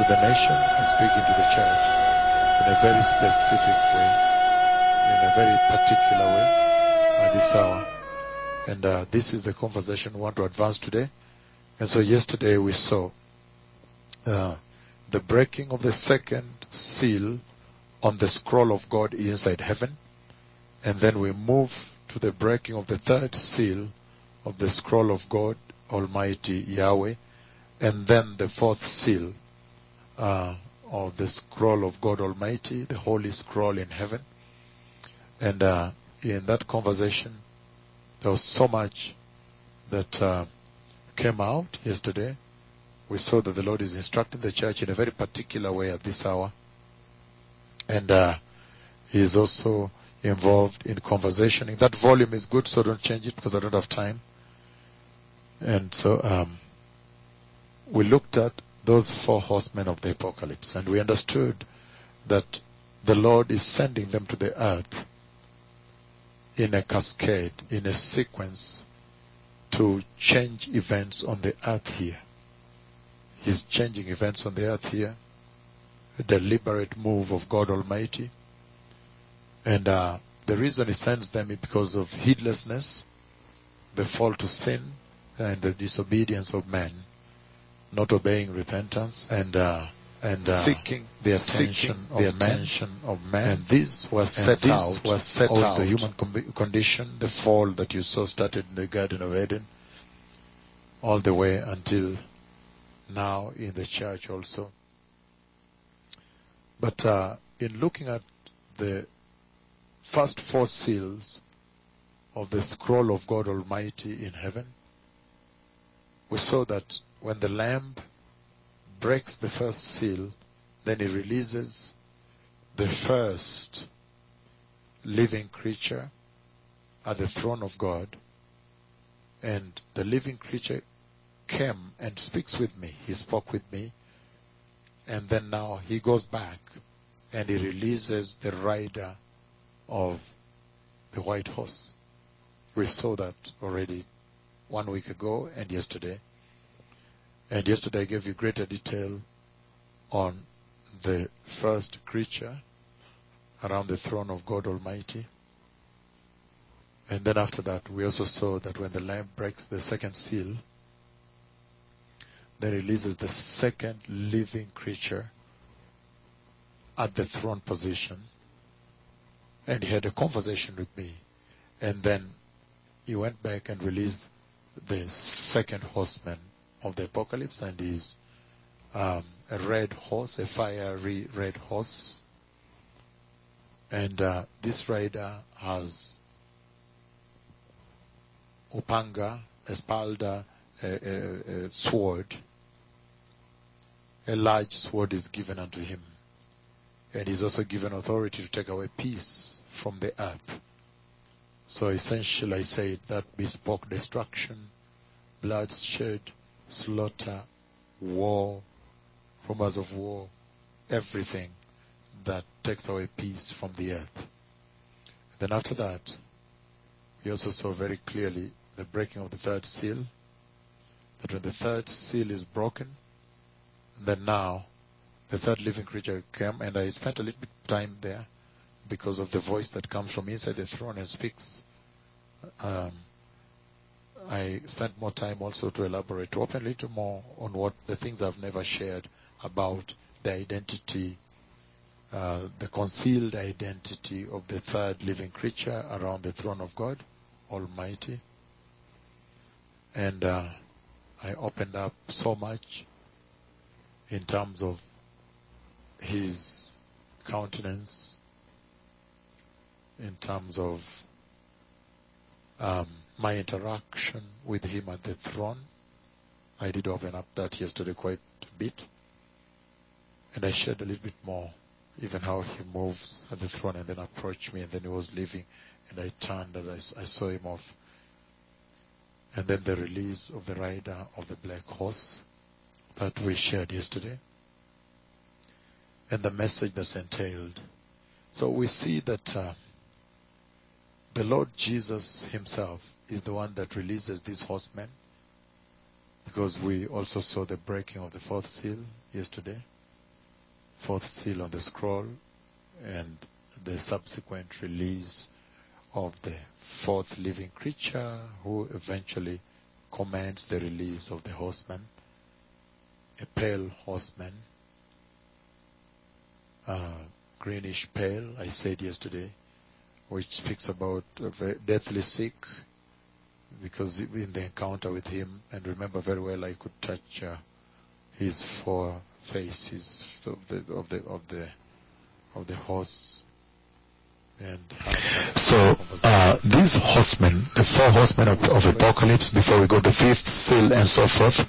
to the nations and speaking to the church in a very specific way, in a very particular way at this hour. And uh, this is the conversation we want to advance today. And so yesterday we saw uh, the breaking of the second seal on the scroll of God inside heaven. And then we move to the breaking of the third seal of the scroll of God Almighty Yahweh. And then the fourth seal of the scroll of God Almighty, the holy scroll in heaven. And uh, in that conversation, there was so much that uh, came out yesterday. We saw that the Lord is instructing the church in a very particular way at this hour. And uh, He is also involved in conversation. And That volume is good, so don't change it because I don't have time. And so um, we looked at those four horsemen of the apocalypse and we understood that the Lord is sending them to the earth in a cascade, in a sequence to change events on the earth here. He's changing events on the earth here. A deliberate move of God Almighty. And uh, the reason he sends them is because of heedlessness, the fall to sin, and the disobedience of men, not obeying repentance, and uh, and uh, Seeking the seeking attention the of men. attention of men. And this was set this out, was set out. the human com- condition, the fall that you saw started in the Garden of Eden, all the way until now in the church also. But uh, in looking at the first four seals of the scroll of God Almighty in heaven, we saw that when the Lamb breaks the first seal, then he releases the first living creature at the throne of God. And the living creature came and speaks with me. He spoke with me. And then now he goes back and he releases the rider of the white horse. We saw that already one week ago and yesterday. And yesterday I gave you greater detail on the first creature around the throne of God Almighty. And then after that, we also saw that when the Lamb breaks the second seal, then releases the second living creature at the throne position. And he had a conversation with me. And then he went back and released the second horseman of the apocalypse and is um, a red horse, a fiery red horse. And uh, this rider has upanga, espalda, a, a, a sword. A large sword is given unto him. And he's also given authority to take away peace from the earth. So essentially I say that bespoke destruction, bloodshed, slaughter, war, rumors of war, everything that takes away peace from the earth. Then after that, we also saw very clearly the breaking of the third seal, that when the third seal is broken, then now the third living creature came, and I spent a little bit of time there because of the voice that comes from inside the throne and speaks. Um, I spent more time also to elaborate, to open a little more on what the things I've never shared about the identity, uh, the concealed identity of the third living creature around the throne of God Almighty. And uh, I opened up so much in terms of his countenance, in terms of um, my interaction with him at the throne. I did open up that yesterday quite a bit. And I shared a little bit more, even how he moves at the throne and then approached me and then he was leaving and I turned and I, I saw him off. And then the release of the rider of the black horse that we shared yesterday and the message that's entailed. So we see that uh, the Lord Jesus himself is the one that releases these horsemen. Because we also saw the breaking of the fourth seal yesterday. fourth seal on the scroll and the subsequent release of the fourth living creature who eventually commands the release of the horseman, a pale horseman, uh, greenish pale, I said yesterday, which speaks about deathly sick, because in the encounter with him, and remember very well, I could touch uh, his four faces of the of the of the of the horse, So, uh, these horsemen, the four horsemen of, of apocalypse, before we go the fifth seal and so forth,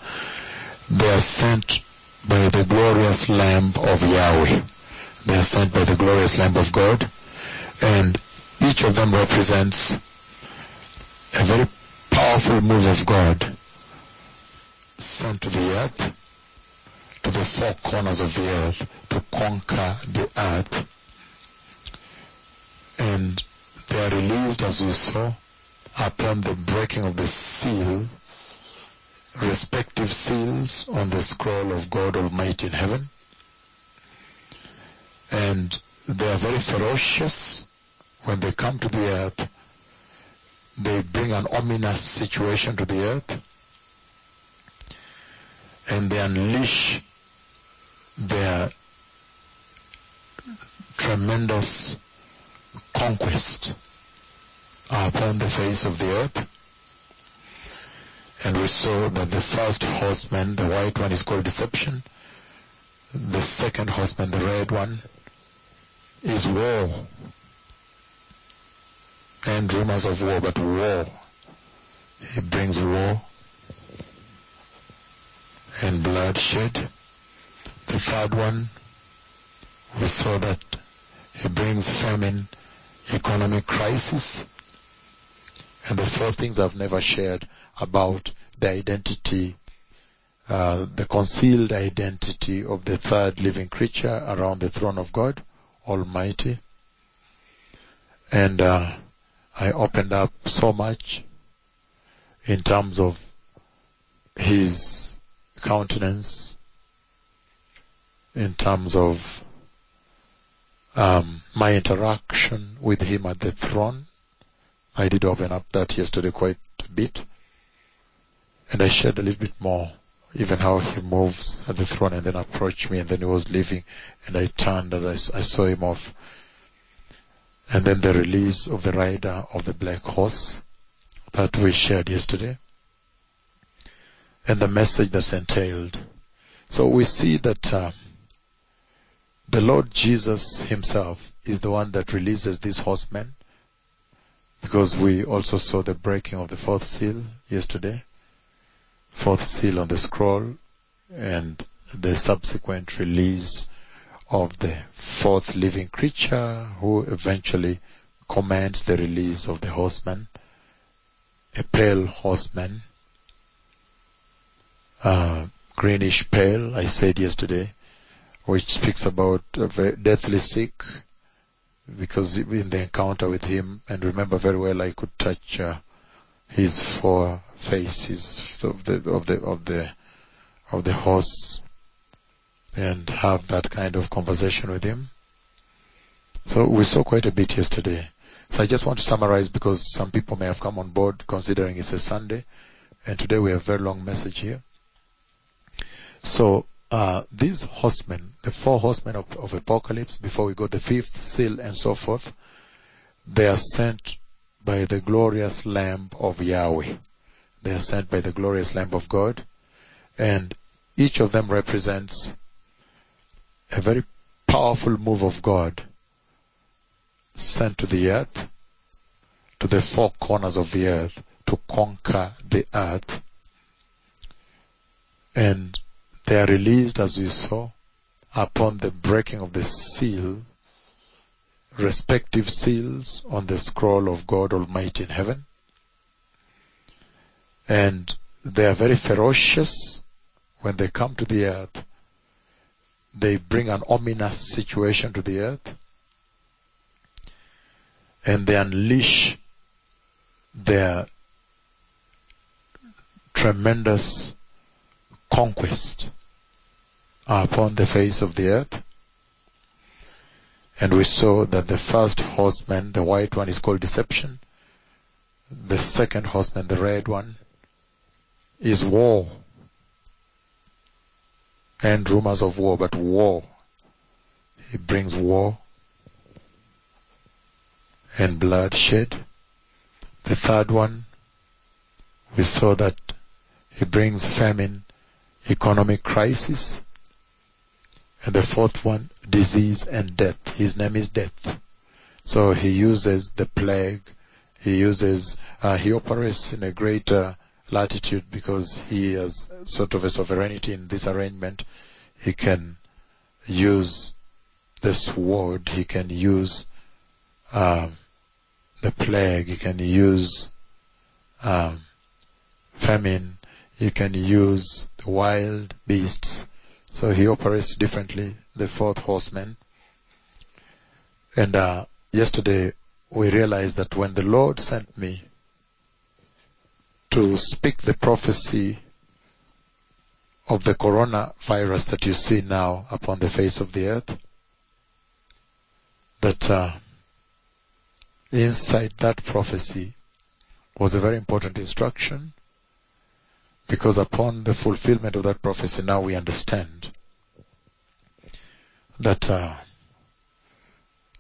they are sent by the glorious Lamb of Yahweh. They are sent by the glorious Lamb of God, and each of them represents a very powerful move of God sent to the earth, to the four corners of the earth, to conquer the earth. And they are released, as we saw, upon the breaking of the seal, respective seals on the scroll of God Almighty in heaven. And they are very ferocious when they come to the earth. They bring an ominous situation to the earth. And they unleash their tremendous conquest upon the face of the earth. And we saw that the first horseman, the white one, is called deception. The second horseman, the red one, is war. And rumors of war, but war. He brings war and bloodshed. The third one, we saw that he brings famine, economic crisis. And the four things I've never shared about the identity, uh, the concealed identity of the third living creature around the throne of God Almighty. And uh, I opened up so much in terms of his countenance, in terms of um, my interaction with him at the throne. I did open up that yesterday quite a bit. And I shared a little bit more, even how he moves at the throne and then approached me and then he was leaving and I turned and I saw him off. And then the release of the rider of the black horse that we shared yesterday. And the message that's entailed. So we see that uh, the Lord Jesus himself is the one that releases these horsemen because we also saw the breaking of the fourth seal yesterday. Fourth seal on the scroll and the subsequent release of the fourth living creature who eventually commands the release of the horseman, a pale horseman, uh, greenish pale, I said yesterday, which speaks about deathly sick, because in the encounter with him, and remember very well, I could touch uh, his four faces of the of the of the of the horse, and have that kind of conversation with him. So we saw quite a bit yesterday. So I just want to summarize because some people may have come on board considering it's a Sunday, and today we have a very long message here. So uh, these horsemen, the four horsemen of, of apocalypse, before we go the fifth seal and so forth, they are sent by the glorious Lamb of Yahweh. They are sent by the glorious Lamb of God, and each of them represents a very powerful move of God sent to the earth, to the four corners of the earth, to conquer the earth. And they are released, as we saw, upon the breaking of the seal, respective seals on the scroll of God Almighty in heaven. And they are very ferocious when they come to the earth. They bring an ominous situation to the earth. And they unleash their tremendous conquest upon the face of the earth. And we saw that the first horseman, the white one, is called deception. The second horseman, the red one, is war. And rumors of war, but war. He brings war and bloodshed. The third one, we saw that he brings famine, economic crisis. And the fourth one, disease and death. His name is death. So he uses the plague. He uses, uh, he operates in a greater latitude because he has sort of a sovereignty in this arrangement. He can use the sword. He can use um, the plague. He can use um, famine. He can use the wild beasts. So he operates differently, the fourth horseman. And uh, yesterday we realized that when the Lord sent me to speak the prophecy of the coronavirus that you see now upon the face of the earth, that uh, inside that prophecy was a very important instruction because upon the fulfillment of that prophecy now we understand that uh,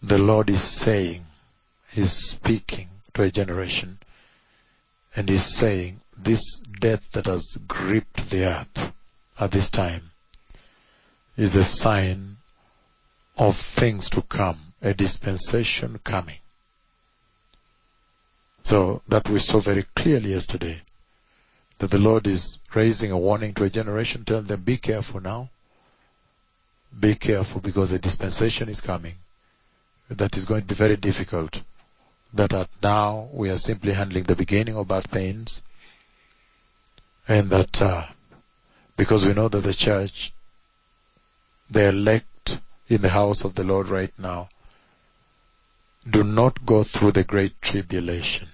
the Lord is saying, He's speaking to a generation and He's saying this death that has gripped the earth at this time is a sign of things to come, a dispensation coming. So that we saw very clearly yesterday that the Lord is raising a warning to a generation, tell them be careful now. Be careful because a dispensation is coming that is going to be very difficult. That at now we are simply handling the beginning of birth pains and that uh, because we know that the church, the elect in the house of the Lord right now, do not go through the great tribulation.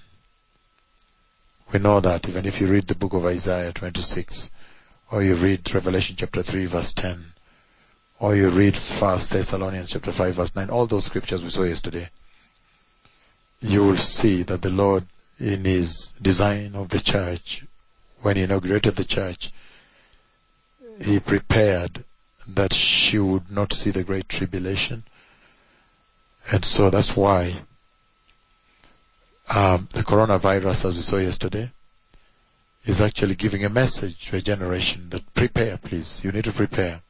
We know that even if you read the book of Isaiah 26, or you read Revelation chapter 3 verse 10, or you read First Thessalonians chapter 5 verse 9, all those scriptures we saw yesterday, you will see that the Lord in his design of the church, when he inaugurated the church, he prepared that she would not see the great tribulation. And so that's why um, the coronavirus, as we saw yesterday, is actually giving a message to a generation that prepare, please. You need to prepare.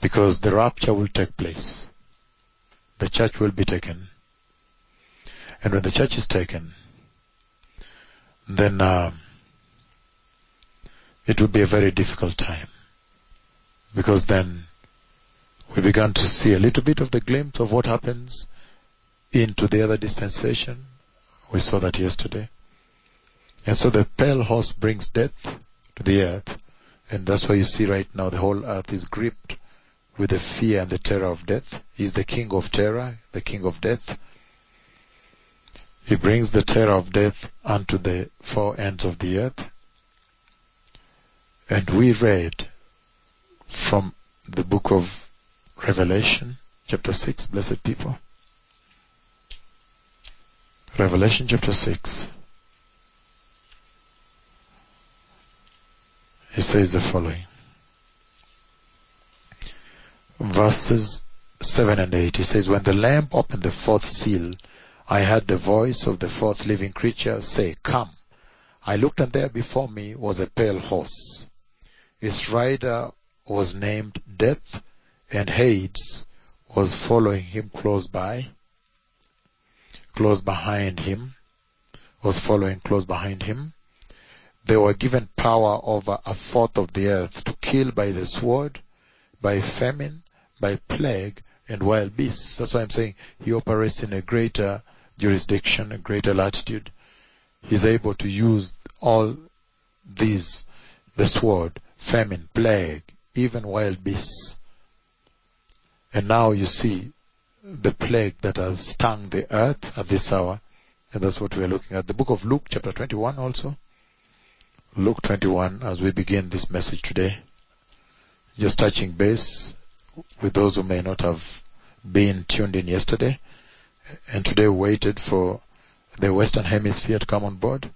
Because the rapture will take place. The church will be taken. And when the church is taken, then um, it would be a very difficult time. Because then we began to see a little bit of the glimpse of what happens into the other dispensation. We saw that yesterday. And so the pale horse brings death to the earth. And that's why you see right now the whole earth is gripped with the fear and the terror of death. He's the king of terror, the king of death. He brings the terror of death unto the four ends of the earth. And we read from the book of Revelation, chapter 6, blessed people. Revelation chapter 6. He says the following. Verses 7 and 8. He says, When the Lamb opened the fourth seal, I heard the voice of the fourth living creature say, Come. I looked and there before me was a pale horse. Its rider was named Death and Hades was following him close by close behind him, was following close behind him. They were given power over a fourth of the earth to kill by the sword, by famine, by plague, and wild beasts. That's why I'm saying he operates in a greater jurisdiction, a greater latitude. He's able to use all these, the sword, famine, plague, even wild beasts. And now you see the plague that has stung the earth at this hour. And that's what we're looking at. The book of Luke chapter 21 also. Luke 21 as we begin this message today. Just touching base with those who may not have been tuned in yesterday and today waited for the Western Hemisphere to come on board.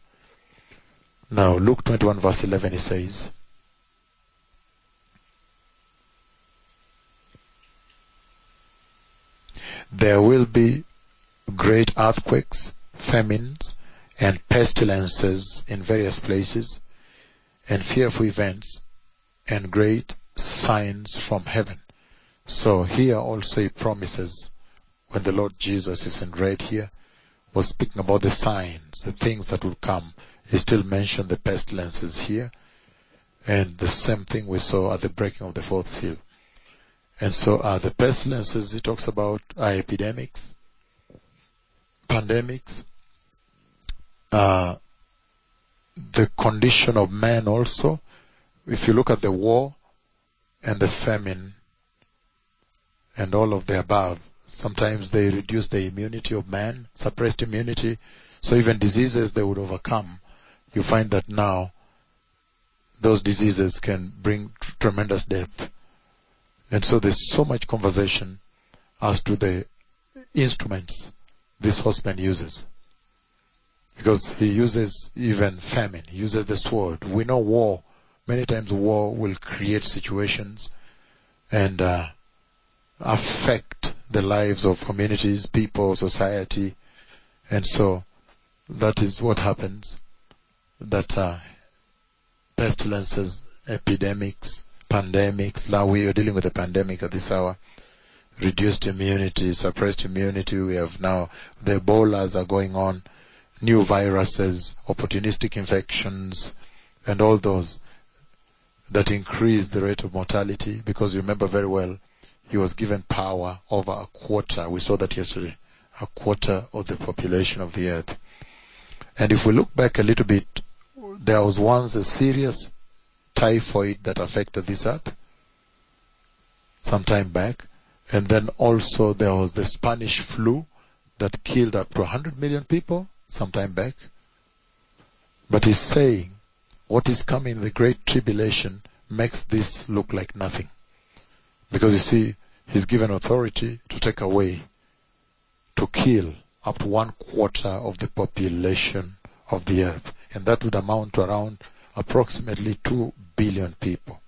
Now, Luke 21 verse 11, he says, There will be great earthquakes, famines, and pestilences in various places, and fearful events, and great signs from heaven. So here also he promises, when the Lord Jesus is in red here, was speaking about the signs, the things that will come. He still mentioned the pestilences here, and the same thing we saw at the breaking of the fourth seal. And so uh, the pestilences he talks about are epidemics, pandemics, uh, the condition of man also. If you look at the war and the famine and all of the above, sometimes they reduce the immunity of man, suppressed immunity. So even diseases they would overcome. You find that now those diseases can bring tr- tremendous death. And so there's so much conversation as to the instruments this horseman uses. Because he uses even famine, he uses the sword. We know war, many times war will create situations and uh, affect the lives of communities, people, society. And so that is what happens. That uh, pestilences, epidemics, pandemics. Now we are dealing with a pandemic at this hour. Reduced immunity, suppressed immunity. We have now the Ebolas are going on, new viruses, opportunistic infections, and all those that increase the rate of mortality. Because you remember very well, he was given power over a quarter. We saw that yesterday. A quarter of the population of the earth. And if we look back a little bit, there was once a serious typhoid that affected this earth some time back. And then also there was the Spanish flu that killed up to 100 million people some time back. But he's saying what is coming, the great tribulation, makes this look like nothing. Because you see, he's given authority to take away, to kill up to one quarter of the population of the earth. And that would amount to around approximately 2 billion people.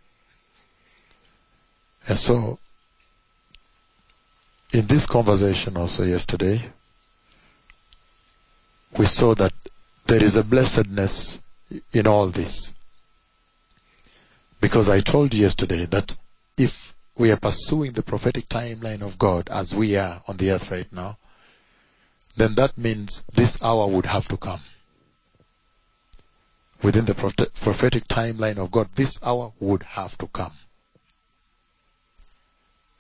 And so, in this conversation also yesterday, we saw that there is a blessedness in all this. Because I told you yesterday that if we are pursuing the prophetic timeline of God as we are on the earth right now, then that means this hour would have to come. Within the prophetic timeline of God, this hour would have to come.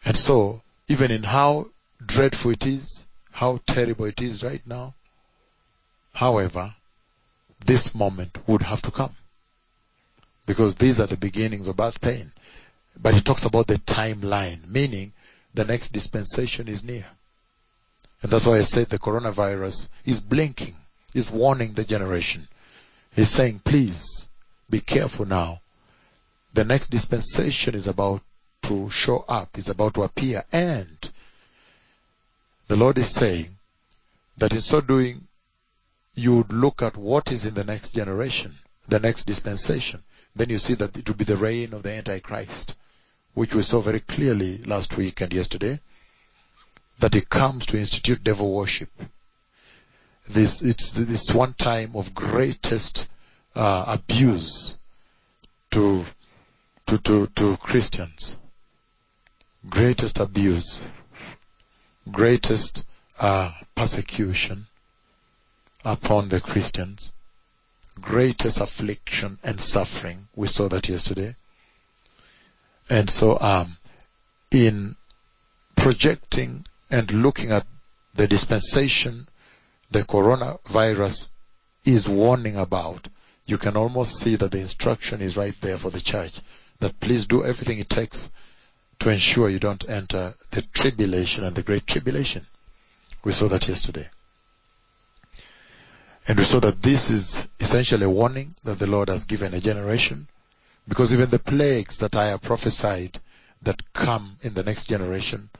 And so, even in how dreadful it is, how terrible it is right now, however, this moment would have to come. Because these are the beginnings of birth pain. But he talks about the timeline, meaning the next dispensation is near. And that's why I said the coronavirus is blinking, is warning the generation. He's saying, please be careful now. The next dispensation is about to show up, is about to appear. And the Lord is saying that in so doing, you would look at what is in the next generation, the next dispensation. Then you see that it will be the reign of the Antichrist, which we saw very clearly last week and yesterday, that he comes to institute devil worship. This, it's this one time of greatest uh, abuse to, to, to, to Christians. Greatest abuse. Greatest uh, persecution upon the Christians. Greatest affliction and suffering. We saw that yesterday. And so, um, in projecting and looking at the dispensation the coronavirus is warning about, you can almost see that the instruction is right there for the church. That please do everything it takes to ensure you don't enter the tribulation and the great tribulation. We saw that yesterday. And we saw that this is essentially a warning that the Lord has given a generation. Because even the plagues that I have prophesied that come in the next generation,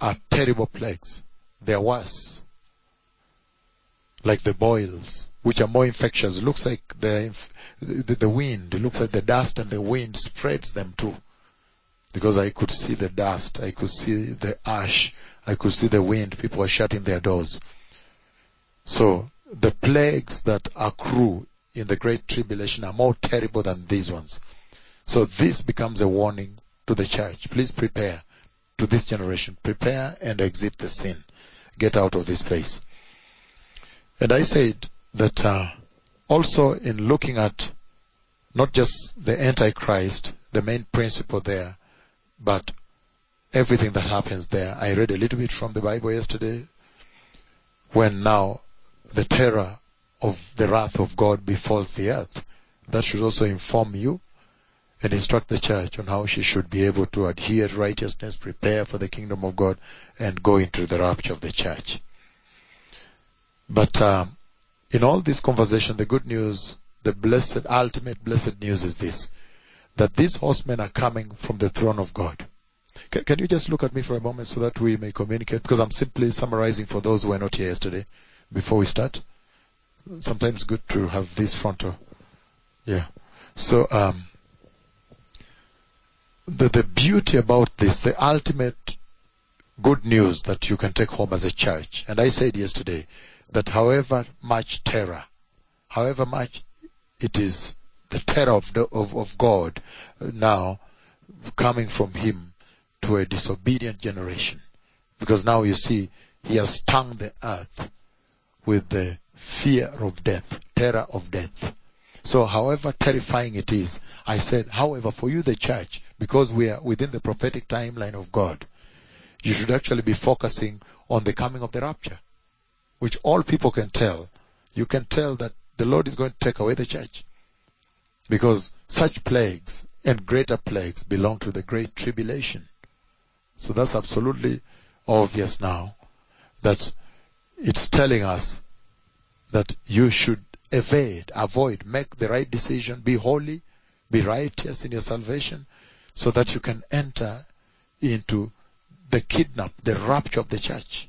are terrible plagues. They are worse. Like the boils, which are more infectious. Looks like the, the, the wind, looks like the dust and the wind spreads them too. Because I could see the dust, I could see the ash, I could see the wind, people were shutting their doors. So the plagues that accrue in the great tribulation are more terrible than these ones. So this becomes a warning to the church. Please prepare to this generation. Prepare and exit the sin. Get out of this place. And I said that uh, also in looking at not just the Antichrist, the main principle there, but everything that happens there. I read a little bit from the Bible yesterday when now the terror of the wrath of God befalls the earth. That should also inform you and instruct the church on how she should be able to adhere to righteousness, prepare for the kingdom of God, and go into the rapture of the church. But um, in all this conversation, the good news, the blessed, ultimate blessed news is this, that these horsemen are coming from the throne of God. Can, can you just look at me for a moment so that we may communicate? Because I'm simply summarizing for those who were not here yesterday before we start. Sometimes good to have this frontal. Yeah. So, um, the, the beauty about this, the ultimate good news that you can take home as a church, and I said yesterday that however much terror, however much it is the terror of, the, of, of God now coming from Him to a disobedient generation, because now you see He has stung the earth with the fear of death, terror of death. So however terrifying it is, I said, however, for you the church, because we are within the prophetic timeline of God, you should actually be focusing on the coming of the rapture, which all people can tell. You can tell that the Lord is going to take away the church. Because such plagues and greater plagues belong to the great tribulation. So that's absolutely obvious now that it's telling us that you should evade, avoid, make the right decision, be holy, be righteous in your salvation, so that you can enter into the kidnap, the rapture of the church.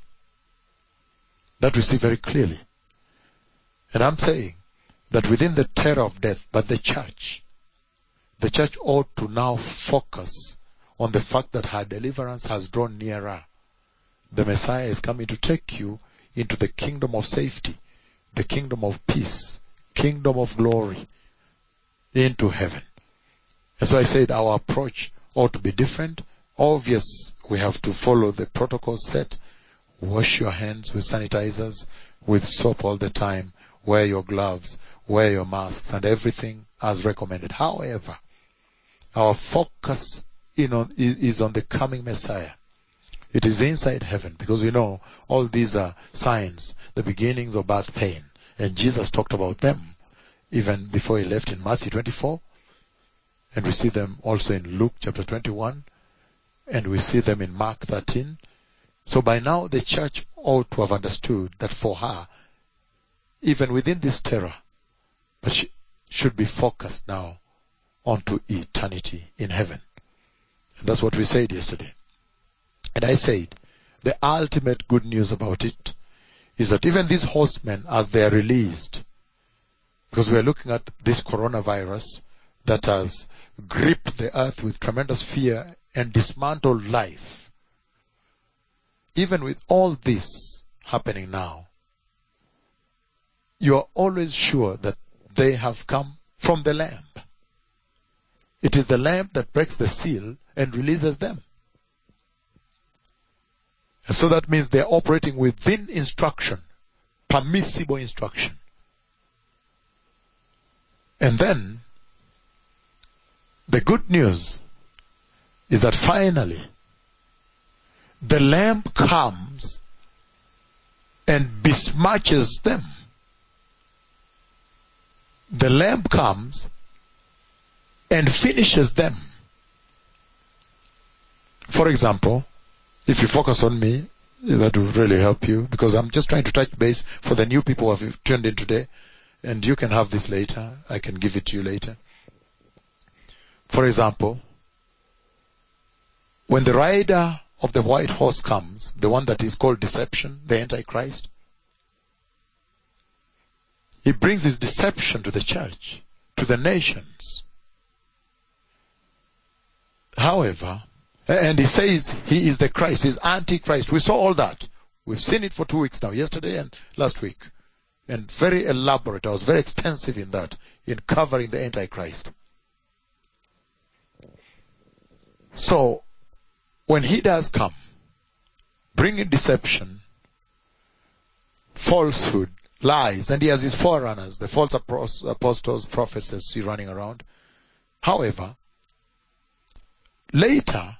That we see very clearly. And I'm saying that within the terror of death, but the church, the church ought to now focus on the fact that her deliverance has drawn nearer. The Messiah is coming to take you into the kingdom of safety, the kingdom of peace, kingdom of glory, into heaven. And so I said our approach ought to be different. Obvious, we have to follow the protocol set. Wash your hands with sanitizers, with soap all the time. Wear your gloves, wear your masks and everything as recommended. However, our focus is on the coming Messiah. It is inside heaven because we know all these are signs, the beginnings of birth pain. And Jesus talked about them even before he left in Matthew 24. And we see them also in Luke chapter 21. And we see them in Mark 13. So by now the church ought to have understood that for her, even within this terror, but she should be focused now onto eternity in heaven. And that's what we said yesterday. And I said, the ultimate good news about it is that even these horsemen, as they are released, because we are looking at this coronavirus that has gripped the earth with tremendous fear and dismantled life. Even with all this happening now, you are always sure that they have come from the Lamb. It is the Lamb that breaks the seal and releases them. And so that means they're operating within instruction, permissible instruction. And then, the good news is that finally, the Lamb comes and besmirches them. The Lamb comes and finishes them. For example, if you focus on me, that will really help you because I'm just trying to touch base for the new people who have tuned in today. And you can have this later. I can give it to you later. For example, when the rider of the white horse comes, the one that is called deception, the Antichrist, he brings his deception to the church, to the nations. However, and he says he is the Christ, he's Antichrist. We saw all that. We've seen it for two weeks now, yesterday and last week. And very elaborate. I was very extensive in that, in covering the Antichrist. So, when he does come, bringing deception, falsehood, lies, and he has his forerunners, the false apostles, prophets see running around. However, later,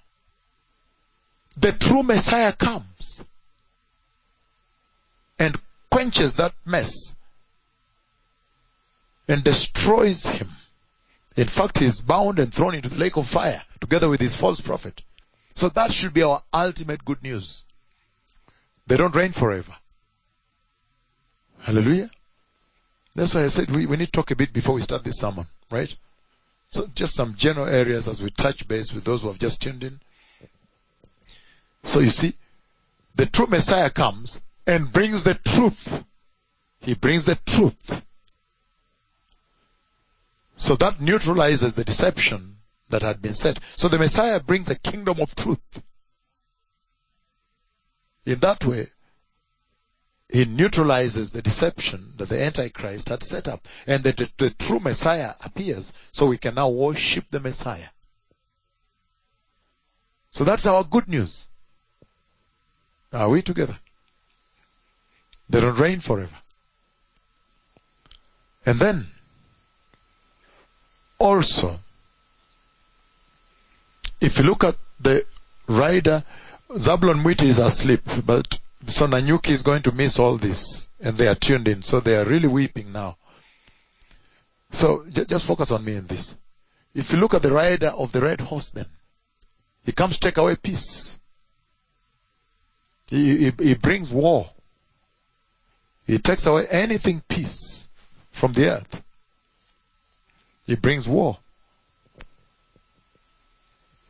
the true Messiah comes and quenches that mess and destroys him. In fact, he is bound and thrown into the lake of fire together with his false prophet. So that should be our ultimate good news. They don't reign forever. Hallelujah. That's why I said we, we need to talk a bit before we start this sermon, right? So just some general areas as we touch base with those who have just tuned in. So you see, the true Messiah comes and brings the truth. He brings the truth. So that neutralizes the deception that had been set. So the Messiah brings a kingdom of truth. In that way, he neutralizes the deception that the Antichrist had set up. And that the, the true Messiah appears, so we can now worship the Messiah. So that's our good news. Are we together? They don't reign forever. And then, also, if you look at the rider, Zablon Mwiti is asleep, but so Nanyuki is going to miss all this, and they are tuned in, so they are really weeping now. So just focus on me in this. If you look at the rider of the red horse, then he comes to take away peace. He, brings war. He takes away anything peace from the earth. He brings war.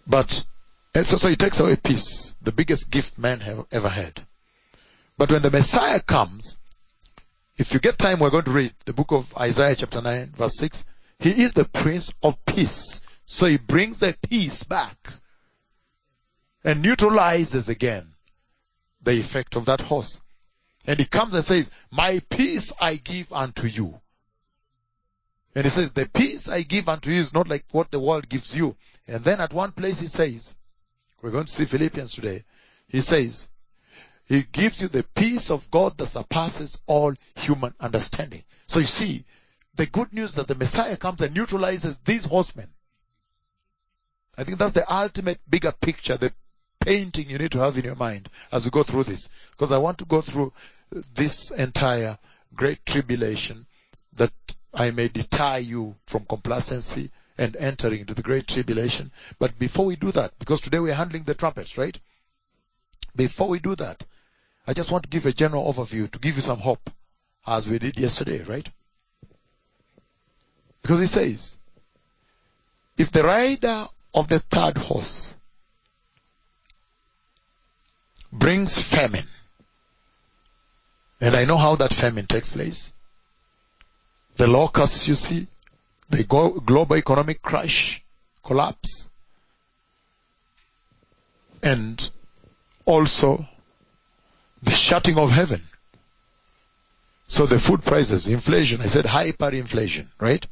But so, so he takes away peace, the biggest gift man have ever had. But when the Messiah comes, if you get time, we're going to read the book of Isaiah chapter 9 verse 6. He is the Prince of Peace. So he brings the peace back and neutralizes again the effect of that horse. And he comes and says, my peace I give unto you. And he says, the peace I give unto you is not like what the world gives you. And then at one place he says, we're going to see Philippians today. He says, he gives you the peace of God that surpasses all human understanding. So you see, the good news that the Messiah comes and neutralizes these horsemen. I think that's the ultimate bigger picture, the painting you need to have in your mind as we go through this. Because I want to go through this entire great tribulation that I may deter you from complacency and entering into the great tribulation. But before we do that, because today we're handling the trumpets, right? Before we do that, I just want to give a general overview to give you some hope as we did yesterday, right? Because it says, if the rider of the third horse brings famine, and I know how that famine takes place. The locusts, you see, the global economic crash, collapse, and also the shutting of heaven. So the food prices, inflation, I said hyperinflation, right?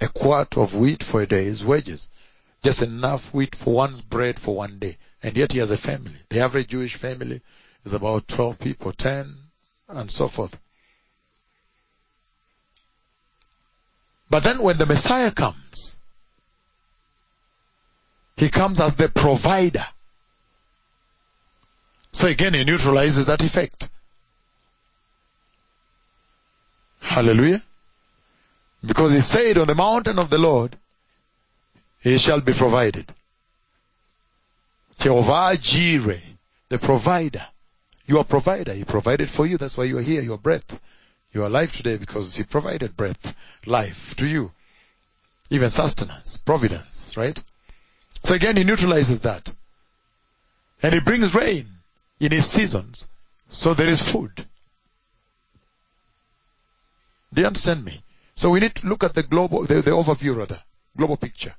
A quart of wheat for a day's wages. Just enough wheat for one's bread for one day. And yet he has a family. The average Jewish family is about 12 people, 10, and so forth. But then when the Messiah comes, he comes as the provider. So again, he neutralizes that effect. Hallelujah. Because he said on the mountain of the Lord, he shall be provided. Jehovah Jireh, the provider. You are provider. He provided for you. That's why you are here. Your breath. You are alive today because He provided breath, life to you. Even sustenance, providence, right? So again, He neutralizes that. And he brings rain in his seasons. So there is food. Do you understand me? So we need to look at the global, the, the overview rather, global picture,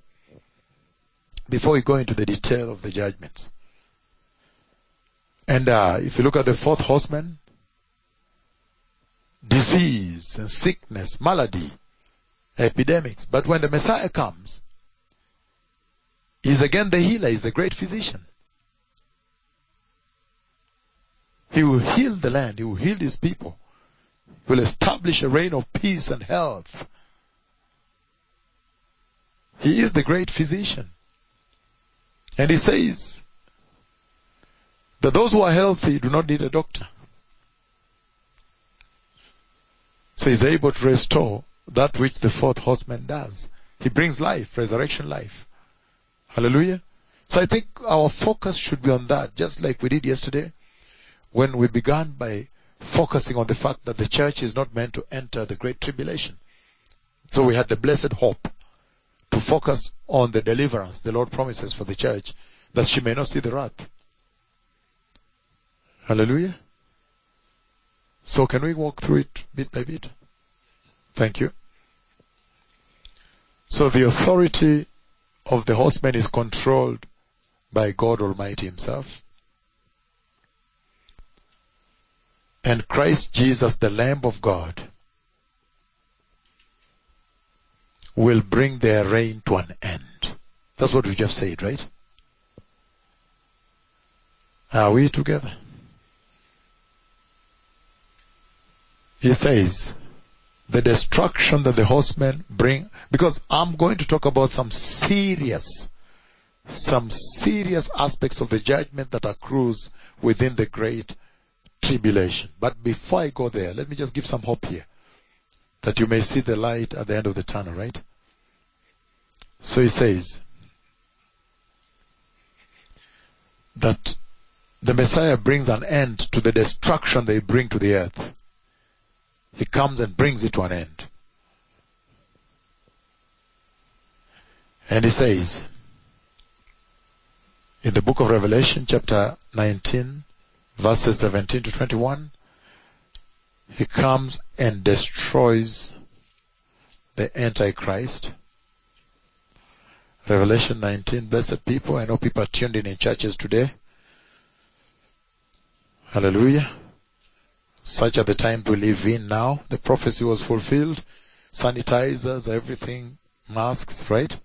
before we go into the detail of the judgments. And uh, if you look at the fourth horseman, disease and sickness, malady, epidemics. But when the Messiah comes, he's again the healer, he's the great physician. He will heal the land, he will heal his people. He will establish a reign of peace and health. He is the great physician. And he says that those who are healthy do not need a doctor. So he's able to restore that which the fourth horseman does. He brings life, resurrection life. Hallelujah. So I think our focus should be on that, just like we did yesterday when we began by focusing on the fact that the church is not meant to enter the great tribulation. So we had the blessed hope to focus on the deliverance the Lord promises for the church that she may not see the wrath. Hallelujah. So can we walk through it bit by bit? Thank you. So the authority of the horseman is controlled by God Almighty himself. And Christ Jesus, the Lamb of God, will bring their reign to an end. That's what we just said, right? Are we together? He says, the destruction that the horsemen bring, because I'm going to talk about some serious, some serious aspects of the judgment that accrues within the great tribulation. But before I go there, let me just give some hope here that you may see the light at the end of the tunnel, right? So he says that the Messiah brings an end to the destruction they bring to the earth. He comes and brings it to an end. And he says in the book of Revelation chapter 19 verses 17 to 21, he comes and destroys the Antichrist. Revelation 19, blessed people. I know people are tuned in in churches today. Hallelujah. Such are the times we live in now. The prophecy was fulfilled. Sanitizers, everything, masks, right?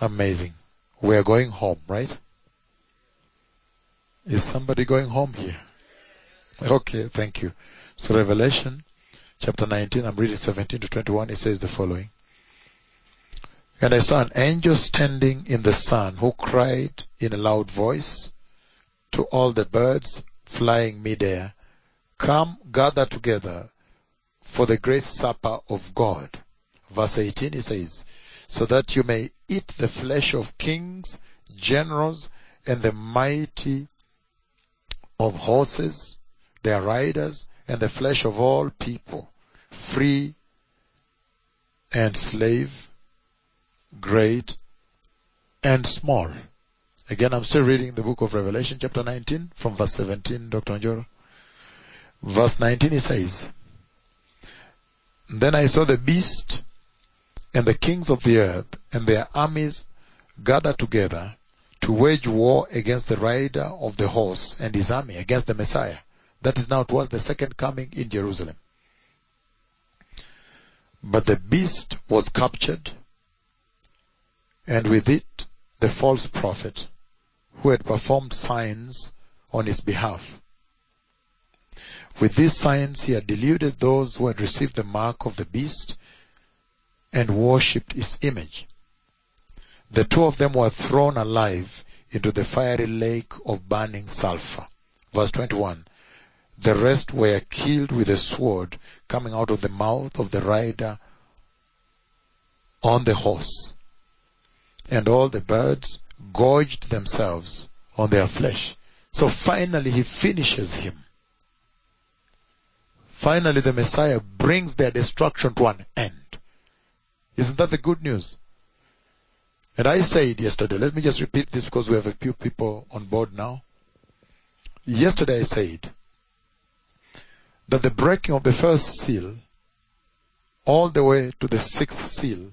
Amazing. We are going home, right? Is somebody going home here? Okay, thank you. So Revelation chapter 19, I'm reading 17 to 21, it says the following. And I saw an angel standing in the sun who cried in a loud voice to all the birds flying midair, come gather together for the great supper of God. Verse 18 it says, so that you may eat the flesh of kings, generals, and the mighty of horses, their riders, and the flesh of all people, free and slave, great and small. Again, I'm still reading the book of Revelation, chapter 19, from verse 17, Dr. Njoro. Verse 19, he says, Then I saw the beast and the kings of the earth and their armies gathered together to wage war against the rider of the horse and his army, against the Messiah. That is now towards the second coming in Jerusalem. But the beast was captured, and with it the false prophet who had performed signs on his behalf. With these signs he had deluded those who had received the mark of the beast and worshipped his image. The two of them were thrown alive into the fiery lake of burning sulfur. Verse 21. The rest were killed with a sword coming out of the mouth of the rider on the horse. And all the birds gorged themselves on their flesh. So finally he finishes him. Finally the Messiah brings their destruction to an end. Isn't that the good news? And I said yesterday, let me just repeat this because we have a few people on board now. Yesterday I said that the breaking of the first seal all the way to the sixth seal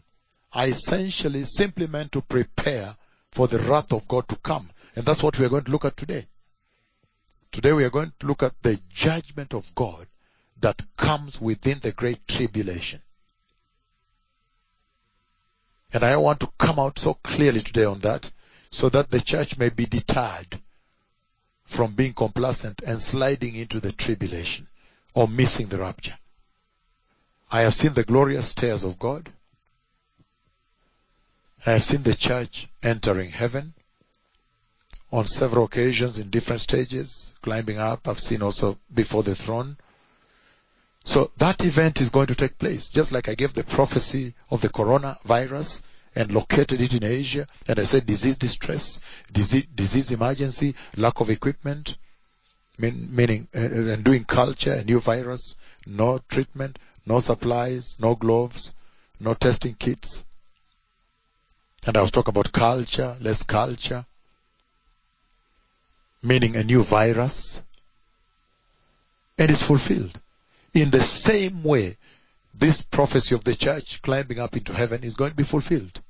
are essentially simply meant to prepare for the wrath of God to come. And that's what we are going to look at today. Today we are going to look at the judgment of God that comes within the great tribulation. And I want to come out so clearly today on that so that the church may be deterred from being complacent and sliding into the tribulation or missing the rapture. I have seen the glorious stairs of God. I have seen the church entering heaven on several occasions in different stages, climbing up. I've seen also before the throne. So that event is going to take place, just like I gave the prophecy of the coronavirus and located it in Asia, and I said disease distress, disease, disease emergency, lack of equipment, meaning uh, and doing culture, a new virus, no treatment, no supplies, no gloves, no testing kits. And I was talking about culture, less culture, meaning a new virus. And it's fulfilled. In the same way, this prophecy of the church climbing up into heaven is going to be fulfilled.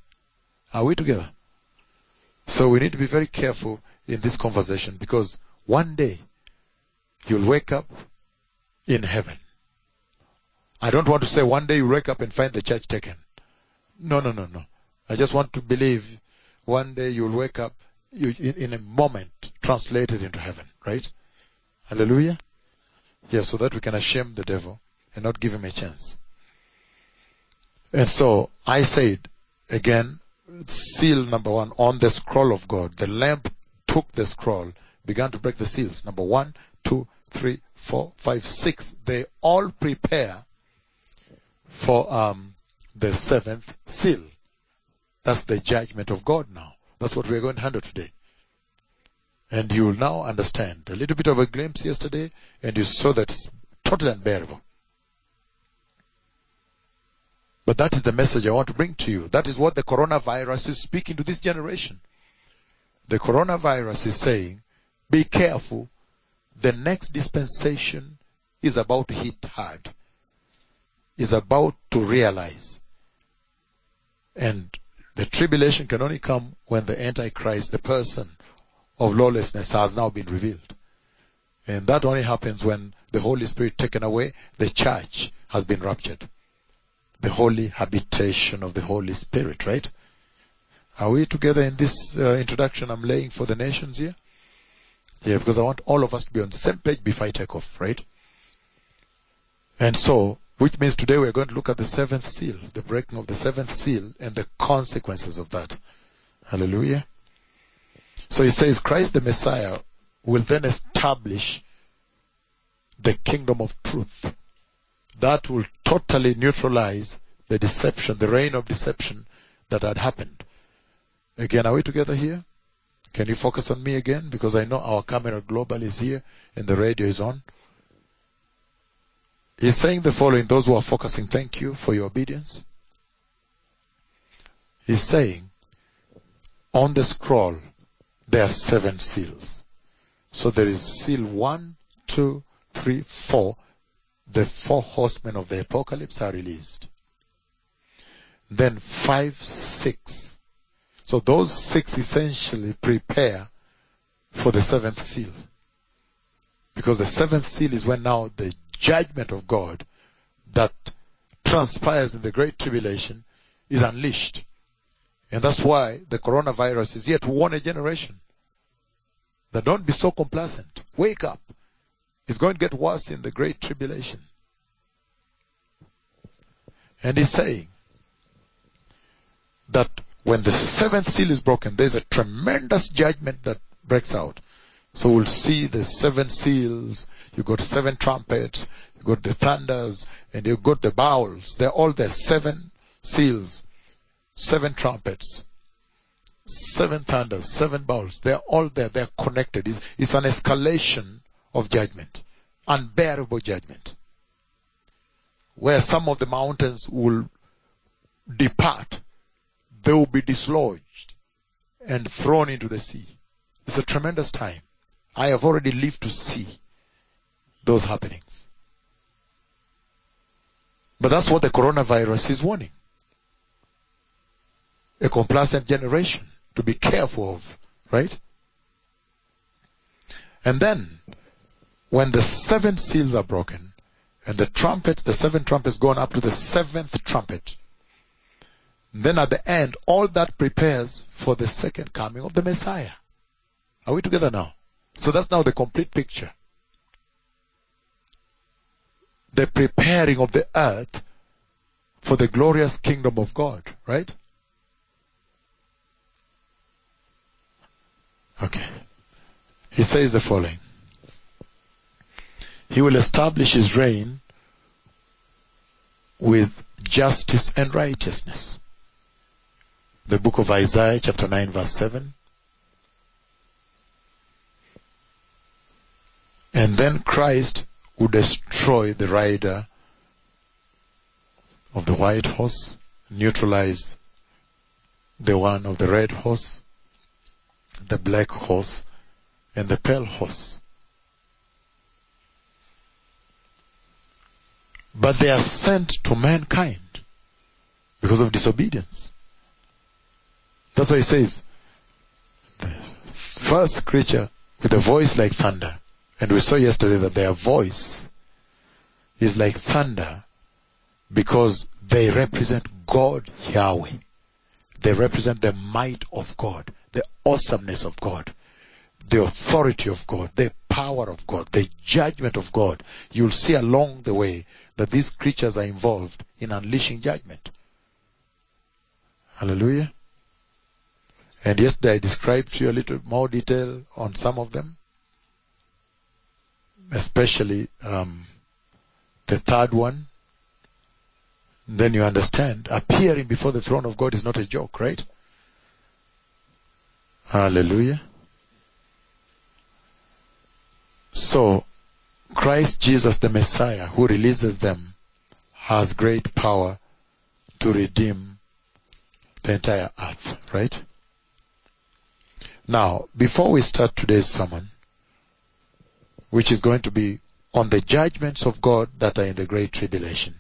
Are we together? So we need to be very careful in this conversation because one day you'll wake up in heaven. I don't want to say one day you wake up and find the church taken. No, no, no, no. I just want to believe one day you'll wake up you, in, in a moment translated into heaven, right? Hallelujah. Yeah, so that we can shame the devil and not give him a chance. And so I said again, seal number one on the scroll of God. The lamb took the scroll, began to break the seals. Number one, two, three, four, five, six. They all prepare for um, the seventh seal. That's the judgment of God now. That's what we're going to handle today. And you will now understand. A little bit of a glimpse yesterday, and you saw that's totally unbearable. But that is the message I want to bring to you. That is what the coronavirus is speaking to this generation. The coronavirus is saying, be careful. The next dispensation is about to hit hard. Is about to realize. And the tribulation can only come when the Antichrist, the person of lawlessness has now been revealed. And that only happens when the Holy Spirit taken away, the church has been raptured. The holy habitation of the Holy Spirit, right? Are we together in this uh, introduction I'm laying for the nations here? Yeah, because I want all of us to be on the same page before I take off, right? And so, which means today we're going to look at the seventh seal, the breaking of the seventh seal and the consequences of that. Hallelujah. So he says Christ the Messiah will then establish the kingdom of truth. That will totally neutralize the deception, the reign of deception that had happened. Again, are we together here? Can you focus on me again? Because I know our camera global is here and the radio is on. He's saying the following, those who are focusing, thank you for your obedience. He's saying, on the scroll, there are seven seals. So there is seal one, two, three, four. The four horsemen of the apocalypse are released. Then five, six. So those six essentially prepare for the seventh seal. Because the seventh seal is when now the judgment of God that transpires in the great tribulation is unleashed. And that's why the coronavirus is here to warn a generation that don't be so complacent. Wake up. It's going to get worse in the great tribulation. And he's saying that when the seventh seal is broken, there's a tremendous judgment that breaks out. So we'll see the seven seals, you got seven trumpets, you got the thunders, and you got the bowls. They're all there. Seven seals, seven trumpets, seven thunders, seven bowls. They're all there. They're connected. It's, it's an escalation of judgment. Unbearable judgment. Where some of the mountains will depart they will be dislodged and thrown into the sea. It's a tremendous time. I have already lived to see those happenings. But that's what the coronavirus is warning. A complacent generation to be careful of, right? And then, when the seven seals are broken, and the trumpet, the seven trumpets gone up to the seventh trumpet, then at the end, all that prepares for the second coming of the Messiah. Are we together now? So that's now the complete picture. The preparing of the earth for the glorious kingdom of God, right? Okay. He says the following. He will establish his reign with justice and righteousness. The book of Isaiah chapter 9 verse 7. And then Christ would destroy the rider of the white horse, neutralize the one of the red horse, the black horse, and the pale horse. But they are sent to mankind because of disobedience. That's why he says, first creature with a voice like thunder, and we saw yesterday that their voice is like thunder because they represent God Yahweh. They represent the might of God, the awesomeness of God, the authority of God, the power of God, the judgment of God. You'll see along the way that these creatures are involved in unleashing judgment. Hallelujah. And yesterday I described to you a little more detail on some of them, especially um, the third one. Then you understand appearing before the throne of God is not a joke, right? Hallelujah. So, Christ Jesus the Messiah who releases them has great power to redeem the entire earth, right? Now, before we start today's sermon, which is going to be on the judgments of God that are in the great tribulation,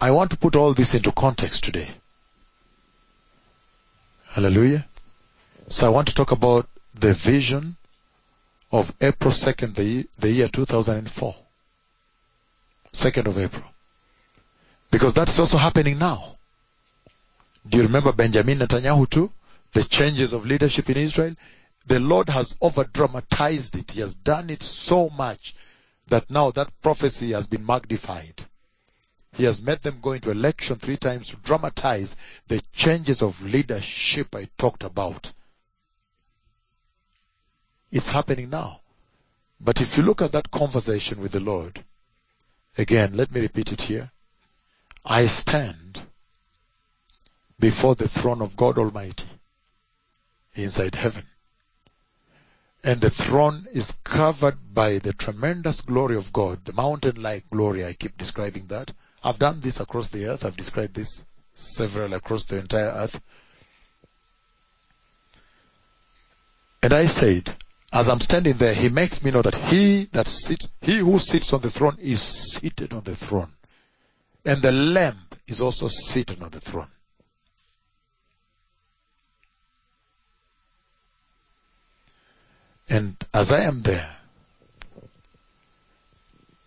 I want to put all this into context today. Hallelujah. So I want to talk about the vision of April 2nd, the, the year 2004. 2nd of April. Because that's also happening now. Do you remember Benjamin Netanyahu too? The changes of leadership in Israel? The Lord has over dramatized it. He has done it so much that now that prophecy has been magnified. He has made them go into election three times to dramatize the changes of leadership I talked about. It's happening now. But if you look at that conversation with the Lord, again, let me repeat it here. I stand before the throne of God Almighty inside heaven. And the throne is covered by the tremendous glory of God, the mountain-like glory. I keep describing that. I've done this across the earth. I've described this several across the entire earth. And I said, as I'm standing there, he makes me know that he that sits, he who sits on the throne is seated on the throne. And the Lamb is also seated on the throne. And as I am there,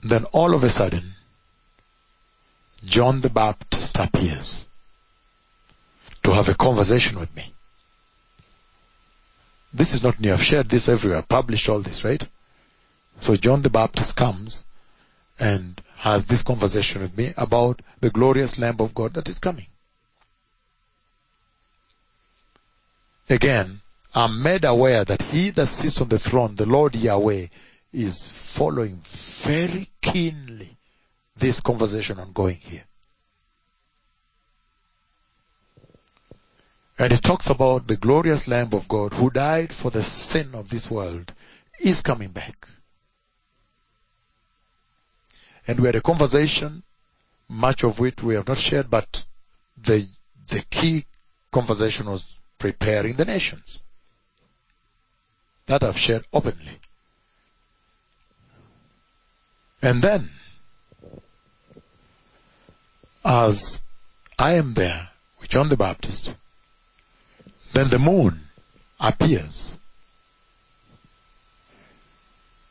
then all of a sudden, John the Baptist appears to have a conversation with me. This is not new. I've shared this everywhere, published all this, right? So John the Baptist comes and has this conversation with me about the glorious Lamb of God that is coming. Again, I'm made aware that he that sits on the throne, the Lord Yahweh, is following very keenly this conversation ongoing here. And it talks about the glorious Lamb of God who died for the sin of this world is coming back. And we had a conversation much of which we have not shared, but the, the key conversation was preparing the nations. That I've shared openly. And then, as I am there with John the Baptist, then the moon appears.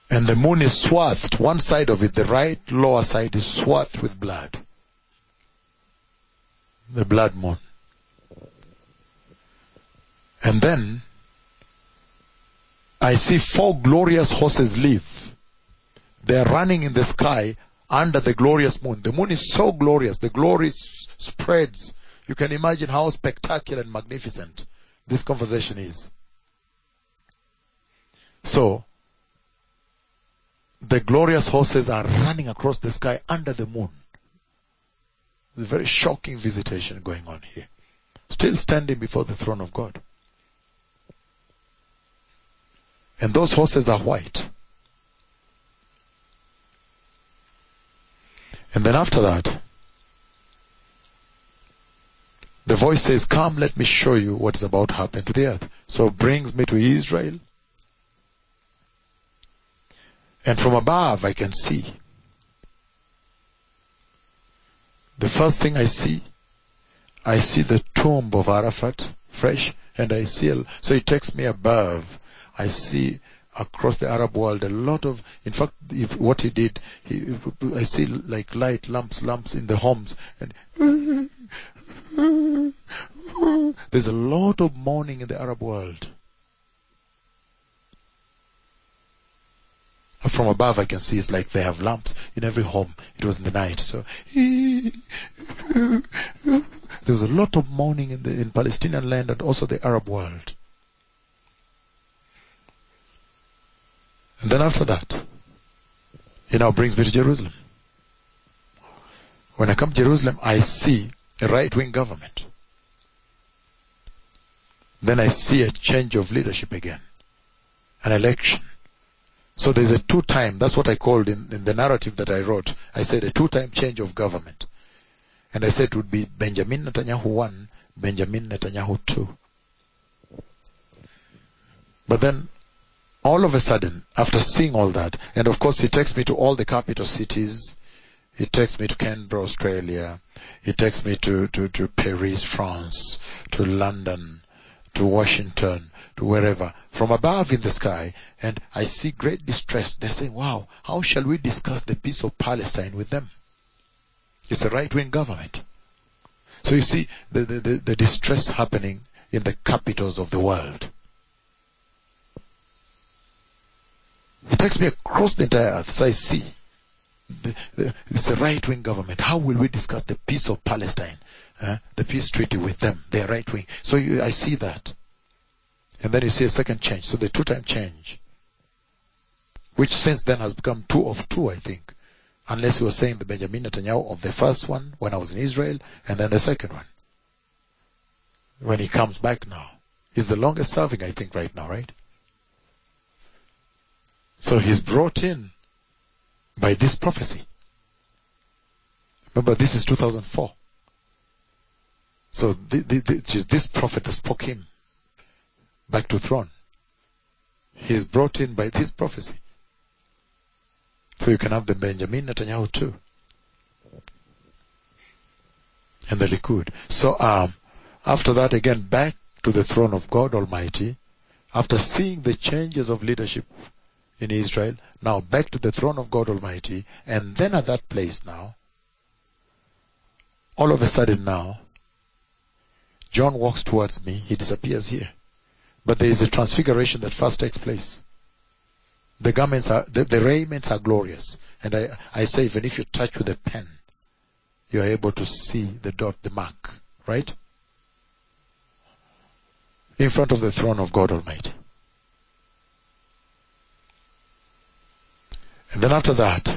And the moon is swathed, one side of it, the right lower side is swathed with blood. The blood moon. And then I see four glorious horses leave. They're running in the sky under the glorious moon. The moon is so glorious. The glory s- spreads. You can imagine how spectacular and magnificent this conversation is. So, the glorious horses are running across the sky under the moon. A very shocking visitation going on here. Still standing before the throne of God. And those horses are white. And then after that, the voice says, come, let me show you what is about to happen to the earth. So brings me to Israel. And from above I can see. The first thing I see, I see the tomb of Arafat, fresh, and I see, so it takes me above. I see across the Arab world a lot of, in fact, if, what he did, he, I see like light lamps, lamps in the homes, and there's a lot of mourning in the Arab world. From above I can see it's like they have lamps in every home. It was in the night. So there was a lot of mourning in the in Palestinian land and also the Arab world. And then after that, he now brings me to Jerusalem. When I come to Jerusalem, I see a right-wing government. Then I see a change of leadership again. An election. So there's a two-time, that's what I called in, in the narrative that I wrote. I said a two-time change of government. And I said it would be Benjamin Netanyahu 1, Benjamin Netanyahu 2. But then, all of a sudden, after seeing all that, and of course he takes me to all the capital cities, he takes me to Canberra, Australia, he takes me to, to, to Paris, France, to London, to Washington, to wherever, from above in the sky, and I see great distress. They say, wow, how shall we discuss the peace of Palestine with them? It's a right-wing government. So you see the, the, the, the distress happening in the capitals of the world. It takes me across the entire earth, so I see it's a right-wing government. How will we discuss the peace of Palestine, uh, the peace treaty with them? They are right-wing. So you, I see that. And then you see a second change. So the two-time change, which since then has become two of two, I think. Unless you were saying the Benjamin Netanyahu of the first one when I was in Israel, and then the second one. When he comes back now. He's the longest serving, I think, right now, right? So he's brought in by this prophecy. Remember, this is 2004. So the, the, the, this prophet that spoke him back to throne. He is brought in by this prophecy. So you can have the Benjamin Netanyahu too. And the Likud. So um, after that again back to the throne of God Almighty, after seeing the changes of leadership in Israel, now back to the throne of God Almighty, and then at that place now, all of a sudden now, John walks towards me, he disappears here. But there is a transfiguration that first takes place. The garments are, the, the raiments are glorious. And I, I say even if you touch with a pen, you are able to see the dot, the mark, right? In front of the throne of God Almighty. And then after that,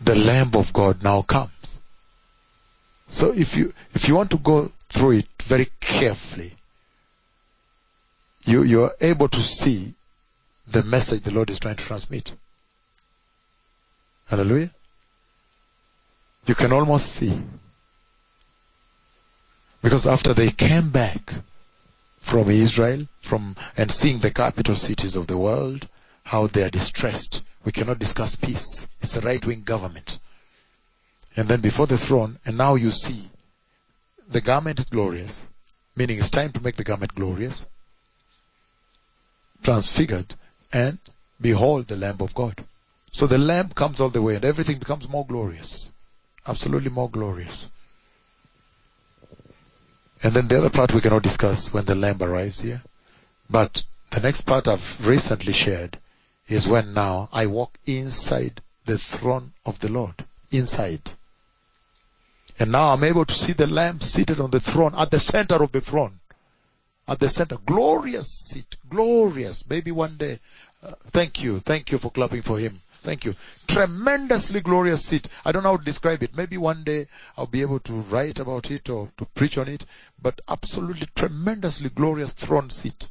the Lamb of God now comes. So if you, if you want to go through it very carefully, you, you are able to see the message the Lord is trying to transmit. Hallelujah. You can almost see. Because after they came back from Israel, from, and seeing the capital cities of the world, how they are distressed, we cannot discuss peace. It's a right-wing government. And then before the throne, and now you see, the garment is glorious, meaning it's time to make the garment glorious, transfigured, and behold the Lamb of God. So the Lamb comes all the way and everything becomes more glorious. Absolutely more glorious. And then the other part we cannot discuss when the Lamb arrives here. But the next part I've recently shared is when now I walk inside the throne of the Lord. Inside. And now I'm able to see the Lamb seated on the throne, at the center of the throne. At the center. Glorious seat. Glorious. Maybe one day. Uh, thank you. Thank you for clapping for him. Thank you. Tremendously glorious seat. I don't know how to describe it. Maybe one day I'll be able to write about it or to preach on it. But absolutely tremendously glorious throne seat.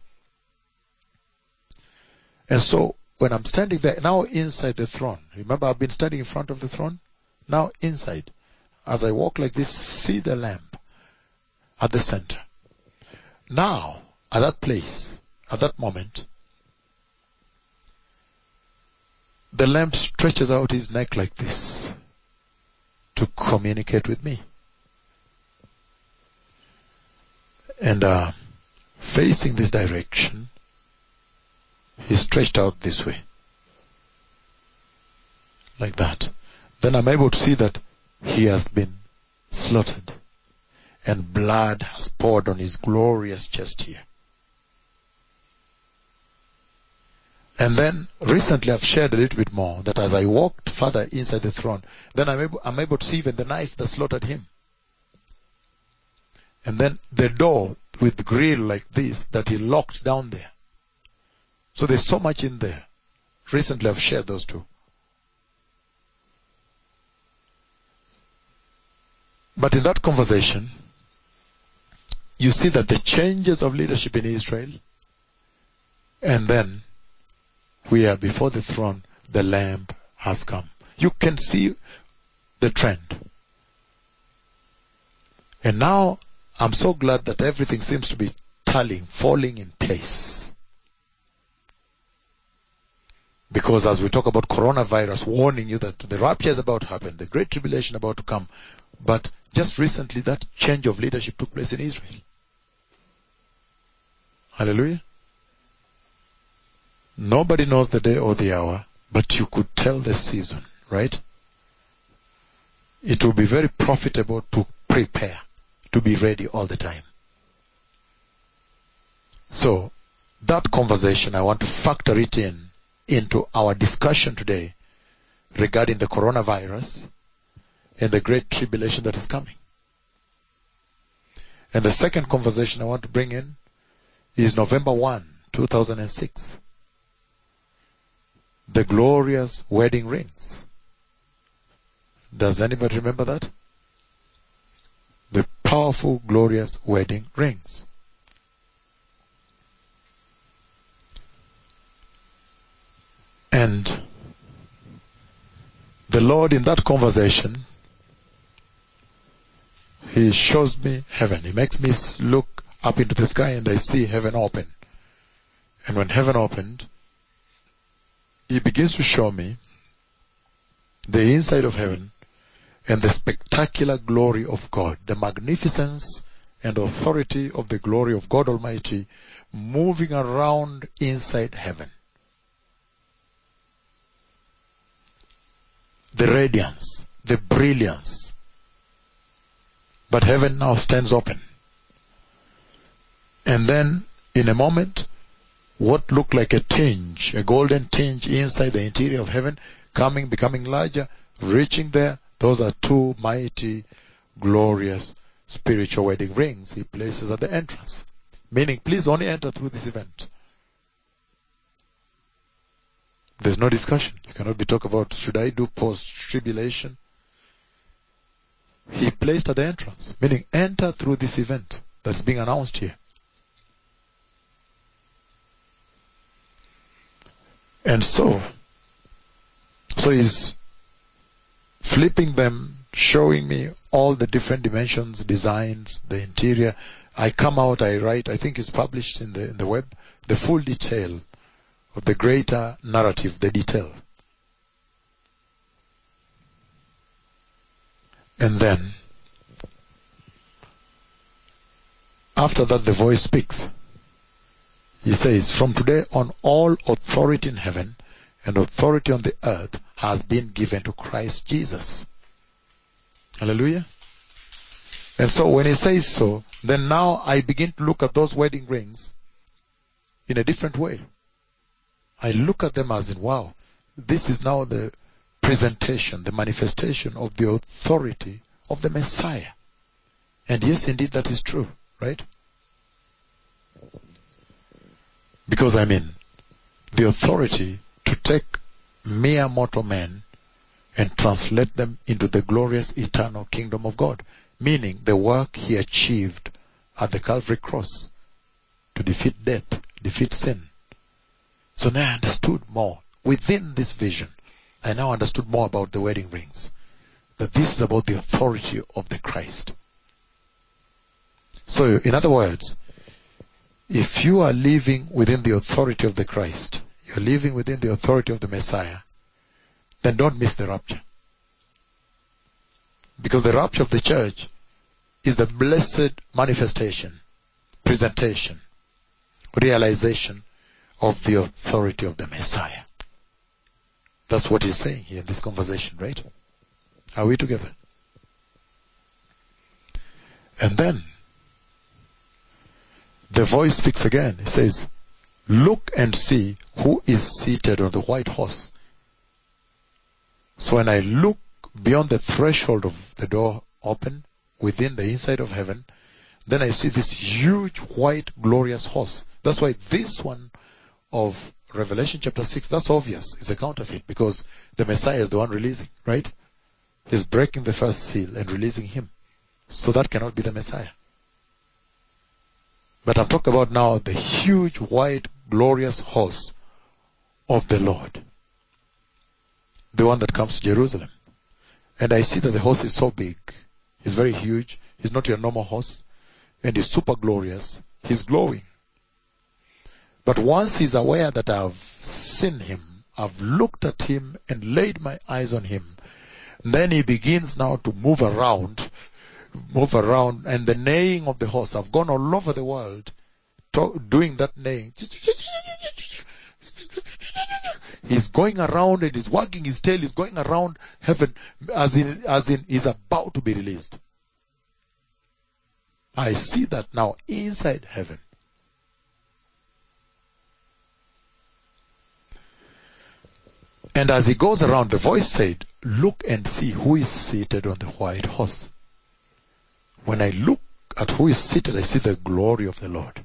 And so when I'm standing there, now inside the throne, remember I've been standing in front of the throne? Now inside. As I walk like this, see the lamp at the center. Now, at that place, at that moment, the lamp stretches out his neck like this to communicate with me. And uh, facing this direction, he stretched out this way. Like that. Then I'm able to see that he has been slaughtered and blood has poured on his glorious chest here. And then recently I've shared a little bit more that as I walked further inside the throne, then I'm able, I'm able to see even the knife that slaughtered him. And then the door with grill like this that he locked down there. So there's so much in there. Recently I've shared those two. But in that conversation, you see that the changes of leadership in Israel, and then we are before the throne, the Lamb has come. You can see the trend. And now I'm so glad that everything seems to be tallying, falling in place. Because as we talk about coronavirus, warning you that the rapture is about to happen, the great tribulation about to come. But just recently that change of leadership took place in Israel. Hallelujah. Nobody knows the day or the hour, but you could tell the season, right? It will be very profitable to prepare, to be ready all the time. So, that conversation, I want to factor it in into our discussion today regarding the coronavirus and the great tribulation that is coming. And the second conversation I want to bring in is November 1, 2006. The glorious wedding rings. Does anybody remember that? The powerful, glorious wedding rings. And the Lord in that conversation, He shows me heaven. He makes me look up into the sky and I see heaven open. And when heaven opened, He begins to show me the inside of heaven and the spectacular glory of God, the magnificence and authority of the glory of God Almighty moving around inside heaven. The radiance, the brilliance. But heaven now stands open. And then in a moment, what looked like a tinge, a golden tinge inside the interior of heaven, coming, becoming larger, reaching there, those are two mighty, glorious, spiritual wedding rings he places at the entrance. Meaning, please only enter through this event. There's no discussion. You cannot be talk about should I do post tribulation. He placed at the entrance, meaning enter through this event that's being announced here. And so, so he's flipping them, showing me all the different dimensions, designs, the interior. I come out, I write, I think it's published in the, in the web, the full detail of the greater narrative, the detail. And then, after that the voice speaks. He says, from today on all authority in heaven and authority on the earth has been given to Christ Jesus. Hallelujah. And so when he says so, then now I begin to look at those wedding rings in a different way. I look at them as in, wow, this is now the presentation, the manifestation of the authority of the Messiah. And yes, indeed, that is true, right? Because I mean, the authority to take mere mortal men and translate them into the glorious eternal kingdom of God, meaning the work he achieved at the Calvary cross to defeat death, defeat sin. So now I understood more within this vision. I now understood more about the wedding rings. That this is about the authority of the Christ. So in other words, if you are living within the authority of the Christ, you're living within the authority of the Messiah, then don't miss the rapture. Because the rapture of the church is the blessed manifestation, presentation, realization of the authority of the Messiah. That's what he's saying here in this conversation, right? Are we together? And then the voice speaks again. It says, look and see who is seated on the white horse. So when I look beyond the threshold of the door open within the inside of heaven, then I see this huge white glorious horse. That's why this one of Revelation chapter 6, that's obvious. It's a counterfeit because the Messiah is the one releasing, right? He's breaking the first seal and releasing him. So that cannot be the Messiah. But I'm talking about now the huge white glorious horse of the Lord. The one that comes to Jerusalem. And I see that the horse is so big. He's very huge. He's not your normal horse. And he's super glorious. He's glowing. But once he's aware that I've seen him, I've looked at him and laid my eyes on him, then he begins now to move around, move around, and the neighing of the horse. I've gone all over the world to, doing that neighing. He's going around and he's wagging his tail. He's going around heaven as in, as in he's about to be released. I see that now inside heaven. And as he goes around, the voice said, look and see who is seated on the white horse. When I look at who is seated, I see the glory of the Lord.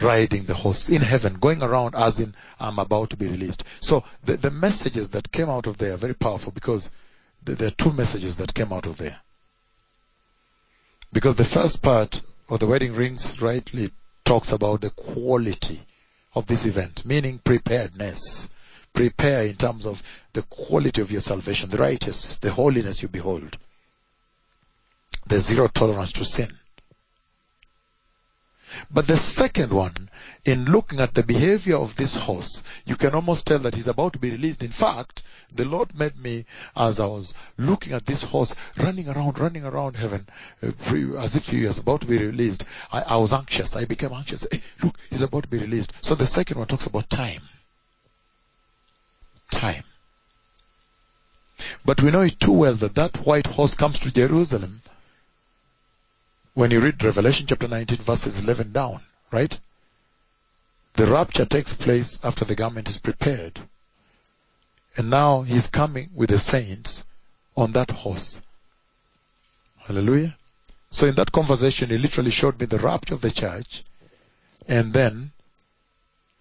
Riding the horse in heaven, going around as in, I'm about to be released. So the, the messages that came out of there are very powerful because there are two messages that came out of there. Because the first part of the wedding rings rightly talks about the quality of this event, meaning preparedness. Prepare in terms of the quality of your salvation, the righteousness, the holiness you behold, the zero tolerance to sin. But the second one, in looking at the behavior of this horse, you can almost tell that he's about to be released. In fact, the Lord made me, as I was looking at this horse running around, running around heaven, uh, as if he was about to be released. I, I was anxious. I became anxious. Hey, look, he's about to be released. So the second one talks about time. Time. But we know it too well that that white horse comes to Jerusalem when you read Revelation chapter 19 verses 11 down, right? The rapture takes place after the garment is prepared. And now he's coming with the saints on that horse. Hallelujah. So in that conversation, he literally showed me the rapture of the church and then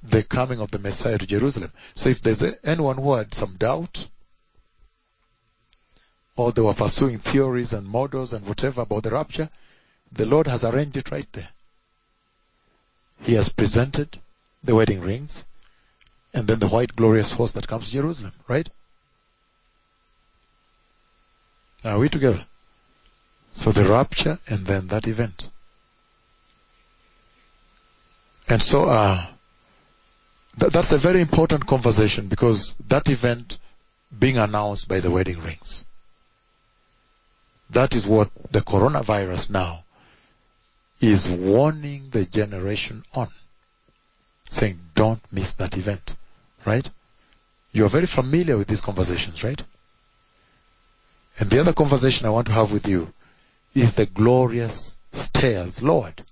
the coming of the Messiah to Jerusalem. So if there's anyone who had some doubt or they were pursuing theories and models and whatever about the rapture, the Lord has arranged it right there. He has presented the wedding rings and then the white glorious horse that comes to Jerusalem, right? Are we together? So the rapture and then that event. And so, uh, th- that's a very important conversation because that event being announced by the wedding rings. That is what the coronavirus now is warning the generation on. Saying, don't miss that event. Right? You're very familiar with these conversations, right? And the other conversation I want to have with you is the glorious stairs, Lord.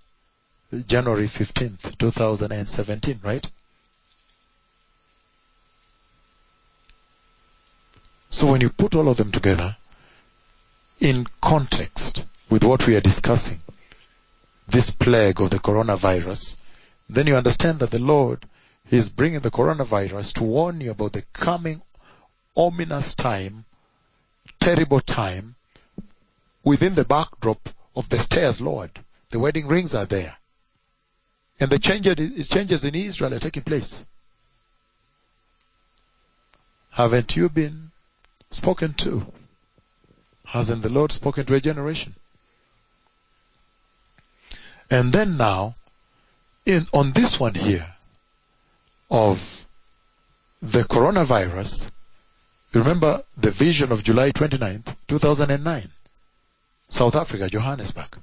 January 15th, 2017, right? So when you put all of them together in context with what we are discussing, this plague of the coronavirus, then you understand that the Lord is bringing the coronavirus to warn you about the coming ominous time, terrible time within the backdrop of the stairs, Lord. The wedding rings are there. And the changes, in Israel are taking place. Haven't you been spoken to? Hasn't the Lord spoken to a generation? And then now, in, on this one here of the coronavirus, remember the vision of July 29th, 2009, South Africa, Johannesburg.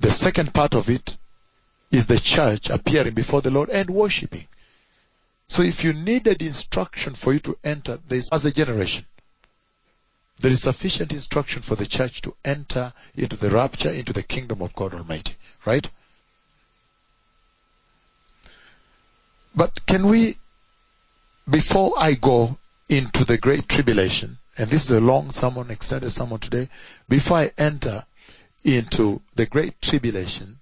The second part of it is the church appearing before the Lord and worshiping. So if you needed instruction for you to enter this as a generation, there is sufficient instruction for the church to enter into the rapture, into the kingdom of God Almighty. Right? But can we, before I go into the great tribulation, and this is a long sermon, extended sermon today, before I enter into the great tribulation,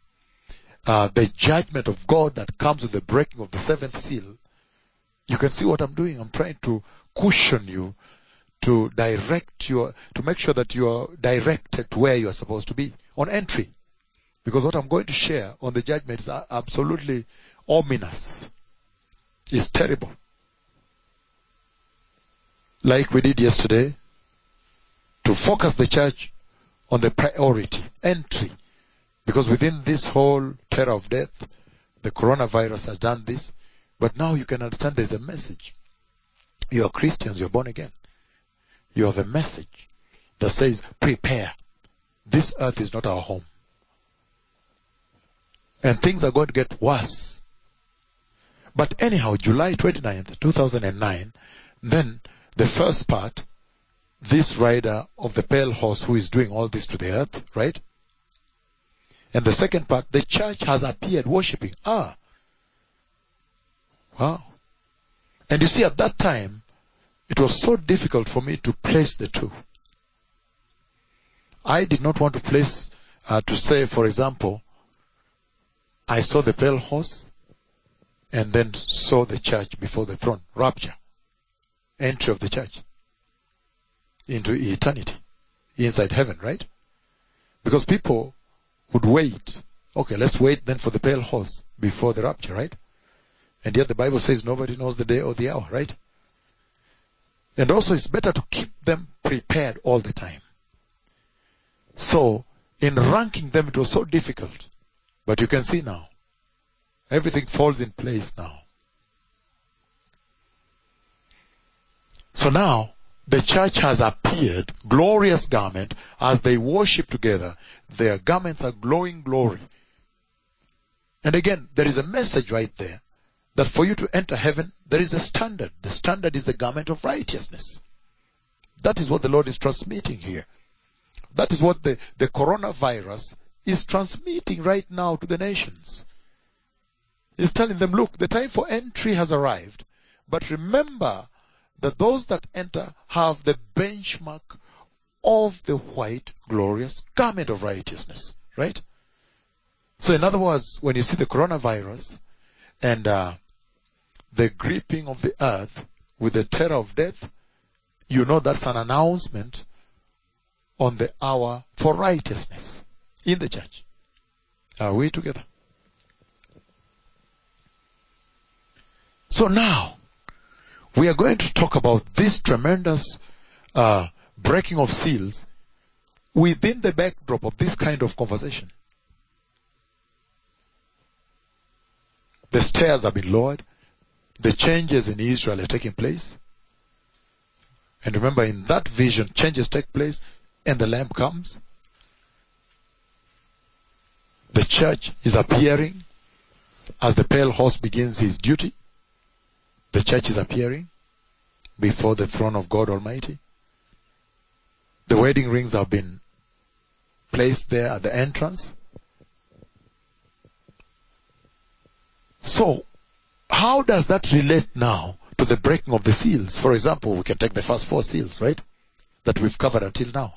uh, the judgment of God that comes with the breaking of the seventh seal, you can see what I'm doing. I'm trying to cushion you to direct your, to make sure that you are directed to where you are supposed to be on entry. Because what I'm going to share on the judgment is absolutely ominous. It's terrible. Like we did yesterday, to focus the church on the priority, entry. Because within this whole terror of death, the coronavirus has done this. But now you can understand there's a message. You are Christians, you're born again. You have a message that says, prepare. This earth is not our home. And things are going to get worse. But anyhow, July 29th, 2009, then the first part, this rider of the pale horse who is doing all this to the earth, right? And the second part, the church has appeared worshipping. Ah. Wow. And you see, at that time, it was so difficult for me to place the two. I did not want to place, uh, to say, for example, I saw the pale horse and then saw the church before the throne. Rapture. Entry of the church into eternity inside heaven, right? Because people would wait. Okay, let's wait then for the pale horse before the rapture, right? And yet the Bible says nobody knows the day or the hour, right? And also it's better to keep them prepared all the time. So, in ranking them it was so difficult. But you can see now, everything falls in place now. So now, the church has appeared, glorious garment, as they worship together. Their garments are glowing glory. And again, there is a message right there that for you to enter heaven, there is a standard. The standard is the garment of righteousness. That is what the Lord is transmitting here. That is what the, the coronavirus is transmitting right now to the nations. He's telling them, look, the time for entry has arrived. But remember that those that enter have the benchmark of the white glorious garment of righteousness. Right? So in other words, when you see the coronavirus and uh, the gripping of the earth with the terror of death, you know that's an announcement on the hour for righteousness in the church. Are we together? So now, we are going to talk about this tremendous uh, breaking of seals within the backdrop of this kind of conversation. The stairs have been lowered. The changes in Israel are taking place. And remember, in that vision, changes take place and the Lamb comes. The church is appearing as the pale horse begins his duty. The church is appearing before the throne of God Almighty. The wedding rings have been placed there at the entrance. So, how does that relate now to the breaking of the seals? For example, we can take the first four seals, right? That we've covered until now.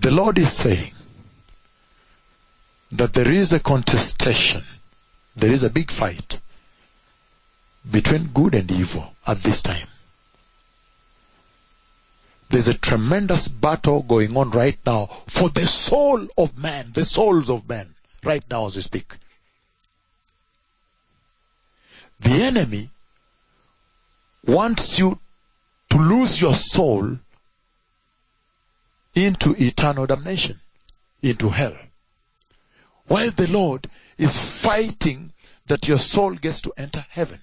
The Lord is saying that there is a contestation, there is a big fight between good and evil at this time. There's a tremendous battle going on right now for the soul of man, the souls of men, right now as we speak. The enemy wants you to lose your soul into eternal damnation, into hell. While the Lord is fighting that your soul gets to enter heaven.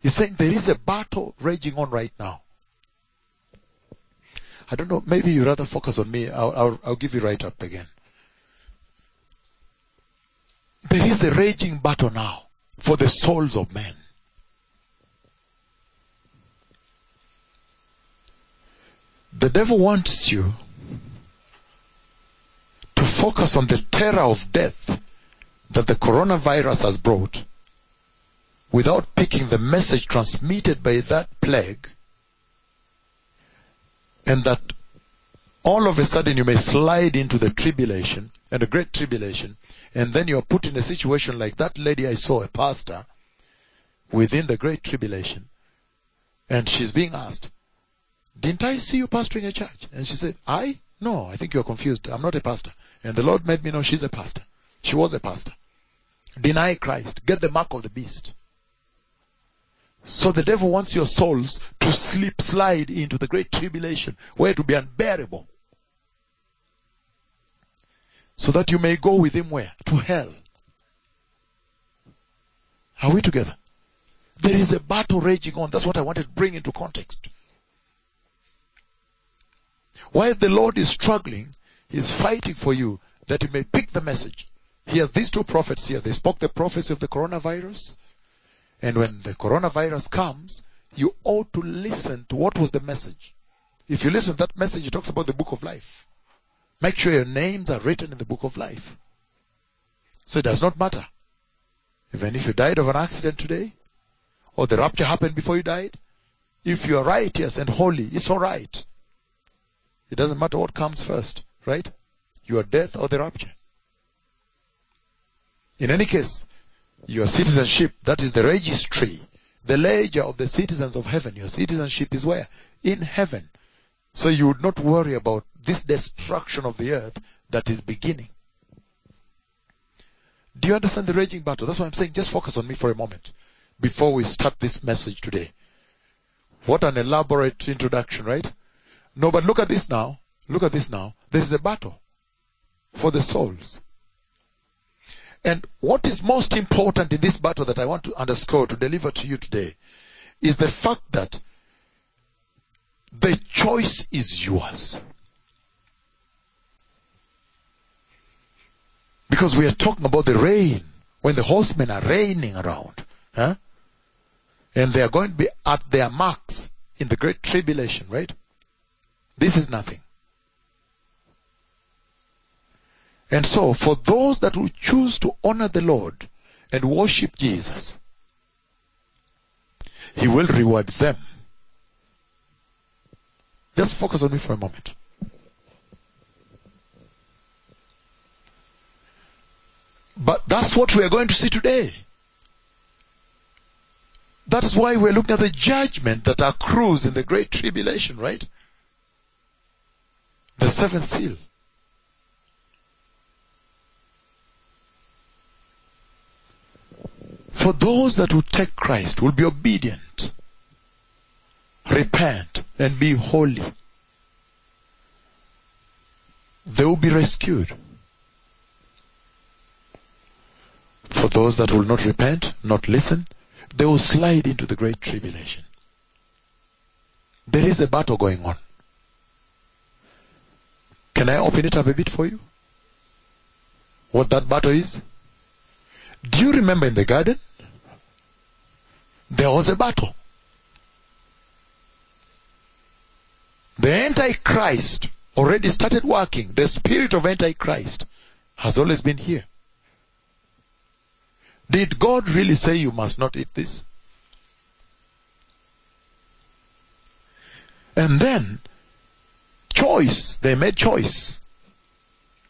He's saying there is a battle raging on right now. I don't know, maybe you rather focus on me. I'll, I'll, I'll give you right up again. There is a raging battle now for the souls of men. The devil wants you to focus on the terror of death that the coronavirus has brought without picking the message transmitted by that plague and that all of a sudden you may slide into the tribulation and a great tribulation and then you're put in a situation like that lady I saw, a pastor, within the great tribulation and she's being asked, didn't I see you pastoring a church? And she said, I? No, I think you're confused. I'm not a pastor. And the Lord made me know she's a pastor. She was a pastor. Deny Christ. Get the mark of the beast. So the devil wants your souls to slip, slide into the great tribulation where it will be unbearable. So that you may go with him where? To hell. Are we together? There is a battle raging on. That's what I wanted to bring into context. While the Lord is struggling, He's fighting for you that you may pick the message. He has these two prophets here. They spoke the prophecy of the coronavirus. And when the coronavirus comes, you ought to listen to what was the message. If you listen to that message, it talks about the book of life. Make sure your names are written in the book of life. So it does not matter. Even if you died of an accident today, or the rapture happened before you died, if you are righteous and holy, it's alright. It doesn't matter what comes first, right? Your death or the rapture. In any case, your citizenship, that is the registry, the ledger of the citizens of heaven. Your citizenship is where? In heaven. So you would not worry about this destruction of the earth that is beginning. Do you understand the raging battle? That's why I'm saying just focus on me for a moment before we start this message today. What an elaborate introduction, right? No, but look at this now. Look at this now. There is a battle for the souls. And what is most important in this battle that I want to underscore to deliver to you today is the fact that the choice is yours. Because we are talking about the rain, when the horsemen are reigning around, huh? and they are going to be at their marks in the great tribulation, right? This is nothing. And so, for those that will choose to honor the Lord and worship Jesus, He will reward them. Just focus on me for a moment. But that's what we are going to see today. That's why we're looking at the judgment that accrues in the great tribulation, right? The seventh seal. For those that will take Christ, will be obedient, repent, and be holy, they will be rescued. For those that will not repent, not listen, they will slide into the great tribulation. There is a battle going on. Can I open it up a bit for you? What that battle is? Do you remember in the garden? There was a battle. The Antichrist already started working. The spirit of Antichrist has always been here. Did God really say you must not eat this? And then, choice, they made choice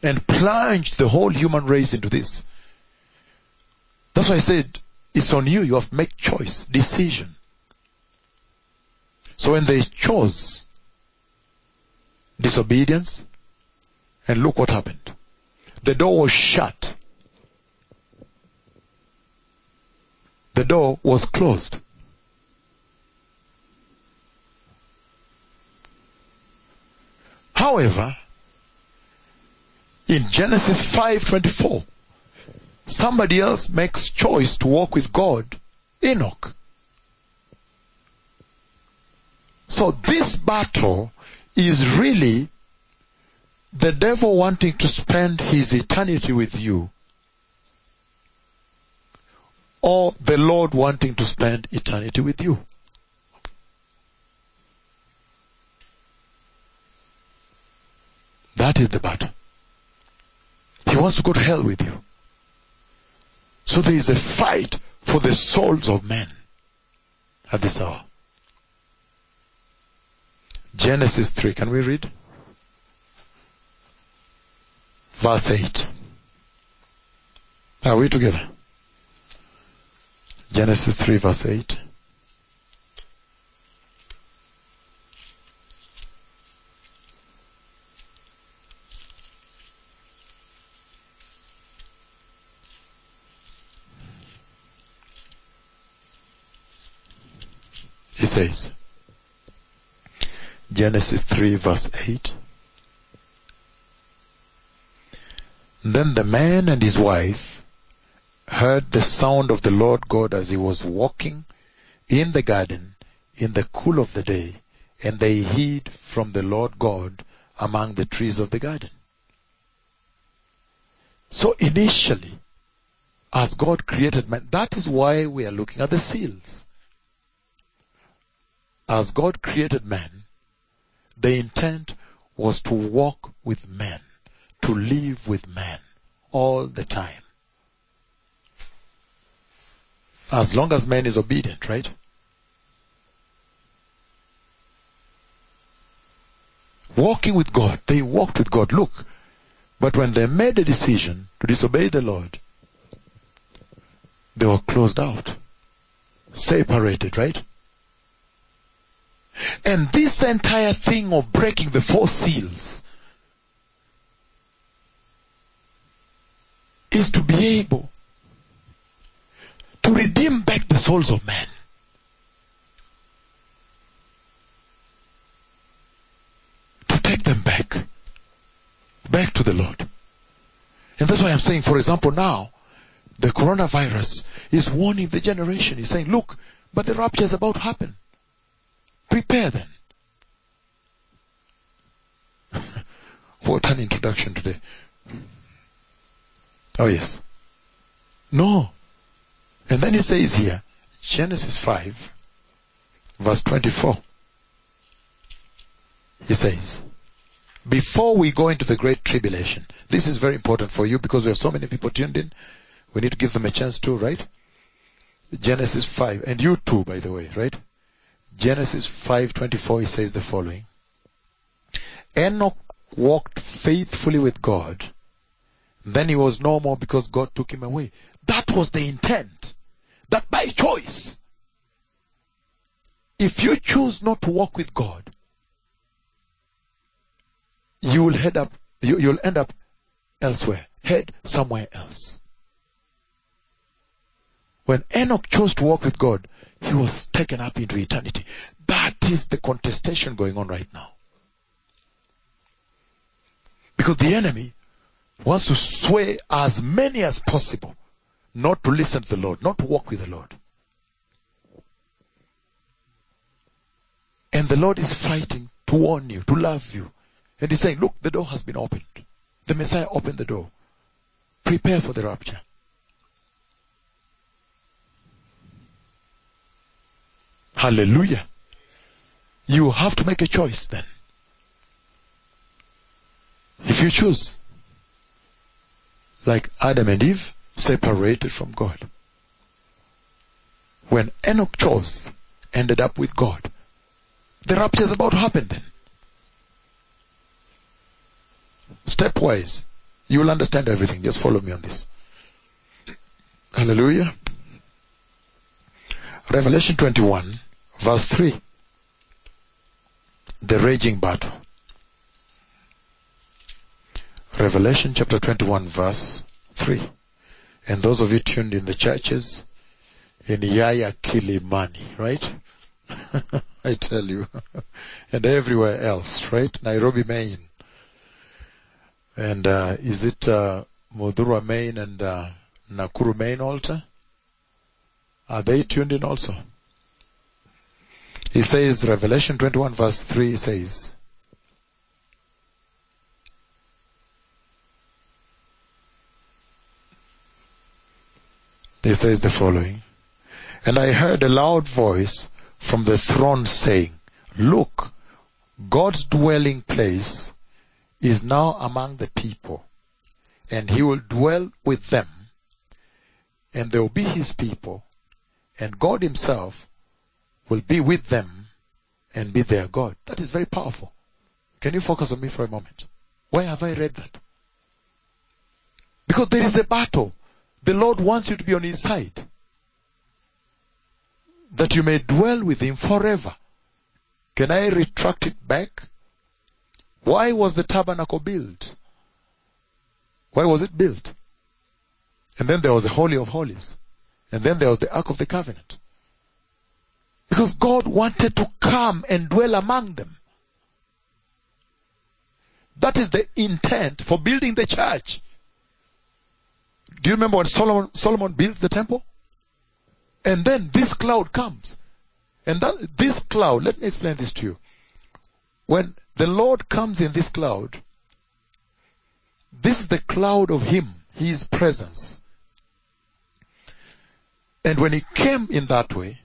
and plunged the whole human race into this. That's why I said, it's on you. You have to make choice, decision. So when they chose disobedience, and look what happened. The door was shut. The door was closed. However, in Genesis 5:24, somebody else makes choice to walk with God, Enoch. So this battle is really the devil wanting to spend his eternity with you or the Lord wanting to spend eternity with you. That is the battle. He wants to go to hell with you. So there is a fight for the souls of men at this hour. Genesis 3, can we read? Verse 8. Are we together? Genesis 3 verse 8. He says, Genesis 3 verse 8. Then the man and his wife heard the sound of the Lord God as he was walking in the garden in the cool of the day, and they hid from the Lord God among the trees of the garden. So initially, as God created man, that is why we are looking at the seals. As God created man, the intent was to walk with men, to live with men all the time. As long as man is obedient, right? Walking with God, they walked with God. Look, but when they made a decision to disobey the Lord, they were closed out, separated, right? And this entire thing of breaking the four seals is to be able to redeem back the souls of men. To take them back. Back to the Lord. And that's why I'm saying, for example, now, the coronavirus is warning the generation. He's saying, look, but the rapture is about to happen. Prepare then. what an introduction today. Oh yes. No. And then he says here, Genesis 5, verse 24. He says, before we go into the great tribulation, this is very important for you because we have so many people tuned in. We need to give them a chance too, right? Genesis 5, and you too, by the way, right? Genesis 5:24 he says the following. Enoch walked faithfully with God. Then he was no more because God took him away. That was the intent. That by choice. If you choose not to walk with God you will head up you, you'll end up elsewhere. Head somewhere else When Enoch chose to walk with God, he was taken up into eternity. That is the contestation going on right now. Because the enemy wants to sway as many as possible not to listen to the Lord, not to walk with the Lord. And the Lord is fighting to warn you, to love you. And he's saying, look, the door has been opened. The Messiah opened the door. Prepare for the rapture. Hallelujah. You have to make a choice then. If you choose, like Adam and Eve, separated from God. When Enoch chose, ended up with God. The rapture is about to happen then. Stepwise, you will understand everything. Just follow me on this. Hallelujah. Revelation 21, verse 3. The raging battle. Revelation chapter 21, verse 3. And those of you tuned in the churches in Yaya Kilimani, right? I tell you. and everywhere else, right? Nairobi, main. And uh, is it uh, main and uh, Nakuru, main altar? Are they tuned in also? He says, Revelation 21 verse 3 says, He says the following, And I heard a loud voice from the throne saying, Look, God's dwelling place is now among the people, and he will dwell with them, and they will be his people, and God himself will be with them and be their God. That is very powerful. Can you focus on me for a moment? Why have I read that? Because there is a battle. The Lord wants you to be on his side. That you may dwell with him forever. Can I retract it back? Why was the tabernacle built? Why was it built? And then there was the Holy of Holies. And then there was the Ark of the Covenant. Because God wanted to come and dwell among them. That is the intent for building the church. Do you remember when Solomon, Solomon builds the temple? And then this cloud comes. And that, this cloud, let me explain this to you. When the Lord comes in this cloud, this is the cloud of Him, His presence. And when He came in that way,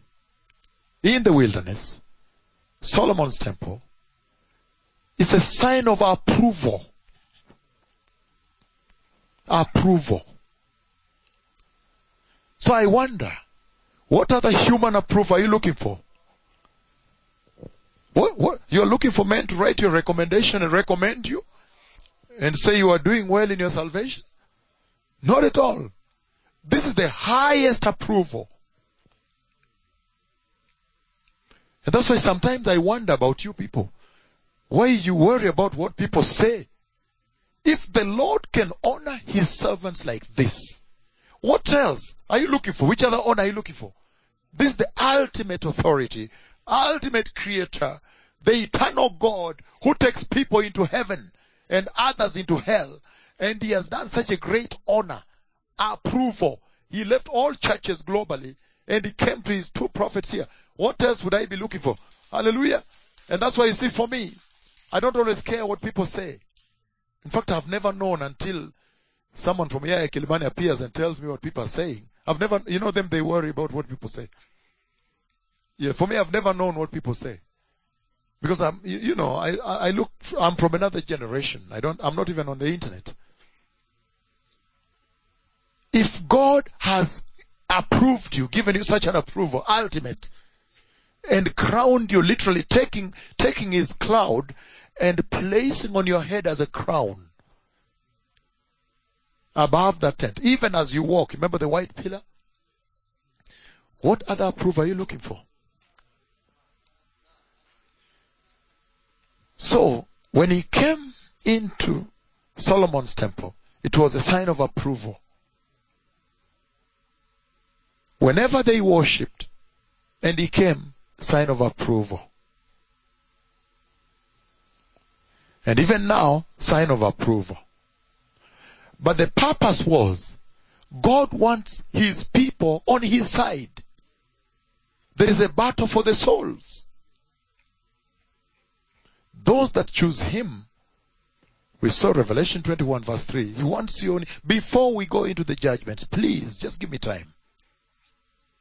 in the wilderness, Solomon's temple, is a sign of approval. Approval. So I wonder, what other human approval are you looking for? What, what, you're looking for men to write your recommendation and recommend you? And say you are doing well in your salvation? Not at all. This is the highest approval. And that's why sometimes I wonder about you people. Why you worry about what people say? If the Lord can honor his servants like this, what else are you looking for? Which other honor are you looking for? This is the ultimate authority, ultimate creator, the eternal God who takes people into heaven and others into hell. And he has done such a great honor, approval. He left all churches globally and he came to his two prophets here. What else would I be looking for? Hallelujah. And that's why you see for me, I don't always care what people say. In fact, I've never known until someone from Yaya Kilimani appears and tells me what people are saying. I've never, you know them, they worry about what people say. Yeah, for me, I've never known what people say. Because I'm, you, you know, I, I look, I'm from another generation. I don't, I'm not even on the internet. If God has approved you, given you such an approval, ultimate, and crowned you literally taking, taking his cloud and placing on your head as a crown above that tent, even as you walk. Remember the white pillar? What other approval are you looking for? So, when he came into Solomon's temple, it was a sign of approval. Whenever they worshipped and he came, sign of approval. And even now, sign of approval. But the purpose was God wants his people on his side. There is a battle for the souls. Those that choose him, we saw Revelation 21 verse 3. He wants you on, before we go into the judgments, please just give me time.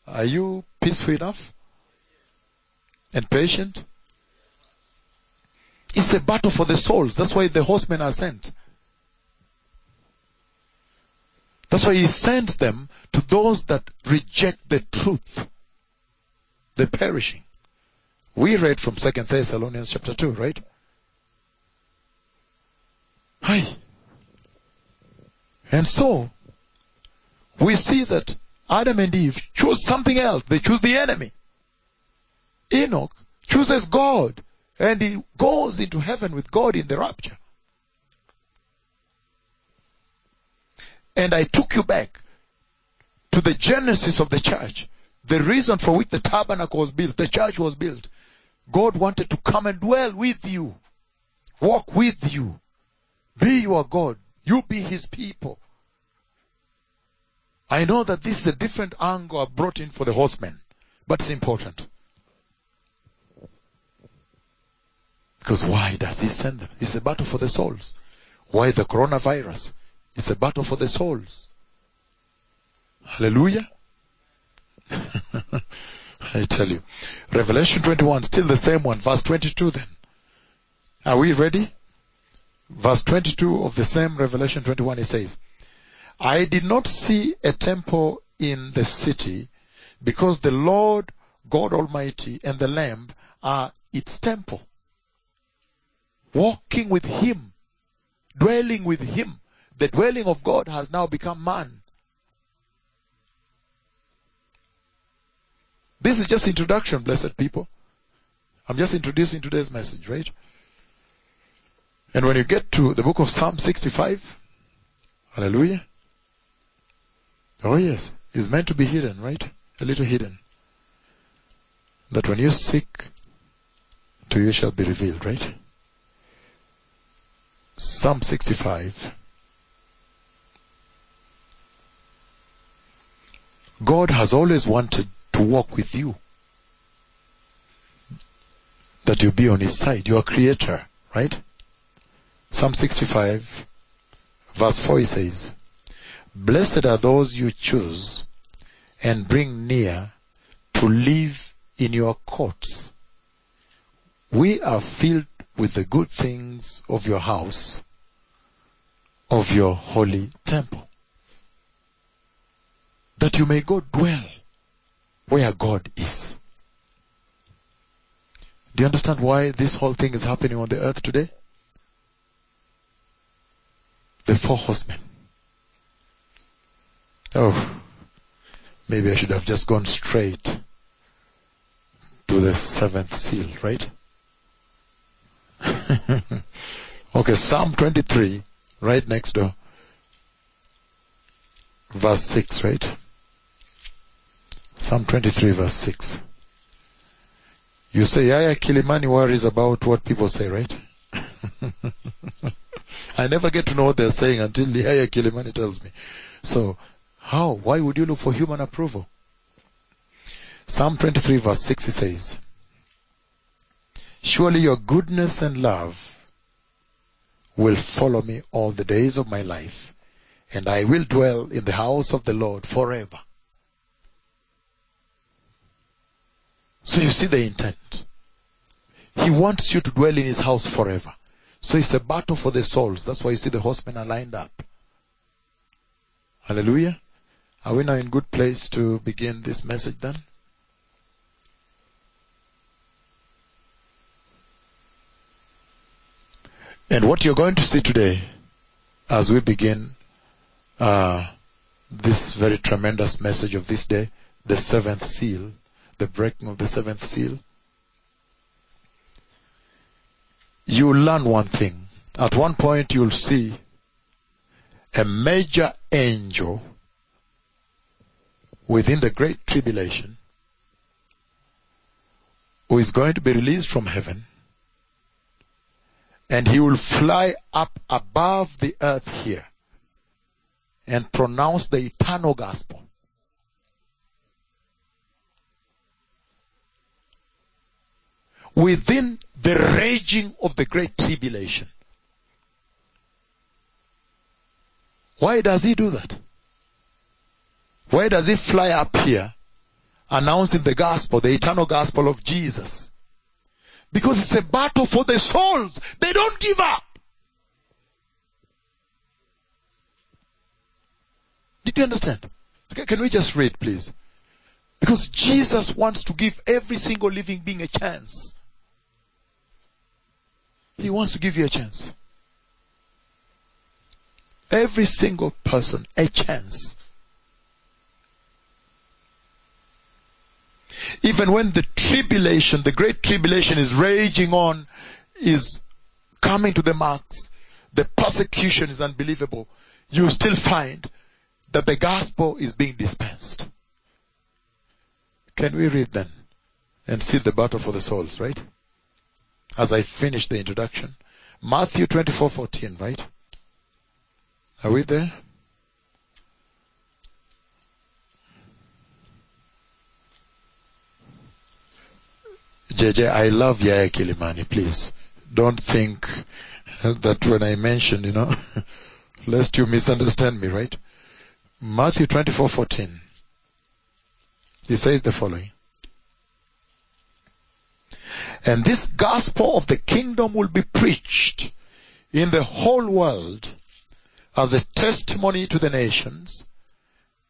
Are you peaceful enough? And patient? It's a battle for the souls. That's why the horsemen are sent. That's why he sends them to those that reject the truth. The perishing. We read from Second Thessalonians chapter 2, right? Hi. And so, we see that Adam and Eve chose something else. They choose the enemy. Enoch chooses God and he goes into heaven with God in the rapture. And I took you back to the genesis of the church. The reason for which the tabernacle was built, the church was built. God wanted to come and dwell with you, walk with you, be your God, you be his people. I know that this is a different angle I brought in for the horsemen, but it's important. Because why does he send them? It's a battle for the souls. Why the coronavirus? It's a battle for the souls. Hallelujah. I tell you. Revelation 21, still the same one. Verse 22 then. Are we ready? Verse 22 of the same Revelation 21, it says, I did not see a temple in the city because the Lord God Almighty and the Lamb are its temple. Walking with Him, dwelling with Him. The dwelling of God has now become man. This is just introduction, blessed people. I'm just introducing today's message, right? And when you get to the book of Psalm 65, hallelujah. Oh yes, it's meant to be hidden, right? A little hidden. That when you seek, to you shall be revealed, right? Psalm 65. God has always wanted to walk with you. That you be on his side, your creator, right? Psalm 65 verse 4 he says, Blessed are those you choose and bring near to live in your courts. We are filled with the good things of your house, of your holy temple. That you may go dwell where God is. Do you understand why this whole thing is happening on the earth today? The four horsemen. Oh, maybe I should have just gone straight to the seventh seal, right? okay, Psalm 23, right next door. Verse 6, right? Psalm 23 verse 6. You say, Yaya Kilimani worries about what people say, right? I never get to know what they're saying until Yaya Kilimani tells me. So, how? Why would you look for human approval? Psalm 23 verse 6 he says, Surely your goodness and love will follow me all the days of my life, and I will dwell in the house of the Lord forever. So you see the intent. He wants you to dwell in his house forever. So it's a battle for the souls. That's why you see the horsemen are lined up. Hallelujah. Are we now in good place to begin this message then? And what you're going to see today as we begin uh, this very tremendous message of this day, the seventh seal, the breaking of the seventh seal, you learn one thing. At one point you'll see a major angel within the great tribulation who is going to be released from heaven and he will fly up above the earth here and pronounce the eternal gospel. Within the raging of the great tribulation. Why does he do that? Why does he fly up here announcing the gospel, the eternal gospel of Jesus? Because it's a battle for the souls. They don't give up. Did you understand? Can we just read, please? Because Jesus wants to give every single living being a chance. He wants to give you a chance. Every single person a chance. Even when the tribulation, the great tribulation is raging on, is coming to the marks, the persecution is unbelievable, you still find that the gospel is being dispensed. Can we read then and see the battle for the souls, right? As I finish the introduction. Matthew 24:14, right? Are we there? JJ, I love Yaya Kilimani, please. Don't think that when I mention, you know, lest you misunderstand me, right? Matthew 24:14. He says the following. And this gospel of the kingdom will be preached in the whole world as a testimony to the nations,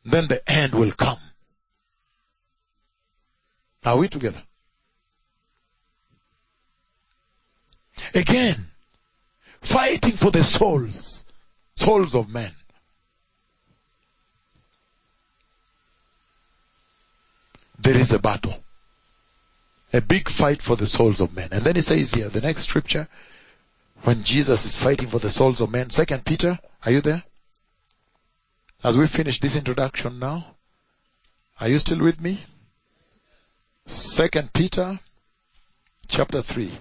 then the end will come. Are we together? Again, fighting for the souls, souls of men. There is a battle. A big fight for the souls of men. And then he says here, the next scripture, when Jesus is fighting for the souls of men, second Peter, are you there? As we finish this introduction now, are you still with me? Second Peter, chapter 3.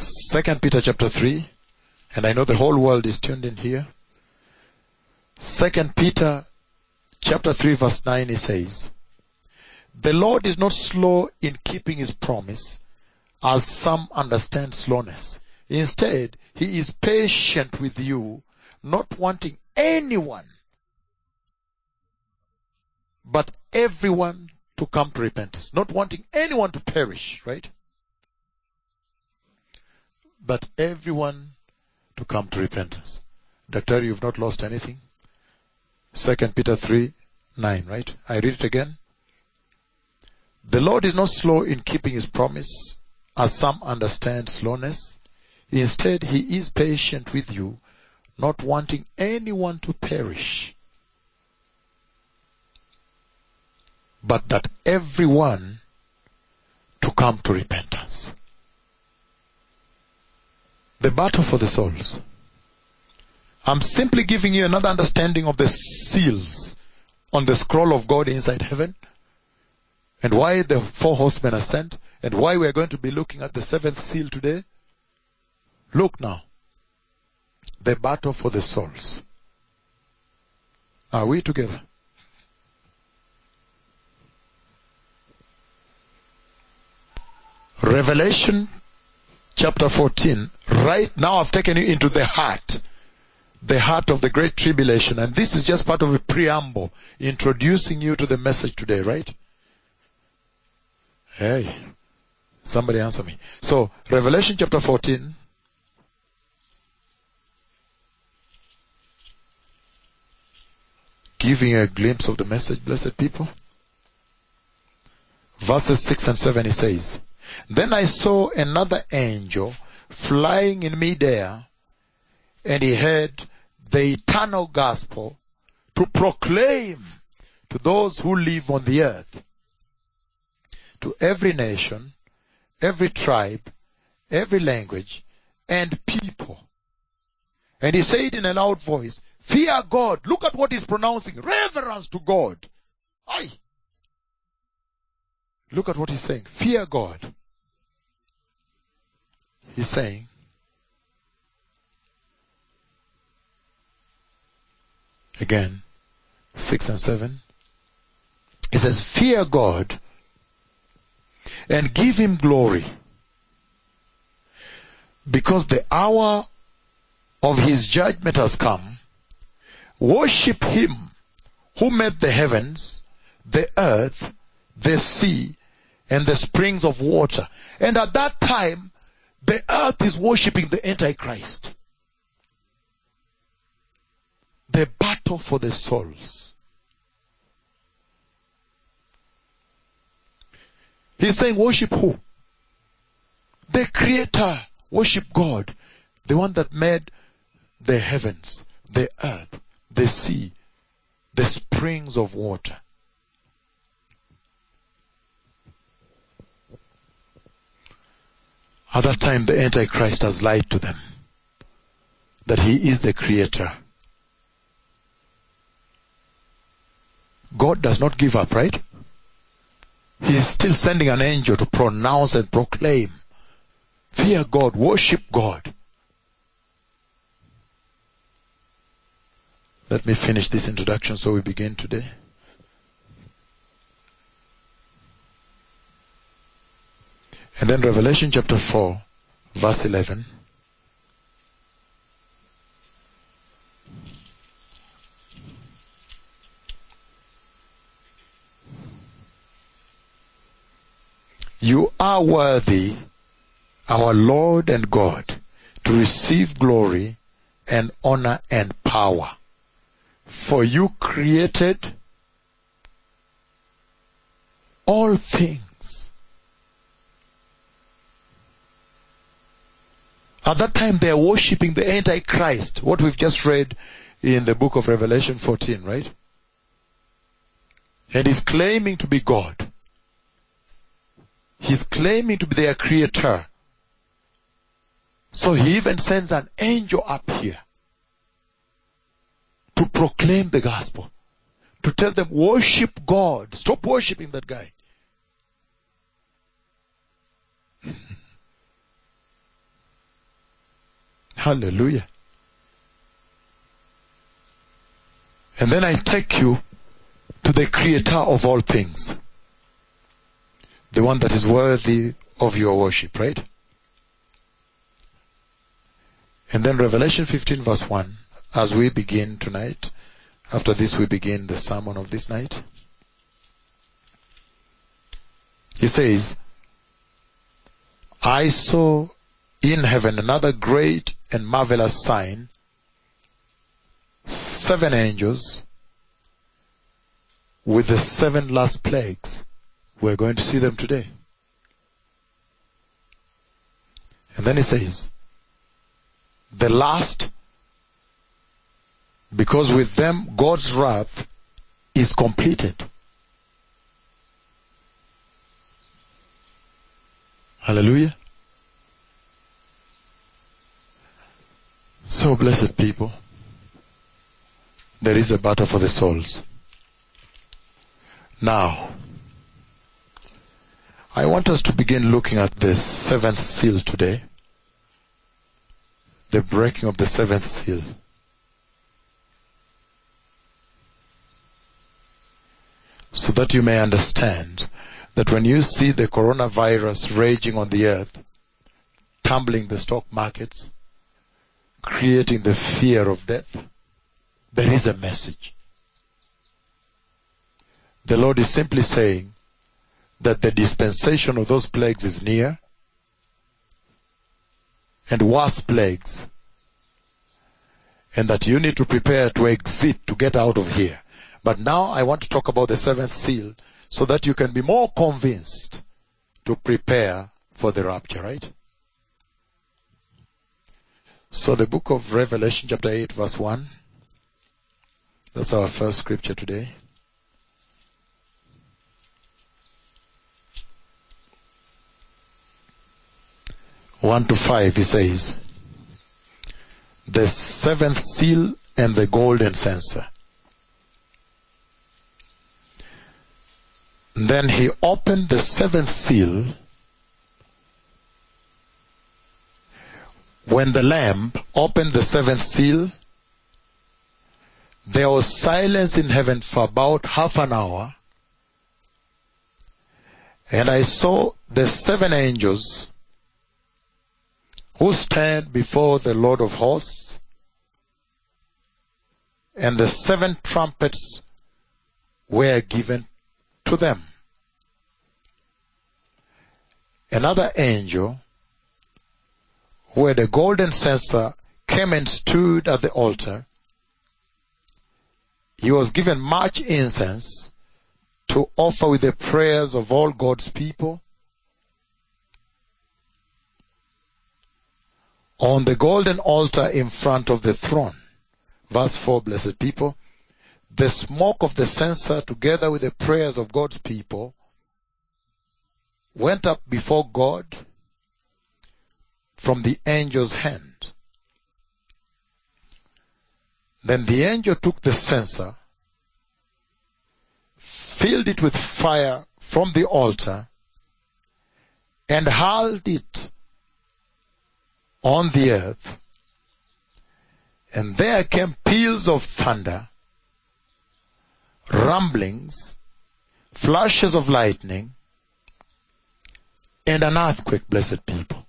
Second Peter chapter 3, and I know the whole world is tuned in here. Second Peter chapter 3 verse 9 he says, The Lord is not slow in keeping his promise, as some understand slowness. Instead, he is patient with you, not wanting anyone, but everyone to come to repentance. Not wanting anyone to perish, right? But everyone to come to repentance. Doctor, you've not lost anything? Second Peter 3, 9, right? I read it again. The Lord is not slow in keeping his promise, as some understand slowness. Instead, he is patient with you, not wanting anyone to perish, but that everyone to come to repentance. The battle for the souls. I'm simply giving you another understanding of the seals on the scroll of God inside heaven and why the four horsemen are sent and why we're going to be looking at the seventh seal today. Look now. The battle for the souls. Are we together? Revelation chapter 14. Right now I've taken you into the heart the heart of the great tribulation. And this is just part of a preamble introducing you to the message today, right? Hey, somebody answer me. So, Revelation chapter 14. Giving a glimpse of the message, blessed people. Verses 6 and 7 he says, Then I saw another angel flying in midair and he had the eternal gospel to proclaim to those who live on the earth, to every nation, every tribe, every language, and people. And he said in a loud voice, Fear God. Look at what he's pronouncing. Reverence to God. Aye. Look at what he's saying. Fear God. He's saying, again, 6 and 7. He says, fear God and give him glory because the hour of his judgment has come. Worship him who made the heavens, the earth, the sea, and the springs of water. And at that time, the earth is worshipping the Antichrist. The battle for the souls. He's saying worship who? The creator. Worship God. The one that made the heavens, the earth, the sea, the springs of water. At that time, the Antichrist has lied to them that he is the creator. God does not give up, right? He is still sending an angel to pronounce and proclaim. Fear God, worship God. Let me finish this introduction so we begin today. And then Revelation chapter 4, verse 11. You are worthy, our Lord and God, to receive glory and honor and power. For you created all things. At that time they are worshipping the Antichrist, what we've just read in the book of Revelation 14, right? And he's claiming to be God. He's claiming to be their creator. So he even sends an angel up here to proclaim the gospel. To tell them, worship God. Stop worshiping that guy. Hallelujah. And then I take you to the creator of all things. The one that is worthy of your worship, right? And then Revelation 15 verse 1, as we begin tonight, after this we begin the sermon of this night. He says, I saw in heaven another great and marvelous sign, seven angels with the seven last plagues. We're going to see them today. And then he says, the last, because with them God's wrath is completed. Hallelujah. So blessed people, there is a battle for the souls. Now, I want us to begin looking at the seventh seal today. The breaking of the seventh seal. So that you may understand that when you see the coronavirus raging on the earth, tumbling the stock markets, creating the fear of death, there is a message. The Lord is simply saying that the dispensation of those plagues is near and worse plagues and that you need to prepare to exit to get out of here. But now I want to talk about the seventh seal so that you can be more convinced to prepare for the rapture, right? So the book of Revelation chapter 8 verse 1. That's our first scripture today. One to five, he says, the seventh seal and the golden censer. Then he opened the seventh seal. When the Lamb opened the seventh seal, there was silence in heaven for about half an hour. And I saw the seven angels who stand before the Lord of hosts, and the seven trumpets were given to them. Another angel who the golden censer came and stood at the altar. He was given much incense to offer with the prayers of all God's people. On the golden altar in front of the throne. Verse 4, blessed people. The smoke of the censer together with the prayers of God's people went up before God from the angel's hand. Then the angel took the censer, filled it with fire from the altar, and hurled it on the earth. And there came peals of thunder, rumblings, flashes of lightning, and an earthquake, blessed people.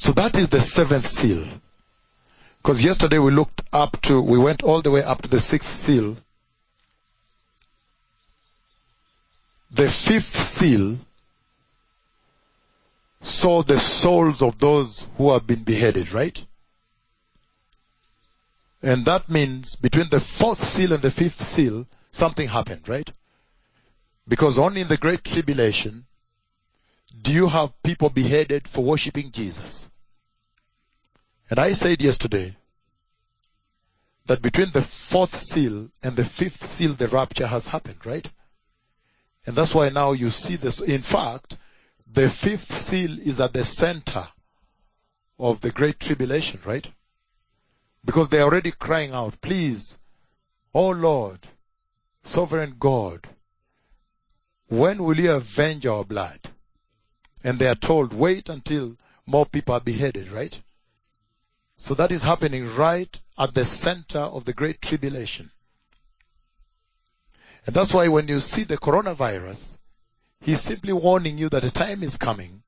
So that is the seventh seal. Because yesterday we looked up to, we went all the way up to the sixth seal. The fifth seal saw the souls of those who have been beheaded, right? And that means between the fourth seal and the fifth seal, something happened, right? Because only in the Great Tribulation do you have people beheaded for worshiping Jesus. And I said yesterday that between the fourth seal and the fifth seal, the rapture has happened, right? And that's why now you see this. In fact, the fifth seal is at the center of the Great Tribulation, right? Because they're already crying out, please, oh Lord, sovereign God, when will you avenge our blood? And they are told, wait until more people are beheaded, right? So that is happening right at the center of the Great Tribulation. And that's why when you see the coronavirus, he's simply warning you that a time is coming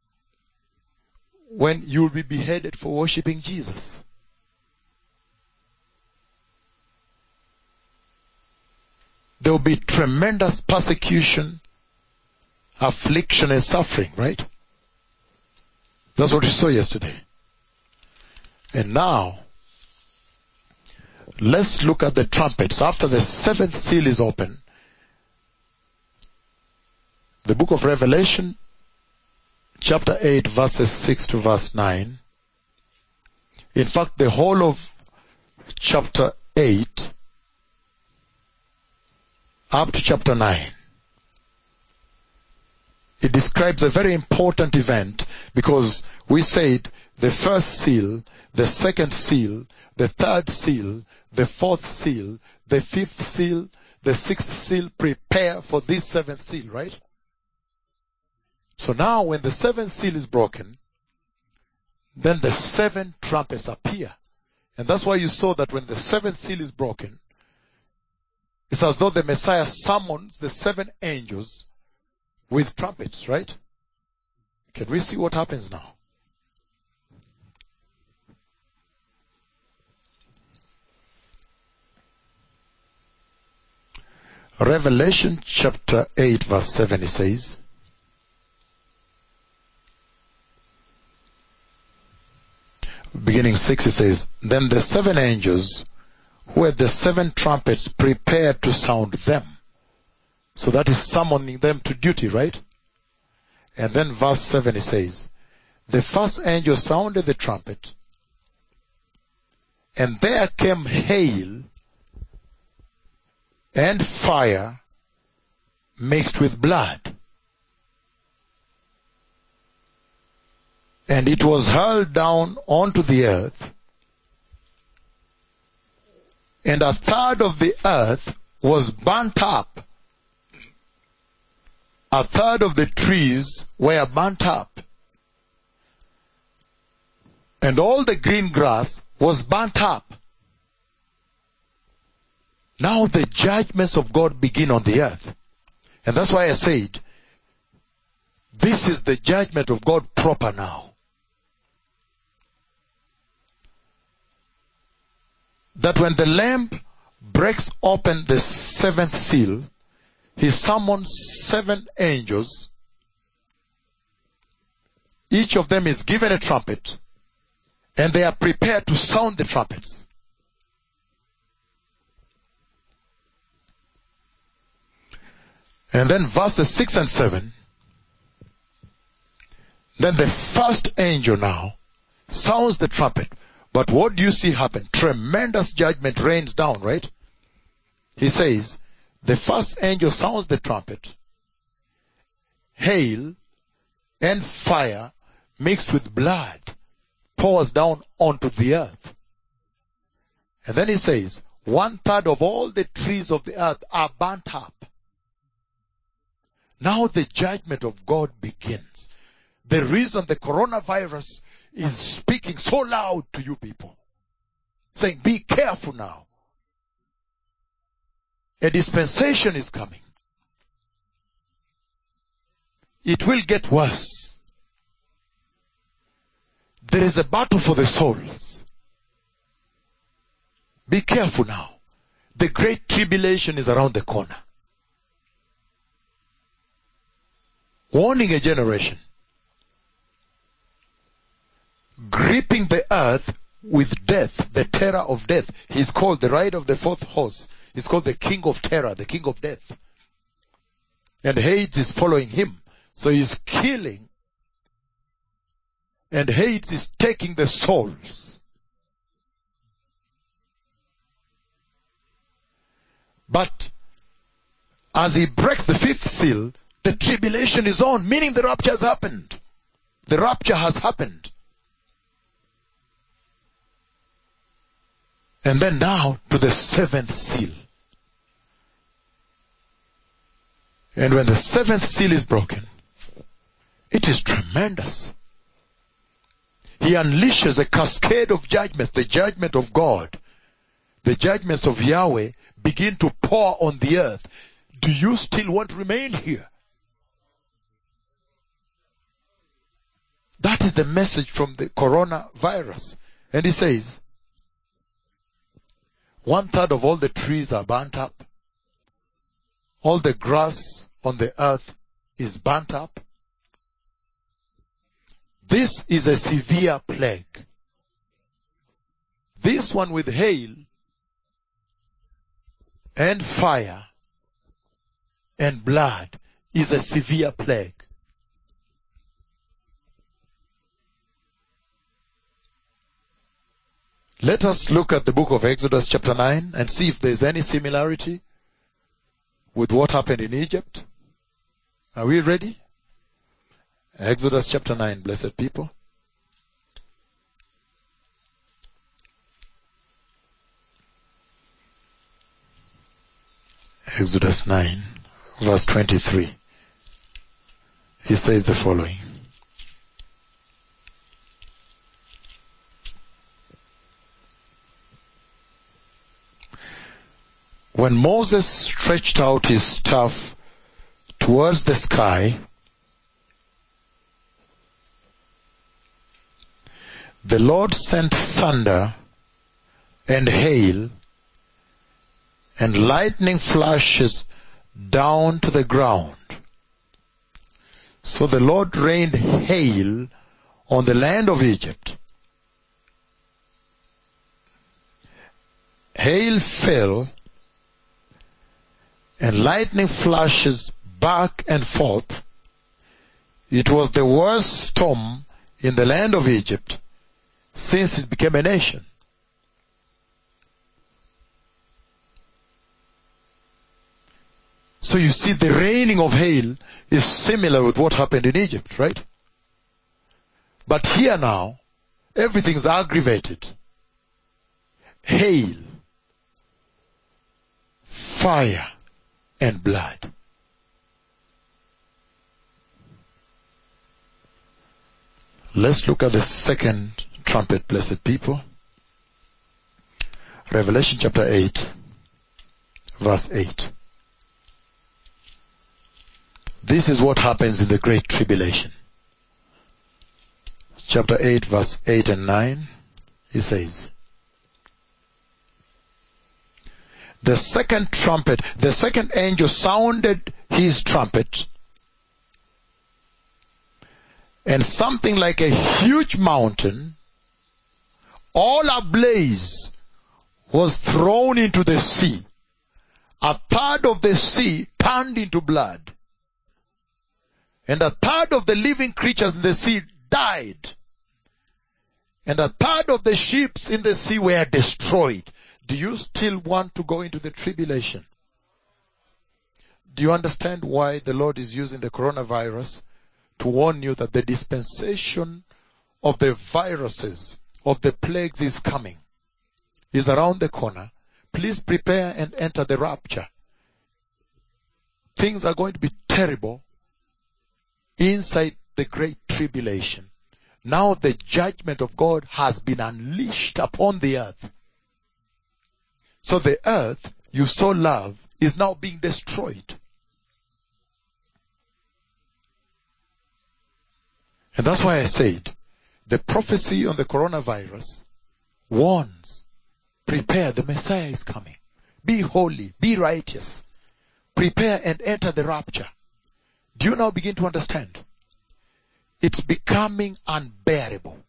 when you'll be beheaded for worshiping Jesus. There will be tremendous persecution, affliction and suffering, right? That's what we saw yesterday. And now, let's look at the trumpets. After the seventh seal is open, the book of Revelation, chapter 8, verses 6 to verse 9. In fact, the whole of chapter 8 up to chapter 9. It describes a very important event because we said the first seal, the second seal, the third seal, the fourth seal, the fifth seal, the sixth seal prepare for this seventh seal, right? So now when the seventh seal is broken, then the seven trumpets appear. And that's why you saw that when the seventh seal is broken, it's as though the Messiah summons the seven angels with trumpets, right? Can we see what happens now? Revelation chapter 8 verse 7 it says, beginning 6 it says, Then the seven angels who had the seven trumpets prepared to sound them. So that is summoning them to duty, right? And then verse 7 it says, The first angel sounded the trumpet, and there came hail and fire mixed with blood. And it was hurled down onto the earth, and a third of the earth was burnt up. A third of the trees were burnt up. And all the green grass was burnt up. Now the judgments of God begin on the earth. And that's why I said, this is the judgment of God proper now. That when the Lamb breaks open the seventh seal, he summons seven angels. Each of them is given a trumpet, and they are prepared to sound the trumpets. And then verses 6 and 7. Then the first angel now sounds the trumpet. But what do you see happen? Tremendous judgment rains down, right? He says, the first angel sounds the trumpet. Hail and fire mixed with blood pours down onto the earth. And then he says, one third of all the trees of the earth are burnt up. Now the judgment of God begins. The reason the coronavirus is speaking so loud to you people, saying, be careful now. A dispensation is coming. It will get worse. There is a battle for the souls. Be careful now. The great tribulation is around the corner. Warning a generation. Gripping the earth with death, the terror of death. He's called the ride of the fourth horse. He's called the king of terror, the king of death. And Hades is following him. So he's killing. And Hades is taking the souls. But as he breaks the fifth seal, the tribulation is on, meaning the rapture has happened. The rapture has happened. And then now to the seventh seal. And when the seventh seal is broken, it is tremendous. He unleashes a cascade of judgments, the judgment of God, the judgments of Yahweh begin to pour on the earth. Do you still want to remain here? That is the message from the coronavirus. And he says, one third of all the trees are burnt up. All the grass on the earth is burnt up. This is a severe plague. This one with hail and fire and blood is a severe plague. Let us look at the book of Exodus chapter 9 and see if there's any similarity with what happened in Egypt. Are we ready? Exodus chapter 9, blessed people. Exodus 9, verse 23. He says the following. When Moses stretched out his staff towards the sky, the Lord sent thunder and hail and lightning flashes down to the ground. So the Lord rained hail on the land of Egypt. Hail fell and lightning flashes back and forth. It was the worst storm in the land of Egypt since it became a nation. So you see the raining of hail is similar with what happened in Egypt, right? But here now, everything's aggravated. Hail, fire and blood. Let's look at the second trumpet, blessed people. Revelation chapter 8, verse 8. This is what happens in the Great Tribulation. Chapter 8, verse 8 and 9, he says, The second trumpet, the second angel sounded his trumpet, and something like a huge mountain, all ablaze, was thrown into the sea. A third of the sea turned into blood. And a third of the living creatures in the sea died. And a third of the ships in the sea were destroyed. Do you still want to go into the tribulation? Do you understand why the Lord is using the coronavirus to warn you that the dispensation of the viruses, of the plagues is coming, is around the corner. Please prepare and enter the rapture. Things are going to be terrible inside the great tribulation. Now the judgment of God has been unleashed upon the earth. So the earth you so love is now being destroyed. And that's why I said the prophecy on the coronavirus warns, prepare, the Messiah is coming. Be holy, be righteous. Prepare and enter the rapture. Do you now begin to understand? It's becoming unbearable.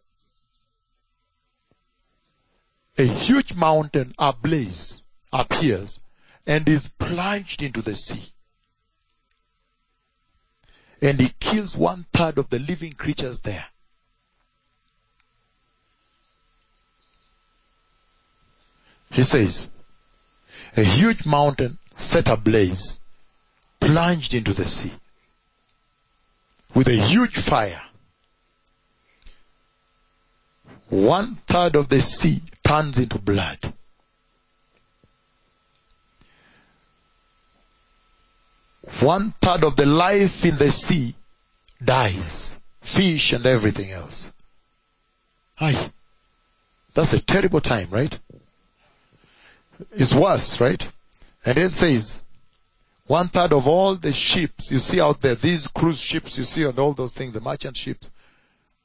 A huge mountain ablaze appears and is plunged into the sea. And he kills one third of the living creatures there. He says, a huge mountain set ablaze, plunged into the sea with a huge fire. One third of the sea turns into blood. One third of the life in the sea dies. Fish and everything else. Aye. That's a terrible time, right? It's worse, right? And it says, one third of all the ships you see out there, these cruise ships you see and all those things, the merchant ships,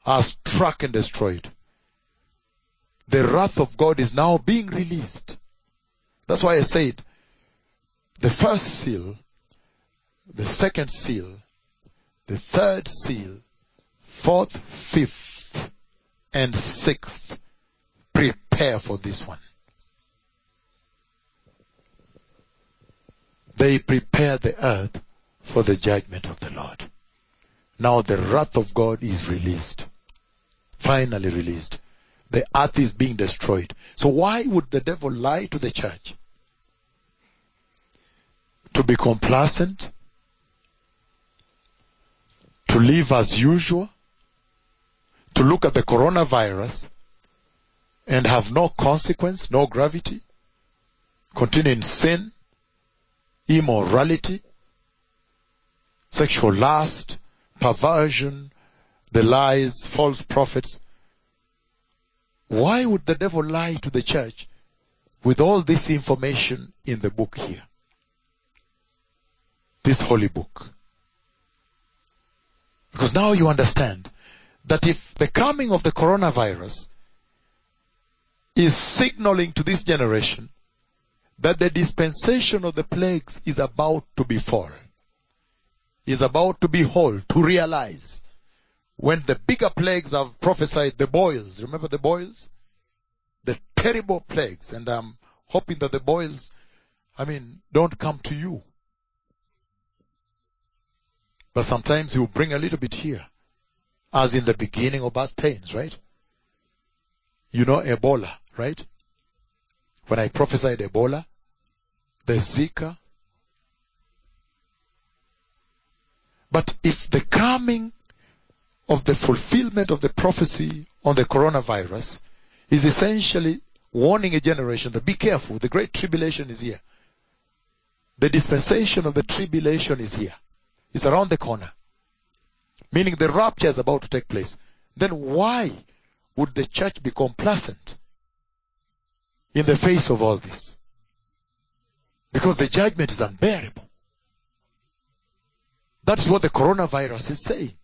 are struck and destroyed. The wrath of God is now being released. That's why I said, the first seal, the second seal, the third seal, fourth, fifth, and sixth, prepare for this one. they prepare the earth for the judgment of the Lord. Now the wrath of God is released. Finally released. The earth is being destroyed. So why would the devil lie to the church? To be complacent? To live as usual? To look at the coronavirus and have no consequence, no gravity? Continue in sin? immorality, sexual lust, perversion, the lies, false prophets. Why would the devil lie to the church with all this information in the book here? This holy book. Because now you understand that if the coming of the coronavirus is signaling to this generation that the dispensation of the plagues is about to befall, is about to behold, to realize. When the bigger plagues have prophesied, the boils, remember the boils? The terrible plagues, and I'm hoping that the boils, I mean, don't come to you. But sometimes he will bring a little bit here, as in the beginning of birth pains, right? You know Ebola, right? When I prophesied Ebola, the Zika. But if the coming of the fulfillment of the prophecy on the coronavirus is essentially warning a generation that be careful, the great tribulation is here. the dispensation of the tribulation is here. It's around the corner. Meaning the rapture is about to take place. Then why would the church be complacent in the face of all this? Because the judgment is unbearable. That's what the coronavirus is saying.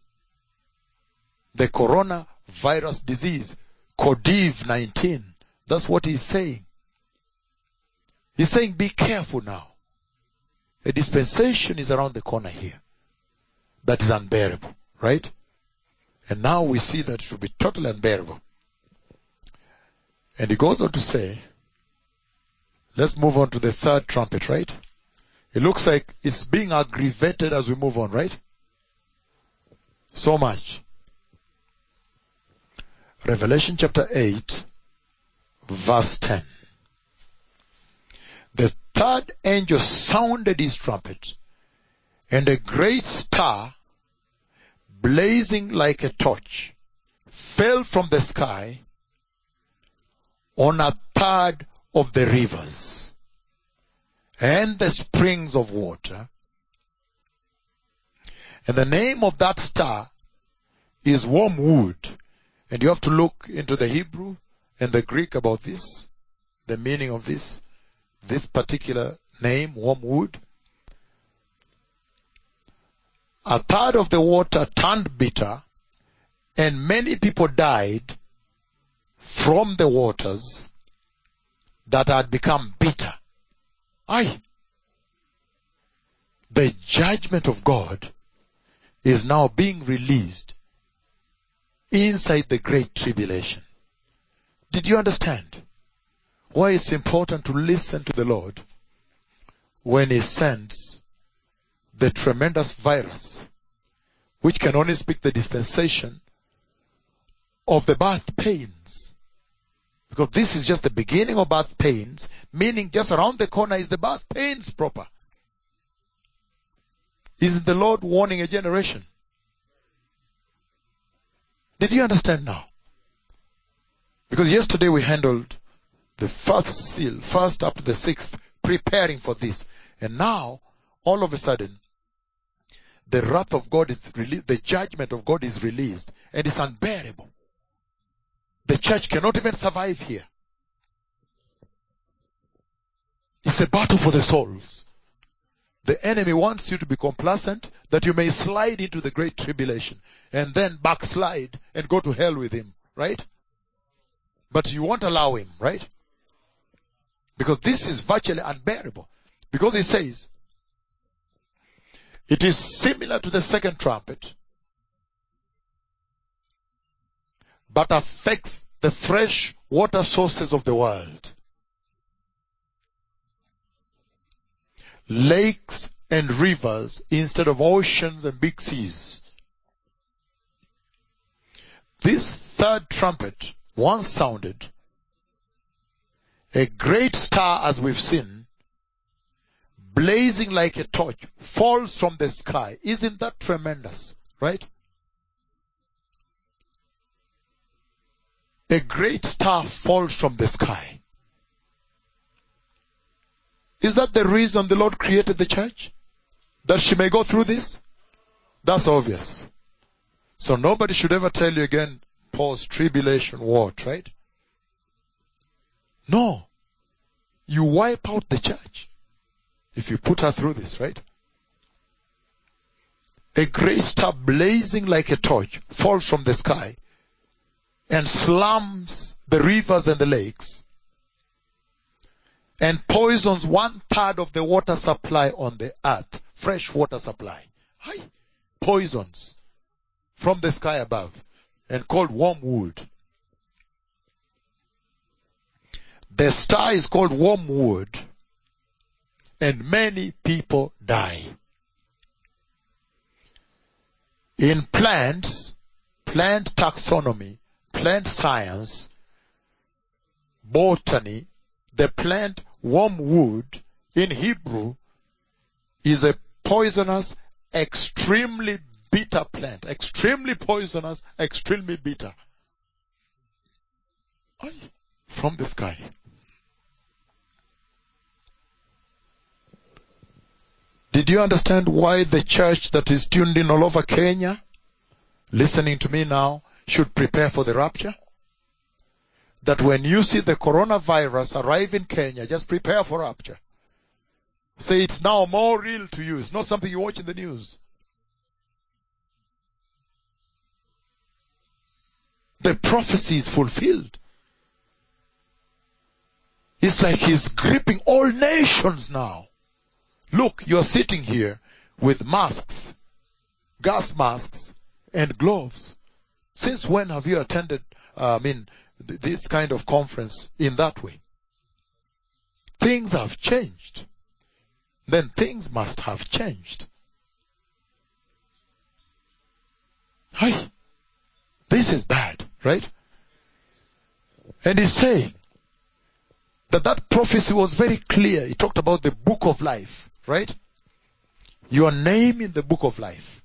The coronavirus disease, COVID-19, that's what he's saying. He's saying be careful now. A dispensation is around the corner here that is unbearable, right? And now we see that it will be totally unbearable. And he goes on to say, let's move on to the third trumpet, right? It looks like it's being aggravated as we move on, right? So much. Revelation chapter 8, verse 10. The third angel sounded his trumpet, and a great star, blazing like a torch, fell from the sky on a third of the rivers and the springs of water. And the name of that star is wormwood. And you have to look into the Hebrew and the Greek about this, the meaning of this, this particular name, wormwood. A third of the water turned bitter and many people died from the waters that had become bitter. Aye. The judgment of God is now being released inside the great tribulation. Did you understand why it's important to listen to the Lord when He sends the tremendous virus which can only speak the dispensation of the birth pains? Because this is just the beginning of birth pains, meaning just around the corner is the birth pains proper. Isn't the Lord warning a generation? Did you understand now? Because yesterday we handled the first seal, first up to the sixth, preparing for this. And now, all of a sudden, the wrath of God is released, the judgment of God is released, and it's unbearable. The church cannot even survive here. It's a battle for the souls. The enemy wants you to be complacent that you may slide into the great tribulation and then backslide and go to hell with him, right? But you won't allow him, right? Because this is virtually unbearable. Because he says, it is similar to the second trumpet, but affects the fresh water sources of the world. Lakes and rivers instead of oceans and big seas. This third trumpet once sounded, a great star as we've seen, blazing like a torch, falls from the sky. Isn't that tremendous? Right? A great star falls from the sky. Is that the reason the Lord created the church? That she may go through this? That's obvious. So nobody should ever tell you again, post tribulation what, right? No. You wipe out the church if you put her through this, right? A great star blazing like a torch falls from the sky and slams the rivers and the lakes and poisons one third of the water supply on the earth, fresh water supply. Hi, poisons from the sky above and called wormwood. The star is called wormwood and many people die. In plants, plant taxonomy, plant science, botany, the plant wormwood in Hebrew is a poisonous, extremely bitter plant. Extremely poisonous, extremely bitter. From the sky. Did you understand why the church that is tuned in all over Kenya, listening to me now, should prepare for the rapture? That when you see the coronavirus arrive in Kenya, just prepare for rapture. Say it's now more real to you. It's not something you watch in the news. The prophecy is fulfilled. It's like he's gripping all nations now. Look, you're sitting here with masks, gas masks, and gloves. Since when have you attended, uh, I mean, this kind of conference in that way? Things have changed. Then things must have changed. Hi. This is bad, right? And he's saying that that prophecy was very clear. He talked about the book of life, right? Your name in the book of life.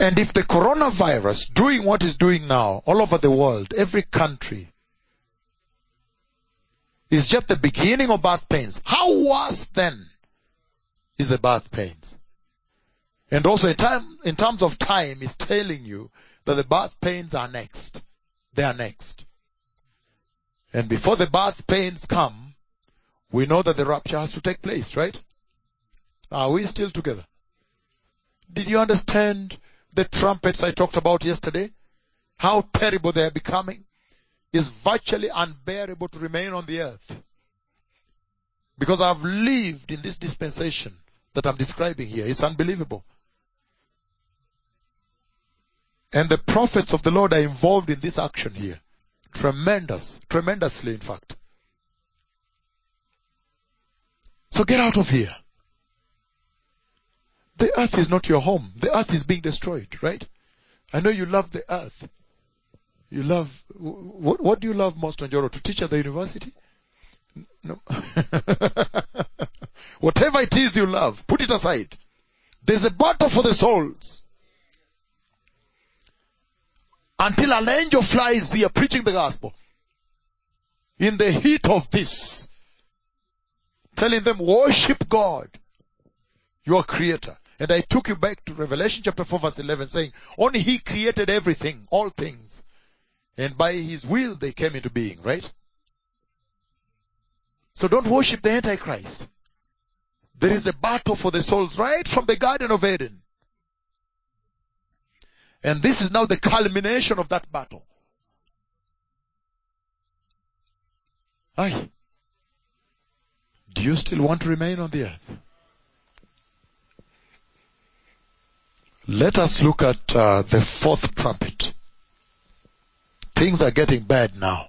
And if the coronavirus doing what it's doing now all over the world, every country, is just the beginning of birth pains, how worse then is the birth pains? And also in time, in terms of time, it's telling you that the birth pains are next. They are next. And before the birth pains come, we know that the rapture has to take place, right? Are we still together? Did you understand the trumpets I talked about yesterday? How terrible they are becoming, is virtually unbearable to remain on the earth. Because I've lived in this dispensation that I'm describing here. It's unbelievable. And the prophets of the Lord are involved in this action here. Tremendous. Tremendously, in fact. So get out of here. The earth is not your home. The earth is being destroyed, right? I know you love the earth. You love, what, what do you love most, Onjoro? To teach at the university? No. Whatever it is you love, put it aside. There's a battle for the souls. Until an angel flies here preaching the gospel. In the heat of this. Telling them, worship God, your creator. And I took you back to Revelation chapter 4 verse 11 saying, only he created everything, all things. And by his will they came into being, right? So don't worship the Antichrist. There is a battle for the souls right from the Garden of Eden. And this is now the culmination of that battle. Aye. Do you still want to remain on the earth? Let us look at uh, the fourth trumpet. Things are getting bad now.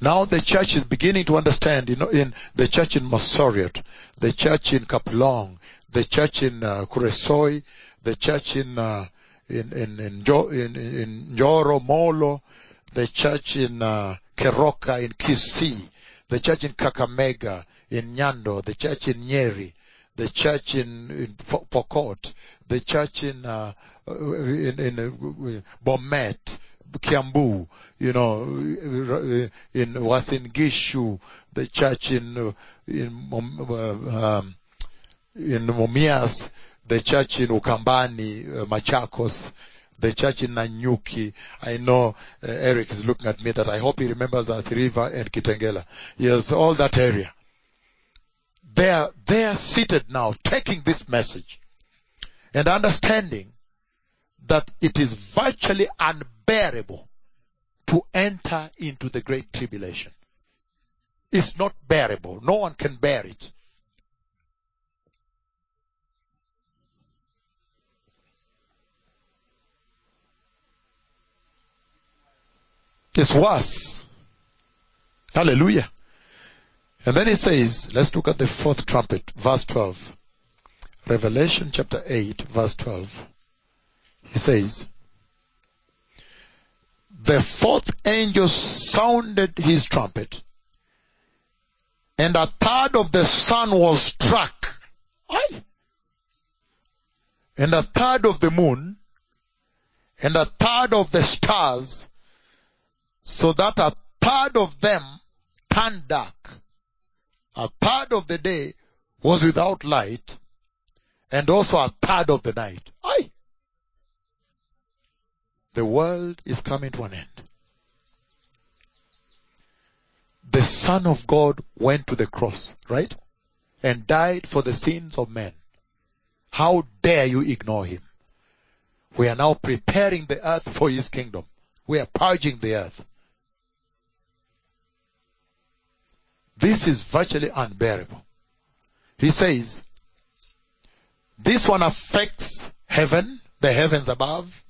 Now the church is beginning to understand, you know, in the church in Mosoriot, the church in Kapulong, the church in uh, Kuresoi, the church in, uh, in, in, in, jo, in, in Njoro, Molo, the church in uh, Keroka, in Kisii, the church in Kakamega, in Nyando, the church in Nyeri, the church in, in Pokot, the church in, uh, in, in uh, Bomet, Kiambu, you know, in Uasin Gishu, the church in, uh, in, uh, um, in Mumias, the church in Ukambani, uh, Machakos, the church in Nanyuki. I know uh, Eric is looking at me that I hope he remembers Athi River and Kitengela. Yes, all that area. They are, seated now taking this message and understanding that it is virtually unbearable to enter into the great tribulation. It's not bearable. No one can bear it. It's worse. Hallelujah. And then he says, let's look at the fourth trumpet, verse 12. Revelation chapter 8, verse 12. He says, the fourth angel sounded his trumpet, and a third of the sun was struck. Aye. And a third of the moon, and a third of the stars, so that a third of them turned dark. A third of the day was without light and also a third of the night. Aye. The world is coming to an end. The Son of God went to the cross, right? And died for the sins of men. How dare you ignore him? We are now preparing the earth for his kingdom. We are purging the earth. This is virtually unbearable. He says, this one affects heaven, the heavens above.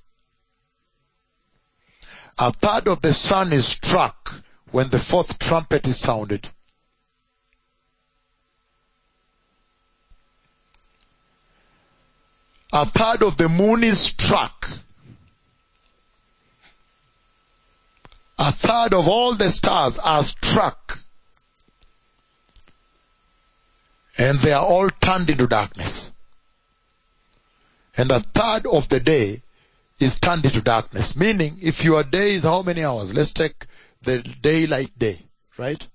A third of the sun is struck when the fourth trumpet is sounded. A third of the moon is struck. A third of all the stars are struck. And they are all turned into darkness. And a third of the day is turned into darkness. Meaning, if your day is how many hours? Let's take the daylight day, right?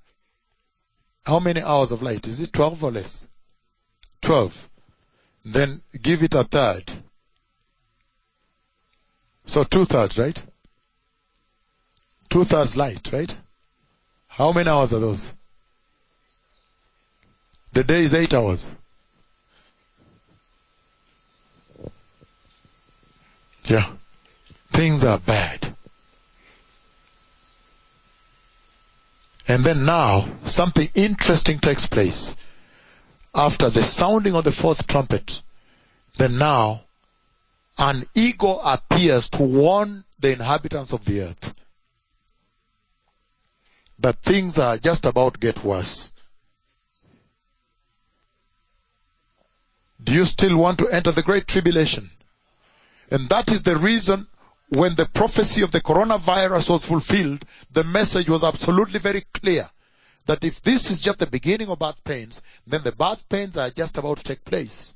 How many hours of light? Is it 12 or less? 12. Then give it a third. So two thirds, right? Two thirds light, right? How many hours are those? The day is eight hours. Yeah. Things are bad. And then now, something interesting takes place. After the sounding of the fourth trumpet, then now, an eagle appears to warn the inhabitants of the earth that things are just about to get worse. Do you still want to enter the great tribulation? And that is the reason when the prophecy of the coronavirus was fulfilled, the message was absolutely very clear that if this is just the beginning of birth pains, then the birth pains are just about to take place.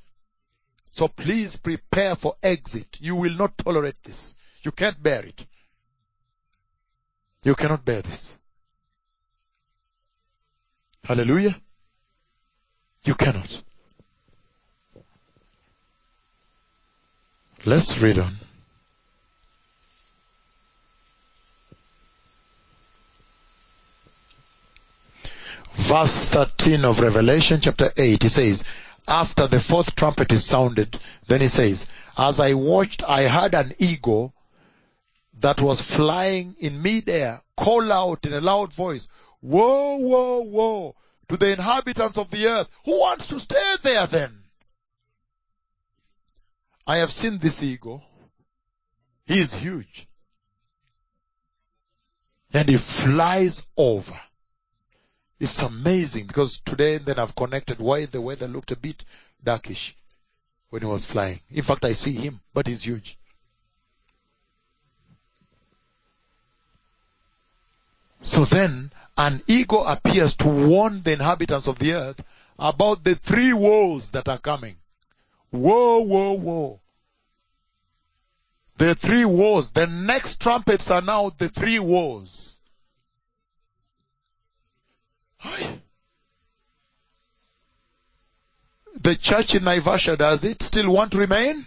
So please prepare for exit. You will not tolerate this. You can't bear it. You cannot bear this. Hallelujah. You cannot. Let's read on. Verse 13 of Revelation chapter 8, he says, after the fourth trumpet is sounded, then he says, as I watched, I heard an eagle that was flying in midair call out in a loud voice, woe, woe, woe to the inhabitants of the earth. Who wants to stay there then? I have seen this eagle. He is huge. And he flies over. It's amazing because today then I've connected why the weather looked a bit darkish when he was flying. In fact, I see him, but he's huge. So then an eagle appears to warn the inhabitants of the earth about the three woes that are coming. Woe, woe, woe. The three wars. The next trumpets are now the three wars. The church in Naivasha, does it still want to remain?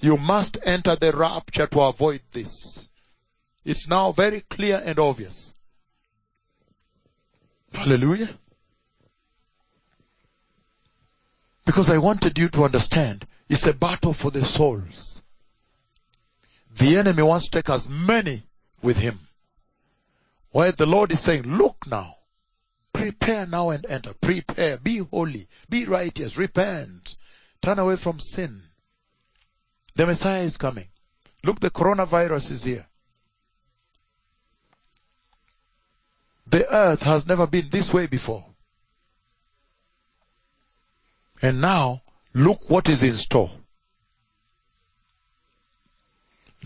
You must enter the rapture to avoid this. It's now very clear and obvious. Hallelujah. Because I wanted you to understand it's a battle for the souls. The enemy wants to take as many with him. While the Lord is saying, look now, prepare now and enter. Prepare, be holy, be righteous, repent, turn away from sin. The Messiah is coming. Look, the coronavirus is here. The earth has never been this way before. And now, look what is in store.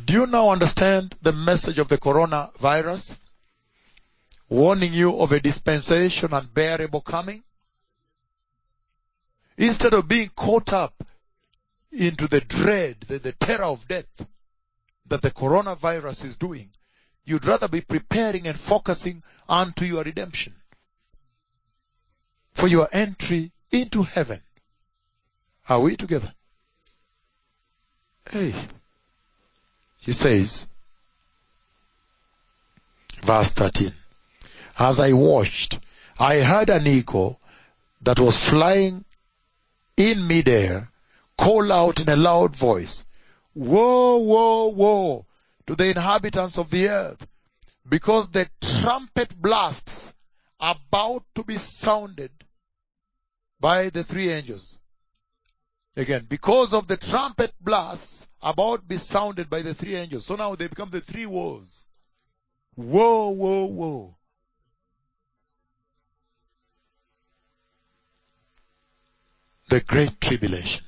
Do you now understand the message of the coronavirus? Warning you of a dispensation unbearable coming? Instead of being caught up into the dread, the, the terror of death that the coronavirus is doing, you'd rather be preparing and focusing unto your redemption. For your entry into heaven. Are we together? Hey. He says, verse 13, As I watched, I heard an eagle that was flying in midair call out in a loud voice, Woe, woe, woe to the inhabitants of the earth, because the trumpet blasts are about to be sounded by the three angels. Again, because of the trumpet blasts about be sounded by the three angels. So now they become the three woes. Woe, woe, woe. The great tribulation.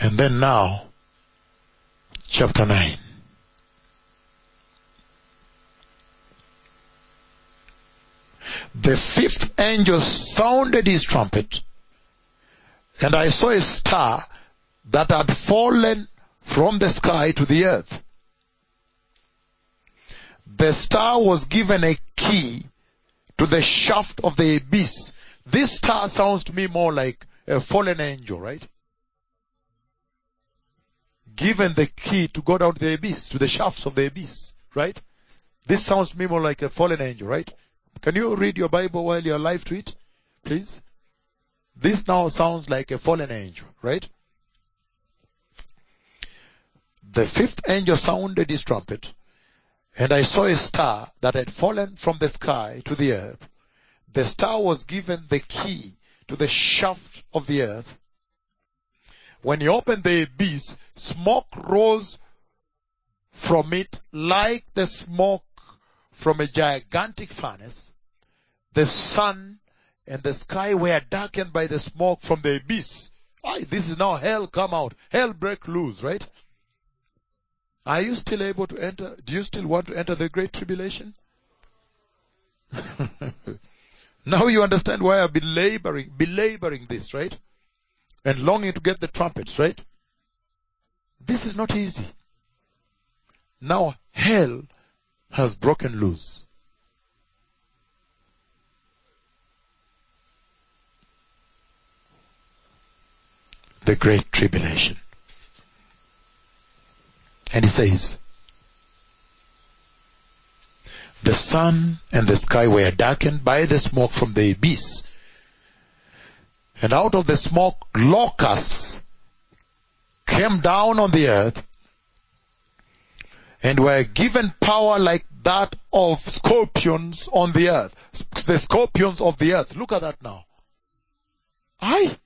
And then now, chapter 9. The fifth angel sounded his trumpet, and I saw a star that had fallen from the sky to the earth. The star was given a key to the shaft of the abyss. This star sounds to me more like a fallen angel, right? Given the key to go down to the abyss, to the shafts of the abyss, right? This sounds to me more like a fallen angel, right? Can you read your Bible while you're alive to it? Please. This now sounds like a fallen angel, right? The fifth angel sounded his trumpet, and I saw a star that had fallen from the sky to the earth. The star was given the key to the shaft of the earth. When he opened the abyss, smoke rose from it like the smoke from a gigantic furnace. The sun and the sky were darkened by the smoke from the abyss. Aye, this is now hell come out. Hell break loose, right? Are you still able to enter? Do you still want to enter the great tribulation? now you understand why I've been laboring, belaboring this, right? And longing to get the trumpets, right? This is not easy. Now hell has broken loose. The great tribulation. And he says, the sun and the sky were darkened by the smoke from the abyss. And out of the smoke, locusts came down on the earth and were given power like that of scorpions on the earth. The scorpions of the earth. Look at that now. I.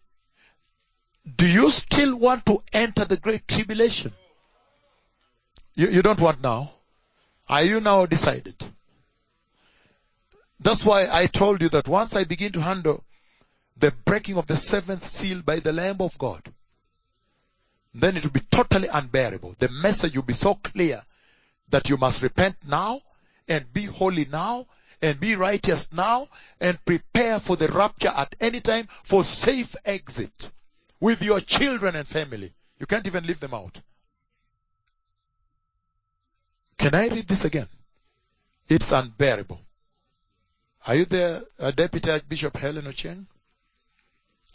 Do you still want to enter the great tribulation? You, you don't want now? Are you now decided? That's why I told you that once I begin to handle the breaking of the seventh seal by the Lamb of God, then it will be totally unbearable. The message will be so clear that you must repent now and be holy now and be righteous now and prepare for the rapture at any time for safe exit with your children and family. You can't even leave them out. Can I read this again? It's unbearable. Are you there, uh, Deputy Archbishop Helen Ochieng?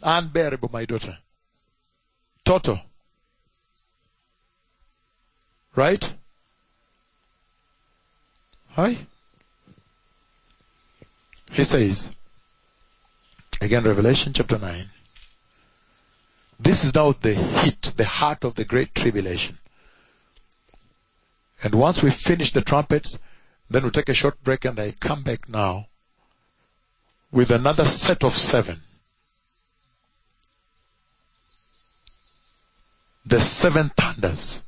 Unbearable, my daughter. Total. Right? Hi? He says, again, Revelation chapter 9. This is now the heat, the heart of the great tribulation. And once we finish the trumpets, then we'll take a short break and I come back now with another set of seven. The seven thunders.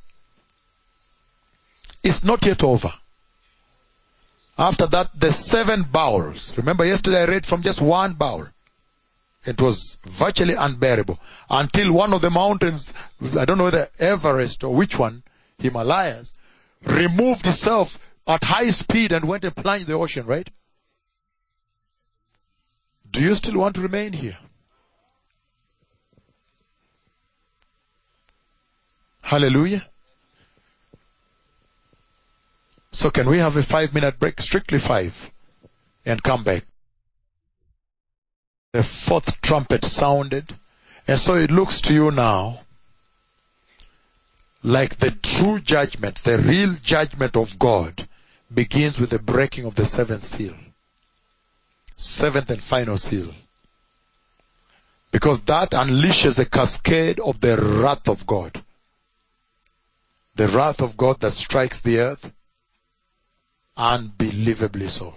It's not yet over. After that, the seven bowls. Remember yesterday I read from just one bowl. It was virtually unbearable until one of the mountains, I don't know whether Everest or which one, Himalayas, removed itself at high speed and went and plunged the ocean, right? Do you still want to remain here? Hallelujah. So can we have a five minute break? Strictly five. and come back. The fourth trumpet sounded, and so it looks to you now like the true judgment, the real judgment of God begins with the breaking of the seventh seal. Seventh and final seal. Because that unleashes a cascade of the wrath of God. The wrath of God that strikes the earth. Unbelievably so.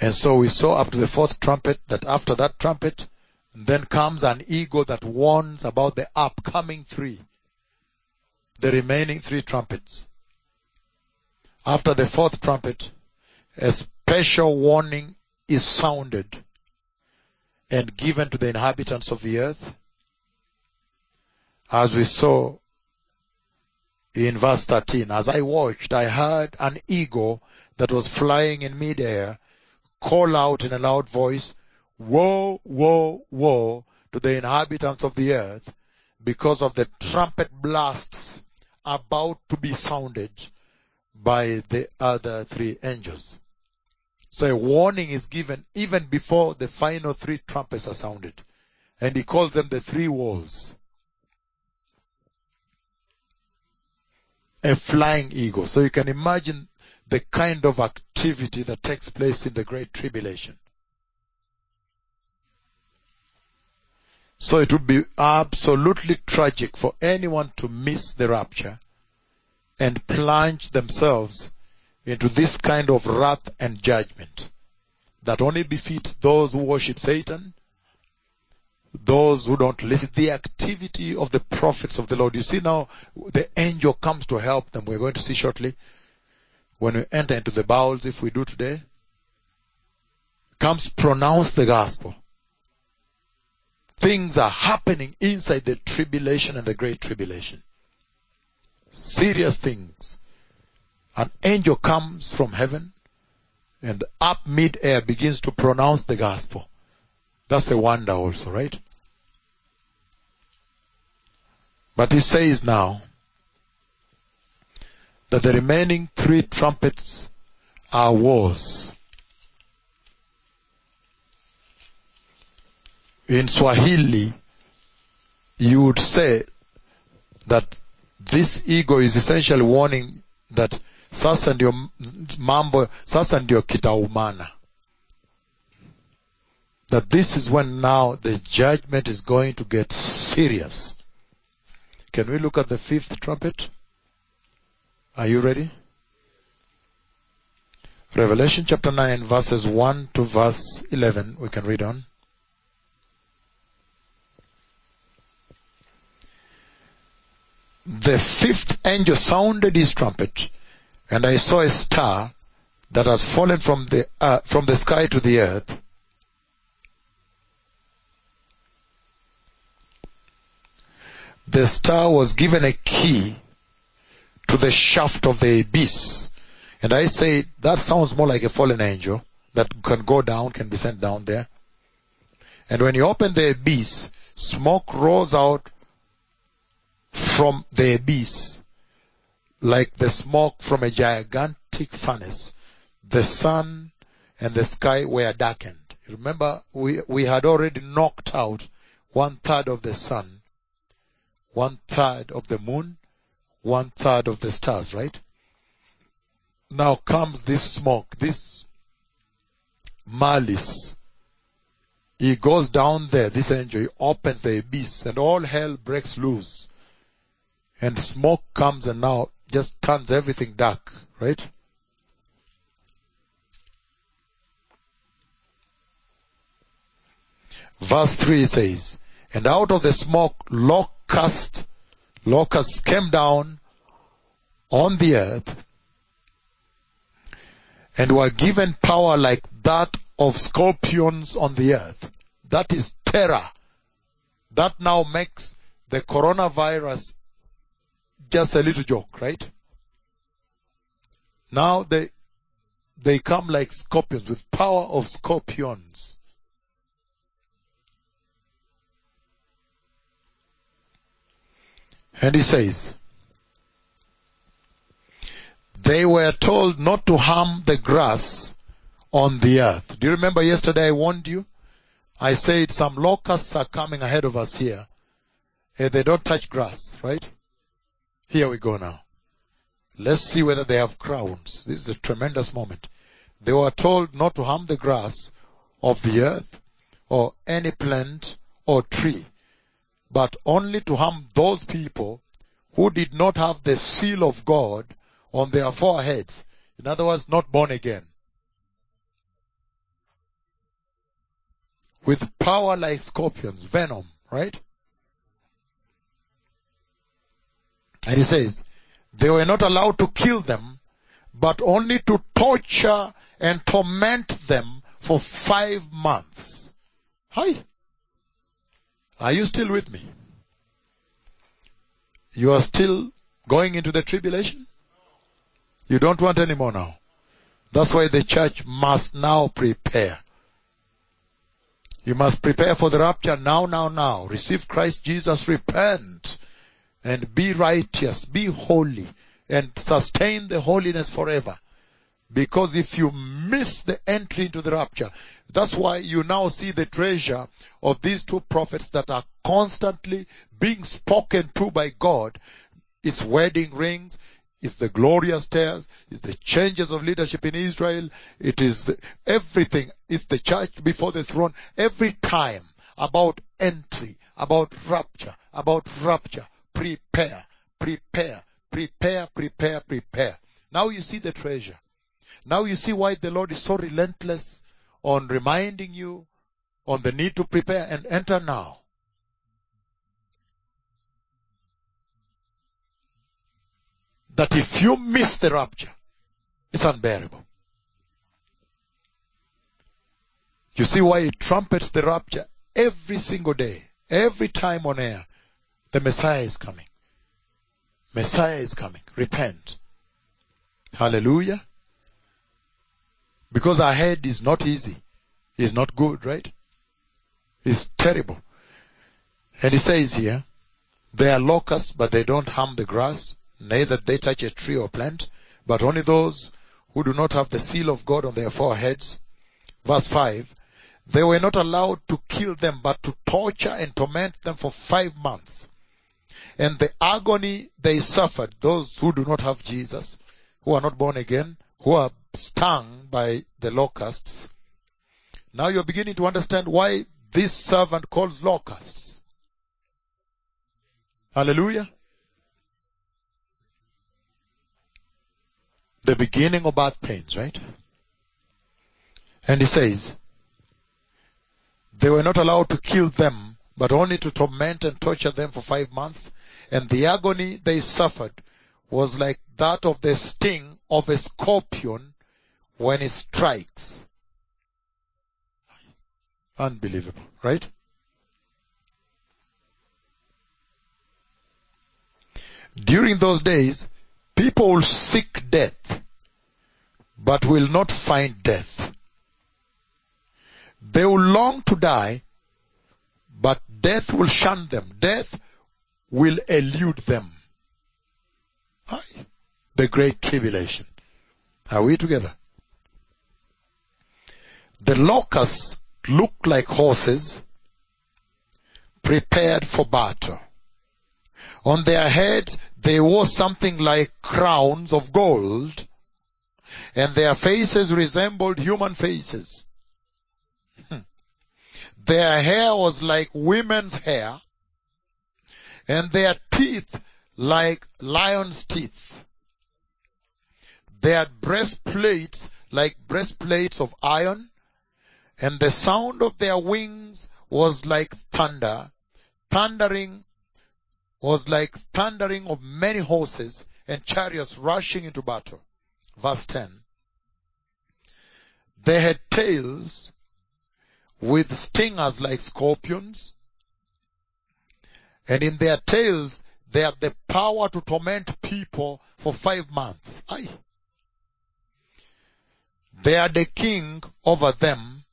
And so we saw up to the fourth trumpet that after that trumpet, then comes an eagle that warns about the upcoming three. The remaining three trumpets. After the fourth trumpet, a special warning is sounded and given to the inhabitants of the earth. As we saw in verse 13, as I watched, I heard an eagle that was flying in midair call out in a loud voice, woe, woe, woe to the inhabitants of the earth because of the trumpet blasts about to be sounded by the other three angels. So a warning is given even before the final three trumpets are sounded. And he calls them the three walls. A flying eagle. So you can imagine the kind of activity that takes place in the Great Tribulation. So it would be absolutely tragic for anyone to miss the rapture and plunge themselves into this kind of wrath and judgment that only befits those who worship Satan, those who don't listen, the activity of the prophets of the Lord. You see now, the angel comes to help them. We're going to see shortly when we enter into the bowels, if we do today, comes pronounce the gospel. Things are happening inside the tribulation and the great tribulation. Serious things. An angel comes from heaven and up mid-air begins to pronounce the gospel. That's a wonder also, right? But he says now that the remaining three trumpets are wars. In Swahili, you would say that this ego is essentially warning that sasa ndio mambo, sasa ndio kitaumana. That this is when now the judgment is going to get serious. Can we look at the fifth trumpet? Are you ready? Revelation chapter 9 verses 1 to verse 11. We can read on. The fifth angel sounded his trumpet and I saw a star that had fallen from the, uh, from the sky to the earth. The star was given a key to the shaft of the abyss. And I say that sounds more like a fallen angel that can go down, can be sent down there. And when you open the abyss, smoke rose out from the abyss like the smoke from a gigantic furnace. The sun and the sky were darkened. Remember, we, we had already knocked out one third of the sun, one third of the moon, one third of the stars, right? Now comes this smoke, this malice. He goes down there, this angel, he opens the abyss and all hell breaks loose. And smoke comes and now just turns everything dark, right? Verse 3 says, And out of the smoke locust, locusts came down on the earth and were given power like that of scorpions on the earth. That is terror. That now makes the coronavirus just a little joke, right? Now they they come like scorpions with power of scorpions. And he says, they were told not to harm the grass on the earth. Do you remember yesterday I warned you? I said some locusts are coming ahead of us here. And they don't touch grass, right? Here we go now. Let's see whether they have crowns. This is a tremendous moment. They were told not to harm the grass of the earth or any plant or tree, but only to harm those people who did not have the seal of God on their foreheads. In other words, not born again. With power like scorpions, venom, right? And he says, they were not allowed to kill them, but only to torture and torment them for five months. Hi. Are you still with me? You are still going into the tribulation? You don't want any more now. That's why the church must now prepare. You must prepare for the rapture now, now, now. Receive Christ Jesus, repent, and be righteous, be holy, and sustain the holiness forever. Because if you miss the entry into the rapture, that's why you now see the treasure of these two prophets that are constantly being spoken to by God. It's wedding rings, it's the glorious stairs, it's the changes of leadership in Israel, it is the, everything, it's the church before the throne, every time about entry, about rapture, about rapture, prepare, prepare, prepare, prepare, prepare. Now you see the treasure. Now you see why the Lord is so relentless on reminding you on the need to prepare and enter now. That if you miss the rapture, it's unbearable. You see why he trumpets the rapture every single day, every time on air. The Messiah is coming. Messiah is coming. Repent. Hallelujah. Because our head is not easy. It's not good, right? It's terrible. And he says here, they are locusts, but they don't harm the grass, neither they touch a tree or plant, but only those who do not have the seal of God on their foreheads. Verse 5, they were not allowed to kill them, but to torture and torment them for five months. And the agony they suffered, those who do not have Jesus, who are not born again, who are stung by the locusts. Now you're beginning to understand why this servant calls locusts. Hallelujah. The beginning of birth pains, right? And he says, they were not allowed to kill them, but only to torment and torture them for five months. And the agony they suffered was like that of the sting of a scorpion when it strikes. Unbelievable, right? During those days, people will seek death, but will not find death. They will long to die, but death will shun them. Death will elude them. The great tribulation. Are we together? The locusts looked like horses prepared for battle. On their heads they wore something like crowns of gold and their faces resembled human faces. Hmm. Their hair was like women's hair and their teeth like lion's teeth. Had breastplates like breastplates of iron and the sound of their wings was like thunder. Thundering was like thundering of many horses and chariots rushing into battle. Verse 10. They had tails with stingers like scorpions, and in their tails they have the power to torment people for five months. Aye. They are the king over them,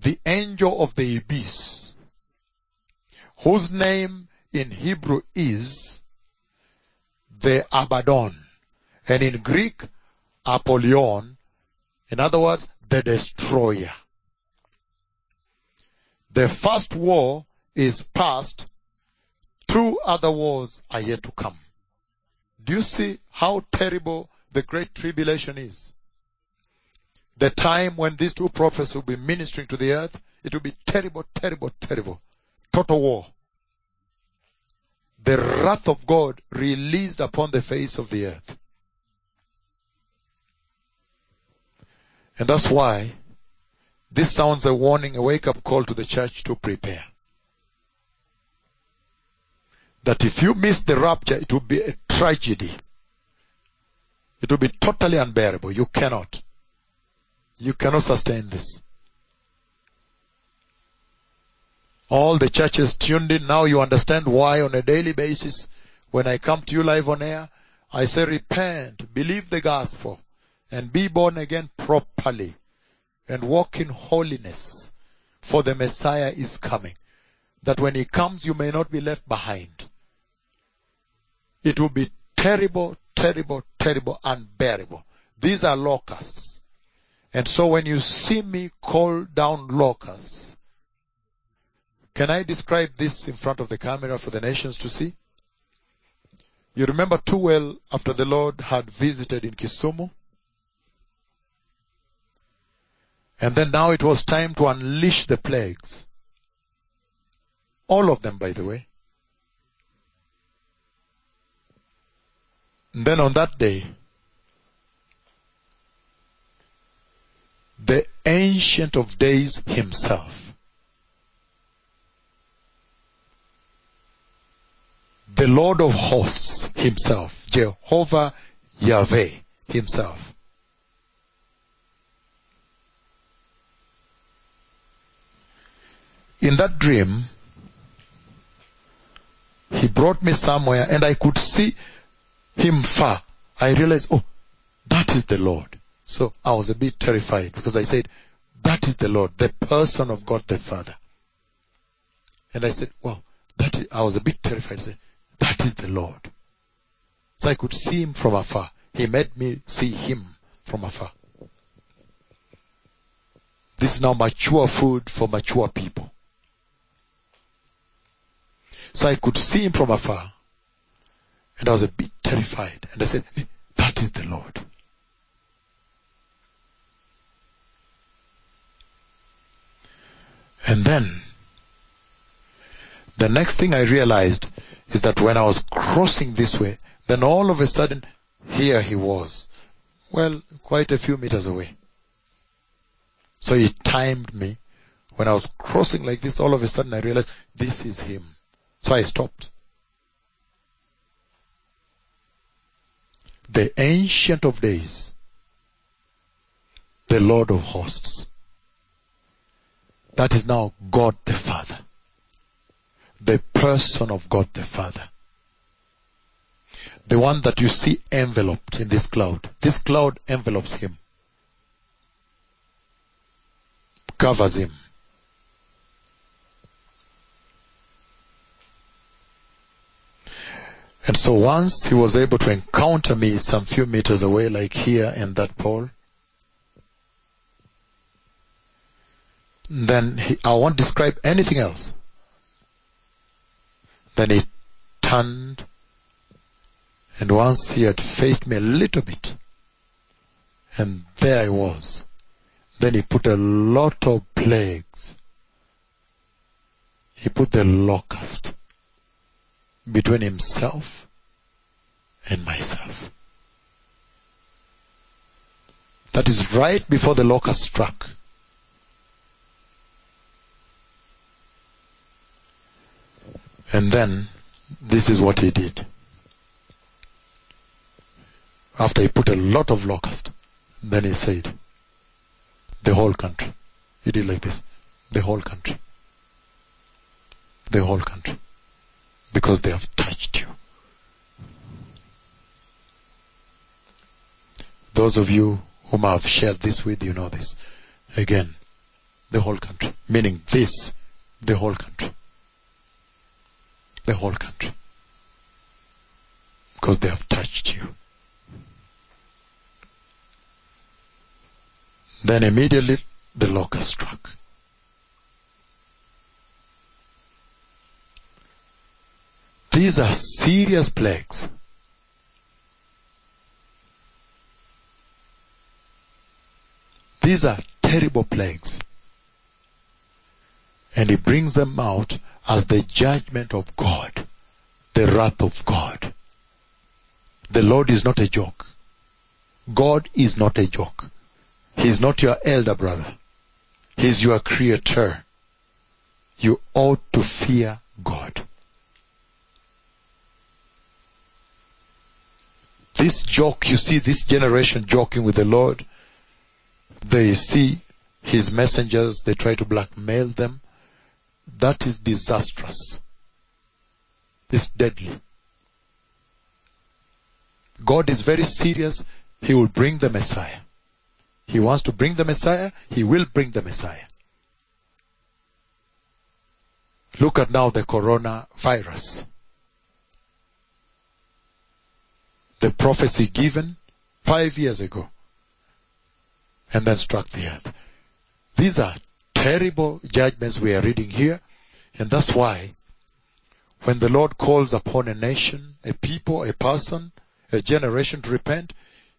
the angel of the abyss, whose name in Hebrew is the Abaddon, and in Greek, Apollyon. In other words, the destroyer. The first war is past. Two other wars are yet to come. Do you see how terrible the great tribulation is? The time when these two prophets will be ministering to the earth, it will be terrible, terrible, terrible. Total war. The wrath of God released upon the face of the earth. And that's why this sounds a warning, a wake up call to the church to prepare. That if you miss the rapture, it will be a tragedy. It will be totally unbearable. You cannot. You cannot sustain this. All the churches tuned in. Now you understand why on a daily basis, when I come to you live on air, I say repent, believe the gospel, and be born again properly, and walk in holiness, for the Messiah is coming. That when he comes, you may not be left behind. It will be terrible, terrible, terrible, unbearable. These are locusts. And so when you see me call down locusts, can I describe this in front of the camera for the nations to see? You remember too well after the Lord had visited in Kisumu. And then now it was time to unleash the plagues. All of them, by the way. And then on that day, the Ancient of Days himself, the Lord of hosts himself, Jehovah Yahweh himself, in that dream, he brought me somewhere and I could see him far. I realized, oh, that is the Lord. So I was a bit terrified because I said, that is the Lord, the person of God the Father. And I said, well, that is, I was a bit terrified. I said, that is the Lord. So I could see him from afar. He made me see him from afar. This is now mature food for mature people. So I could see him from afar. And I was a bit terrified. And I said, eh, that is the Lord. And then, the next thing I realized is that when I was crossing this way, then all of a sudden, here he was. Well, quite a few meters away. So he timed me. When I was crossing like this, all of a sudden I realized this is him. So I stopped. The Ancient of Days, the Lord of Hosts. That is now God the Father. The person of God the Father. The one that you see enveloped in this cloud. This cloud envelops him. Covers him. And so once he was able to encounter me some few meters away, like here in that pole, then he, I won't describe anything else. Then he turned, and once he had faced me a little bit, and there I was. Then he put a lot of plagues. He put the locust between himself and myself. That is right before the locust struck. And then this is what he did. After he put a lot of locust, then he said, the whole country. He did like this. The whole country. The whole country. Because they have touched you. Those of you whom I have shared this with, you know this. Again, the whole country. Meaning this, the whole country. The whole country. Because they have touched you. Then immediately the locust struck. These are serious plagues. These are terrible plagues. And he brings them out as the judgment of God, the wrath of God. The Lord is not a joke. God is not a joke. He is not your elder brother. He is your creator. You ought to fear God. This joke, you see this generation joking with the Lord. They see his messengers, they try to blackmail them. That is disastrous. It's deadly. God is very serious. He will bring the Messiah. He wants to bring the Messiah. He will bring the Messiah. Look at now the coronavirus. The prophecy given five years ago and then struck the earth. These are terrible judgments we are reading here and that's why when the Lord calls upon a nation, a people, a person, a generation to repent,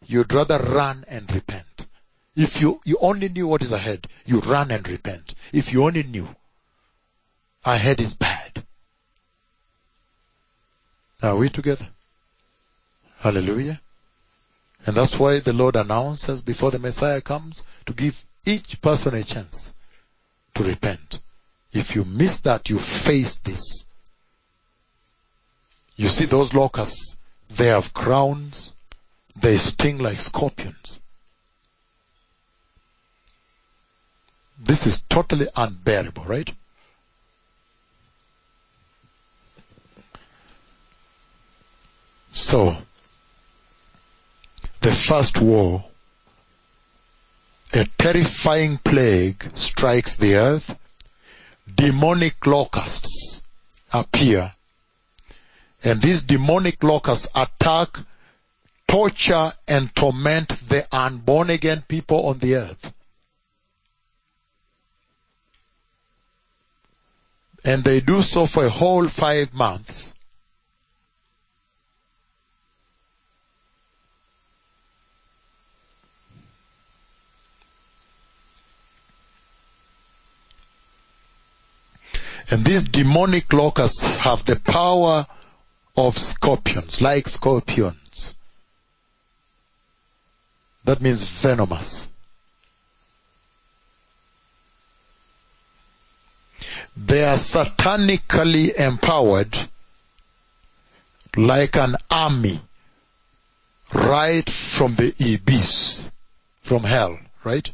you'd rather run and repent. If you, you only knew what is ahead, you run and repent. If you only knew, ahead is bad. Are we together? Hallelujah. And that's why the Lord announces before the Messiah comes to give each person a chance to repent. If you miss that, you face this. You see those locusts, they have crowns, they sting like scorpions. This is totally unbearable, right? So, the first war, a terrifying plague strikes the earth, demonic locusts appear, and these demonic locusts attack, torture, and torment the unborn again people on the earth. And they do so for a whole five months. And these demonic locusts have the power of scorpions, like scorpions. That means venomous. They are satanically empowered like an army right from the abyss, from hell, right?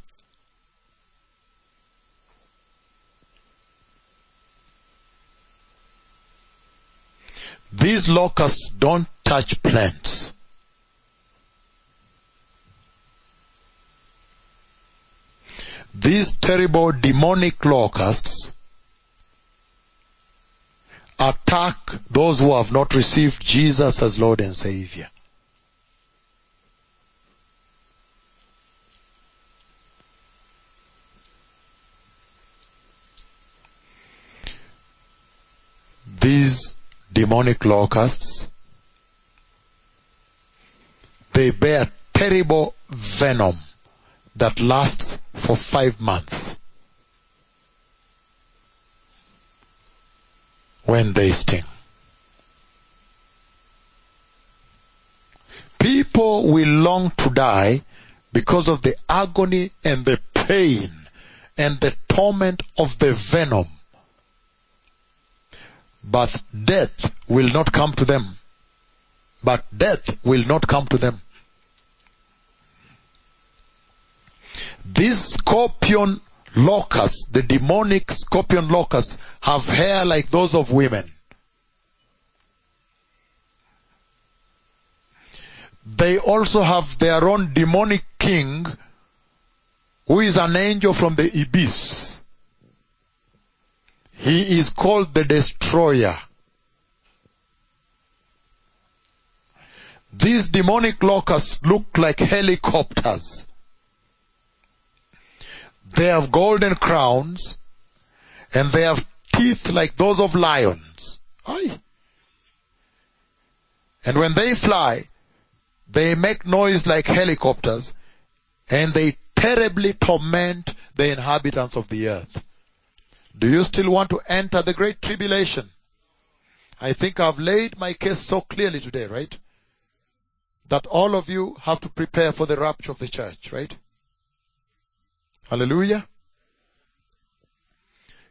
These locusts don't touch plants. These terrible demonic locusts attack those who have not received Jesus as Lord and Savior. These demonic locusts, they bear terrible venom that lasts for five months. When they sting. People will long to die because of the agony and the pain and the torment of the venom but death will not come to them. But death will not come to them. These scorpion locusts, the demonic scorpion locusts, have hair like those of women. They also have their own demonic king who is an angel from the abyss. He is called the destroyer. These demonic locusts look like helicopters. They have golden crowns and they have teeth like those of lions. Aye. And when they fly, they make noise like helicopters and they terribly torment the inhabitants of the earth. Do you still want to enter the great tribulation? I think I've laid my case so clearly today, right? That all of you have to prepare for the rapture of the church, right? Hallelujah.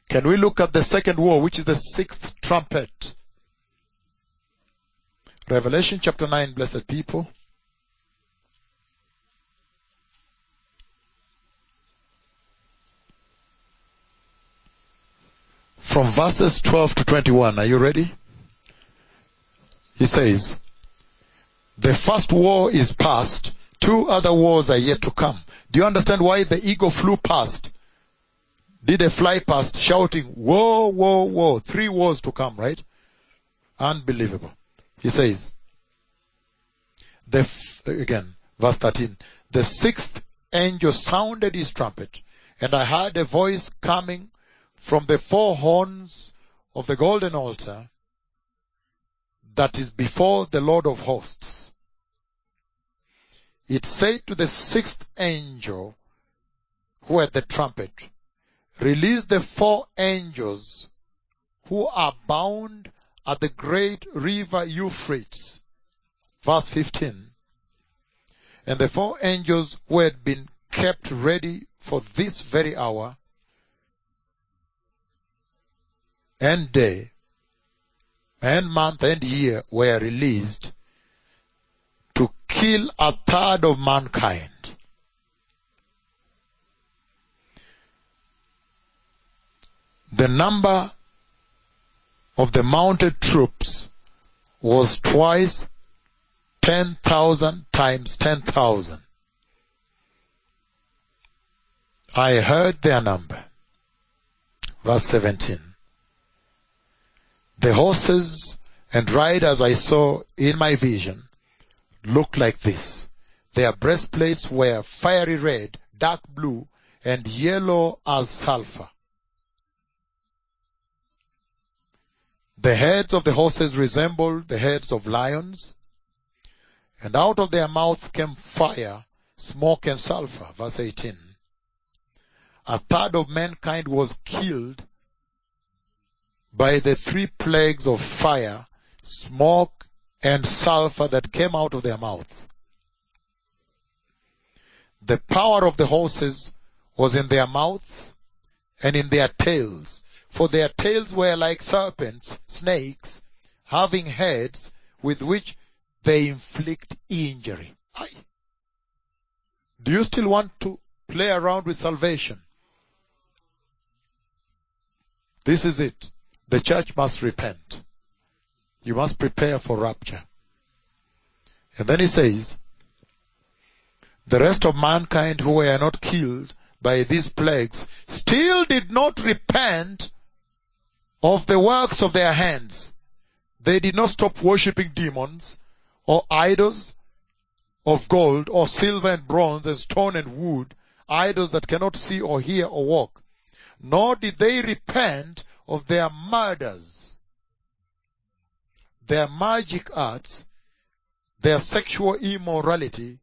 Can we look at the second war, which is the sixth trumpet? Revelation chapter 9, blessed people. From verses 12 to 21. Are you ready? He says, the first war is past. Two other wars are yet to come. Do you understand why the eagle flew past? Did a fly past shouting, woe, woe, woe. Three wars to come, right? Unbelievable. He says, the, f- again, verse 13, the sixth angel sounded his trumpet and I heard a voice coming from the four horns of the golden altar that is before the Lord of hosts. It said to the sixth angel who had the trumpet, release the four angels who are bound at the great river Euphrates. Verse 15. And the four angels who had been kept ready for this very hour and day and month and year were released to kill a third of mankind. The number of the mounted troops was twice 10,000 times 10,000. I heard their number. Verse 17. The horses and riders I saw in my vision looked like this. Their breastplates were fiery red, dark blue, and yellow as sulfur. The heads of the horses resembled the heads of lions, and out of their mouths came fire, smoke, and sulfur. Verse 18. A third of mankind was killed by the three plagues of fire, smoke, and sulfur that came out of their mouths. The power of the horses was in their mouths and in their tails, for their tails were like serpents, snakes, having heads with which they inflict injury. Aye. Do you still want to play around with salvation? This is it. The church must repent. You must prepare for rapture. And then he says, the rest of mankind who were not killed by these plagues still did not repent of the works of their hands. They did not stop worshipping demons or idols of gold or silver and bronze and stone and wood, idols that cannot see or hear or walk. Nor did they repent of their murders, their magic arts, their sexual immorality,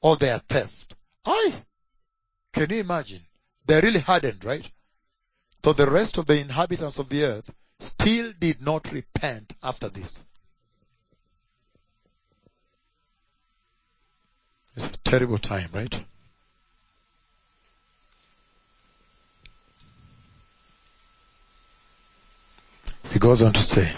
or their theft. I Can you imagine? They're really hardened, right? So the rest of the inhabitants of the earth still did not repent after this. It's a terrible time, right? Goes on to say,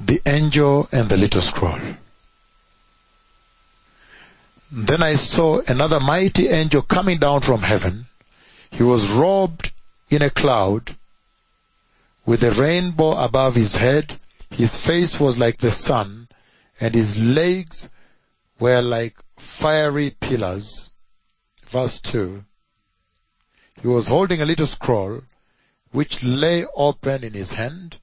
the angel and the little scroll. Then I saw another mighty angel coming down from heaven. He was robed in a cloud with a rainbow above his head. His face was like the sun and his legs were like fiery pillars. Verse 2. He was holding a little scroll which lay open in his hand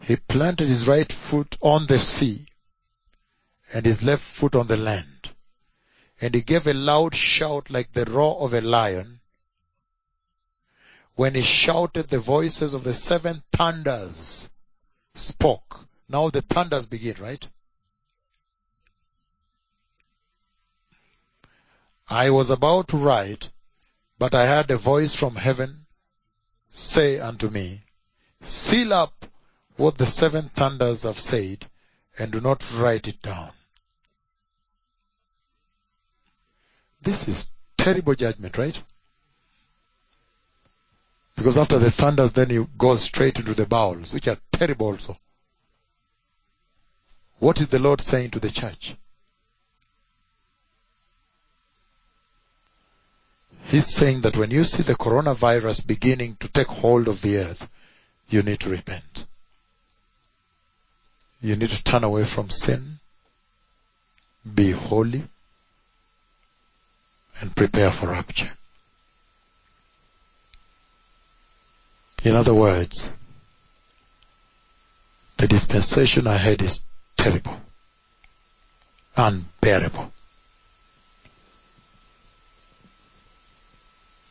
He planted his right foot on the sea and his left foot on the land. And he gave a loud shout like the roar of a lion. When he shouted, the voices of the seven thunders spoke. Now the thunders begin, right? I was about to write, but I heard a voice from heaven say unto me, Seal up what the seven thunders have said, and do not write it down. This is terrible judgment, right? Because after the thunders, then you go straight into the bowels, which are terrible also. What is the Lord saying to the church? He's saying that when you see the coronavirus beginning to take hold of the earth, you need to repent. You need to turn away from sin, be holy, and prepare for rapture. In other words, the dispensation ahead is terrible, unbearable.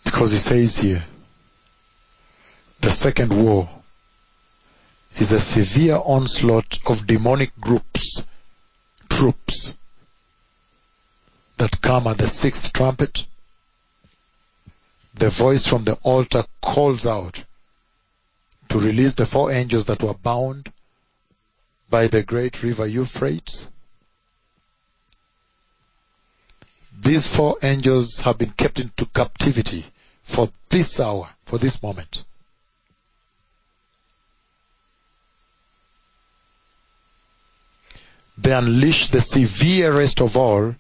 Because he says here, the second war is a severe onslaught of demonic groups, troops that come at the sixth trumpet. The voice from the altar calls out to release the four angels that were bound by the great river Euphrates. These four angels have been kept into captivity for this hour, for this moment. They unleash the severest of all,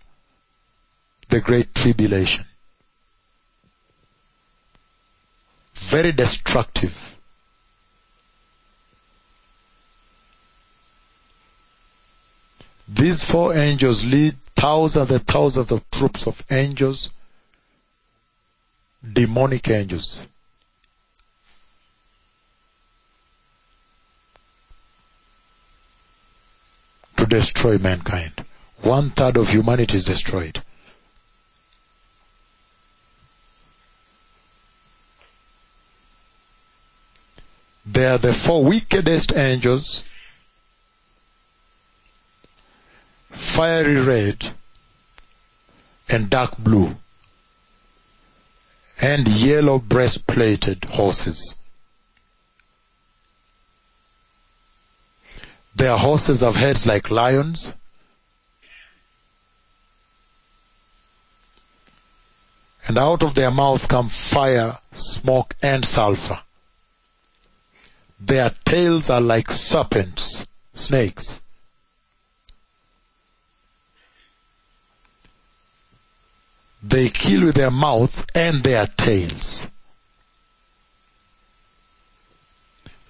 the great tribulation. Very destructive. These four angels lead thousands and thousands of troops of angels, demonic angels. To destroy mankind. One third of humanity is destroyed. They are the four wickedest angels fiery red and dark blue and yellow breastplated horses. Their horses have heads like lions. And out of their mouths come fire, smoke, and sulfur. Their tails are like serpents, snakes. They kill with their mouth and their tails.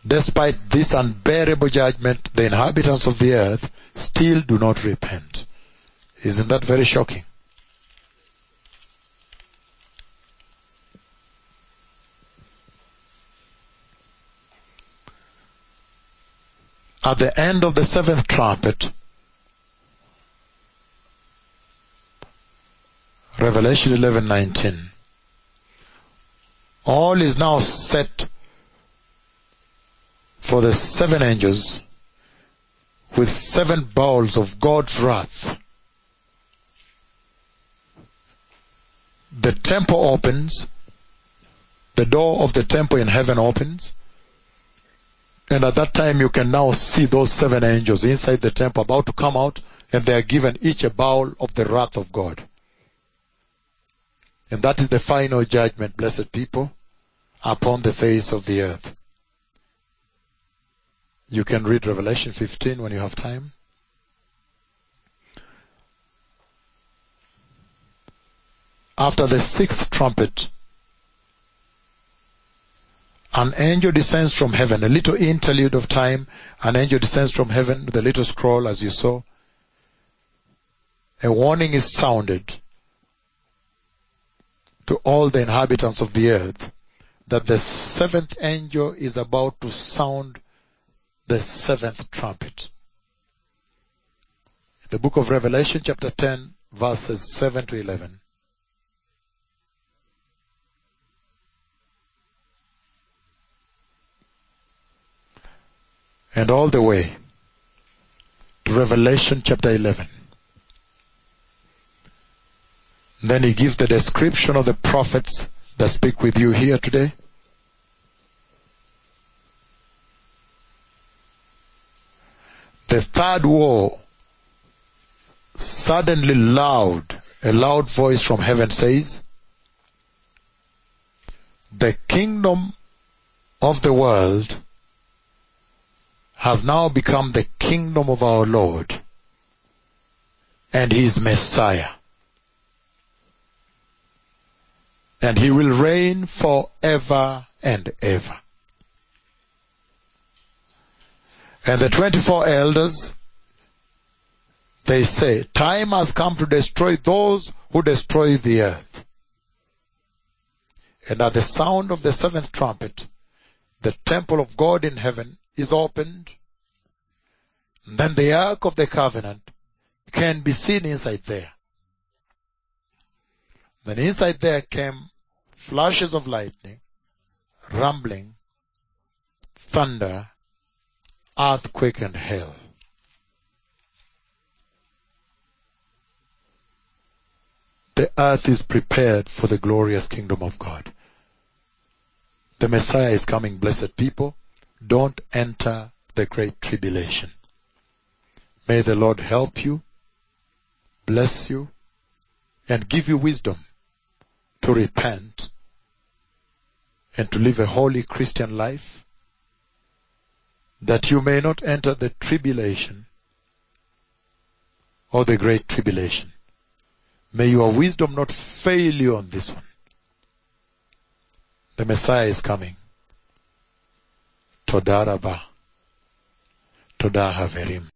Despite this unbearable judgment, the inhabitants of the earth still do not repent. Isn't that very shocking? At the end of the seventh trumpet, Revelation 11:19. All is now set for the seven angels with seven bowls of God's wrath. The temple opens, the door of the temple in heaven opens, and at that time you can now see those seven angels inside the temple about to come out, and they are given each a bowl of the wrath of God. And that is the final judgment, blessed people, upon the face of the earth. You can read Revelation 15 when you have time. After the sixth trumpet, an angel descends from heaven, a little interlude of time, an angel descends from heaven with a little scroll as you saw. A warning is sounded to all the inhabitants of the earth that the seventh angel is about to sound the seventh trumpet. The book of Revelation chapter 10 verses 7 to 11. And all the way to Revelation chapter 11. Then he gives the description of the prophets that speak with you here today. The third war, suddenly loud, a loud voice from heaven says, the kingdom of the world has now become the kingdom of our Lord and his Messiah. And he will reign forever and ever. And the 24 elders, they say, time has come to destroy those who destroy the earth. And at the sound of the seventh trumpet, the temple of God in heaven is opened. And then the ark of the covenant can be seen inside there. Then inside there came flashes of lightning, rumbling, thunder, earthquake and hail. The earth is prepared for the glorious kingdom of God. The Messiah is coming, blessed people. Don't enter the great tribulation. May the Lord help you, bless you, and give you wisdom to repent and to live a holy Christian life that you may not enter the tribulation or the great tribulation. May your wisdom not fail you on this one. The Messiah is coming. Toda Rabba. Toda Haverim.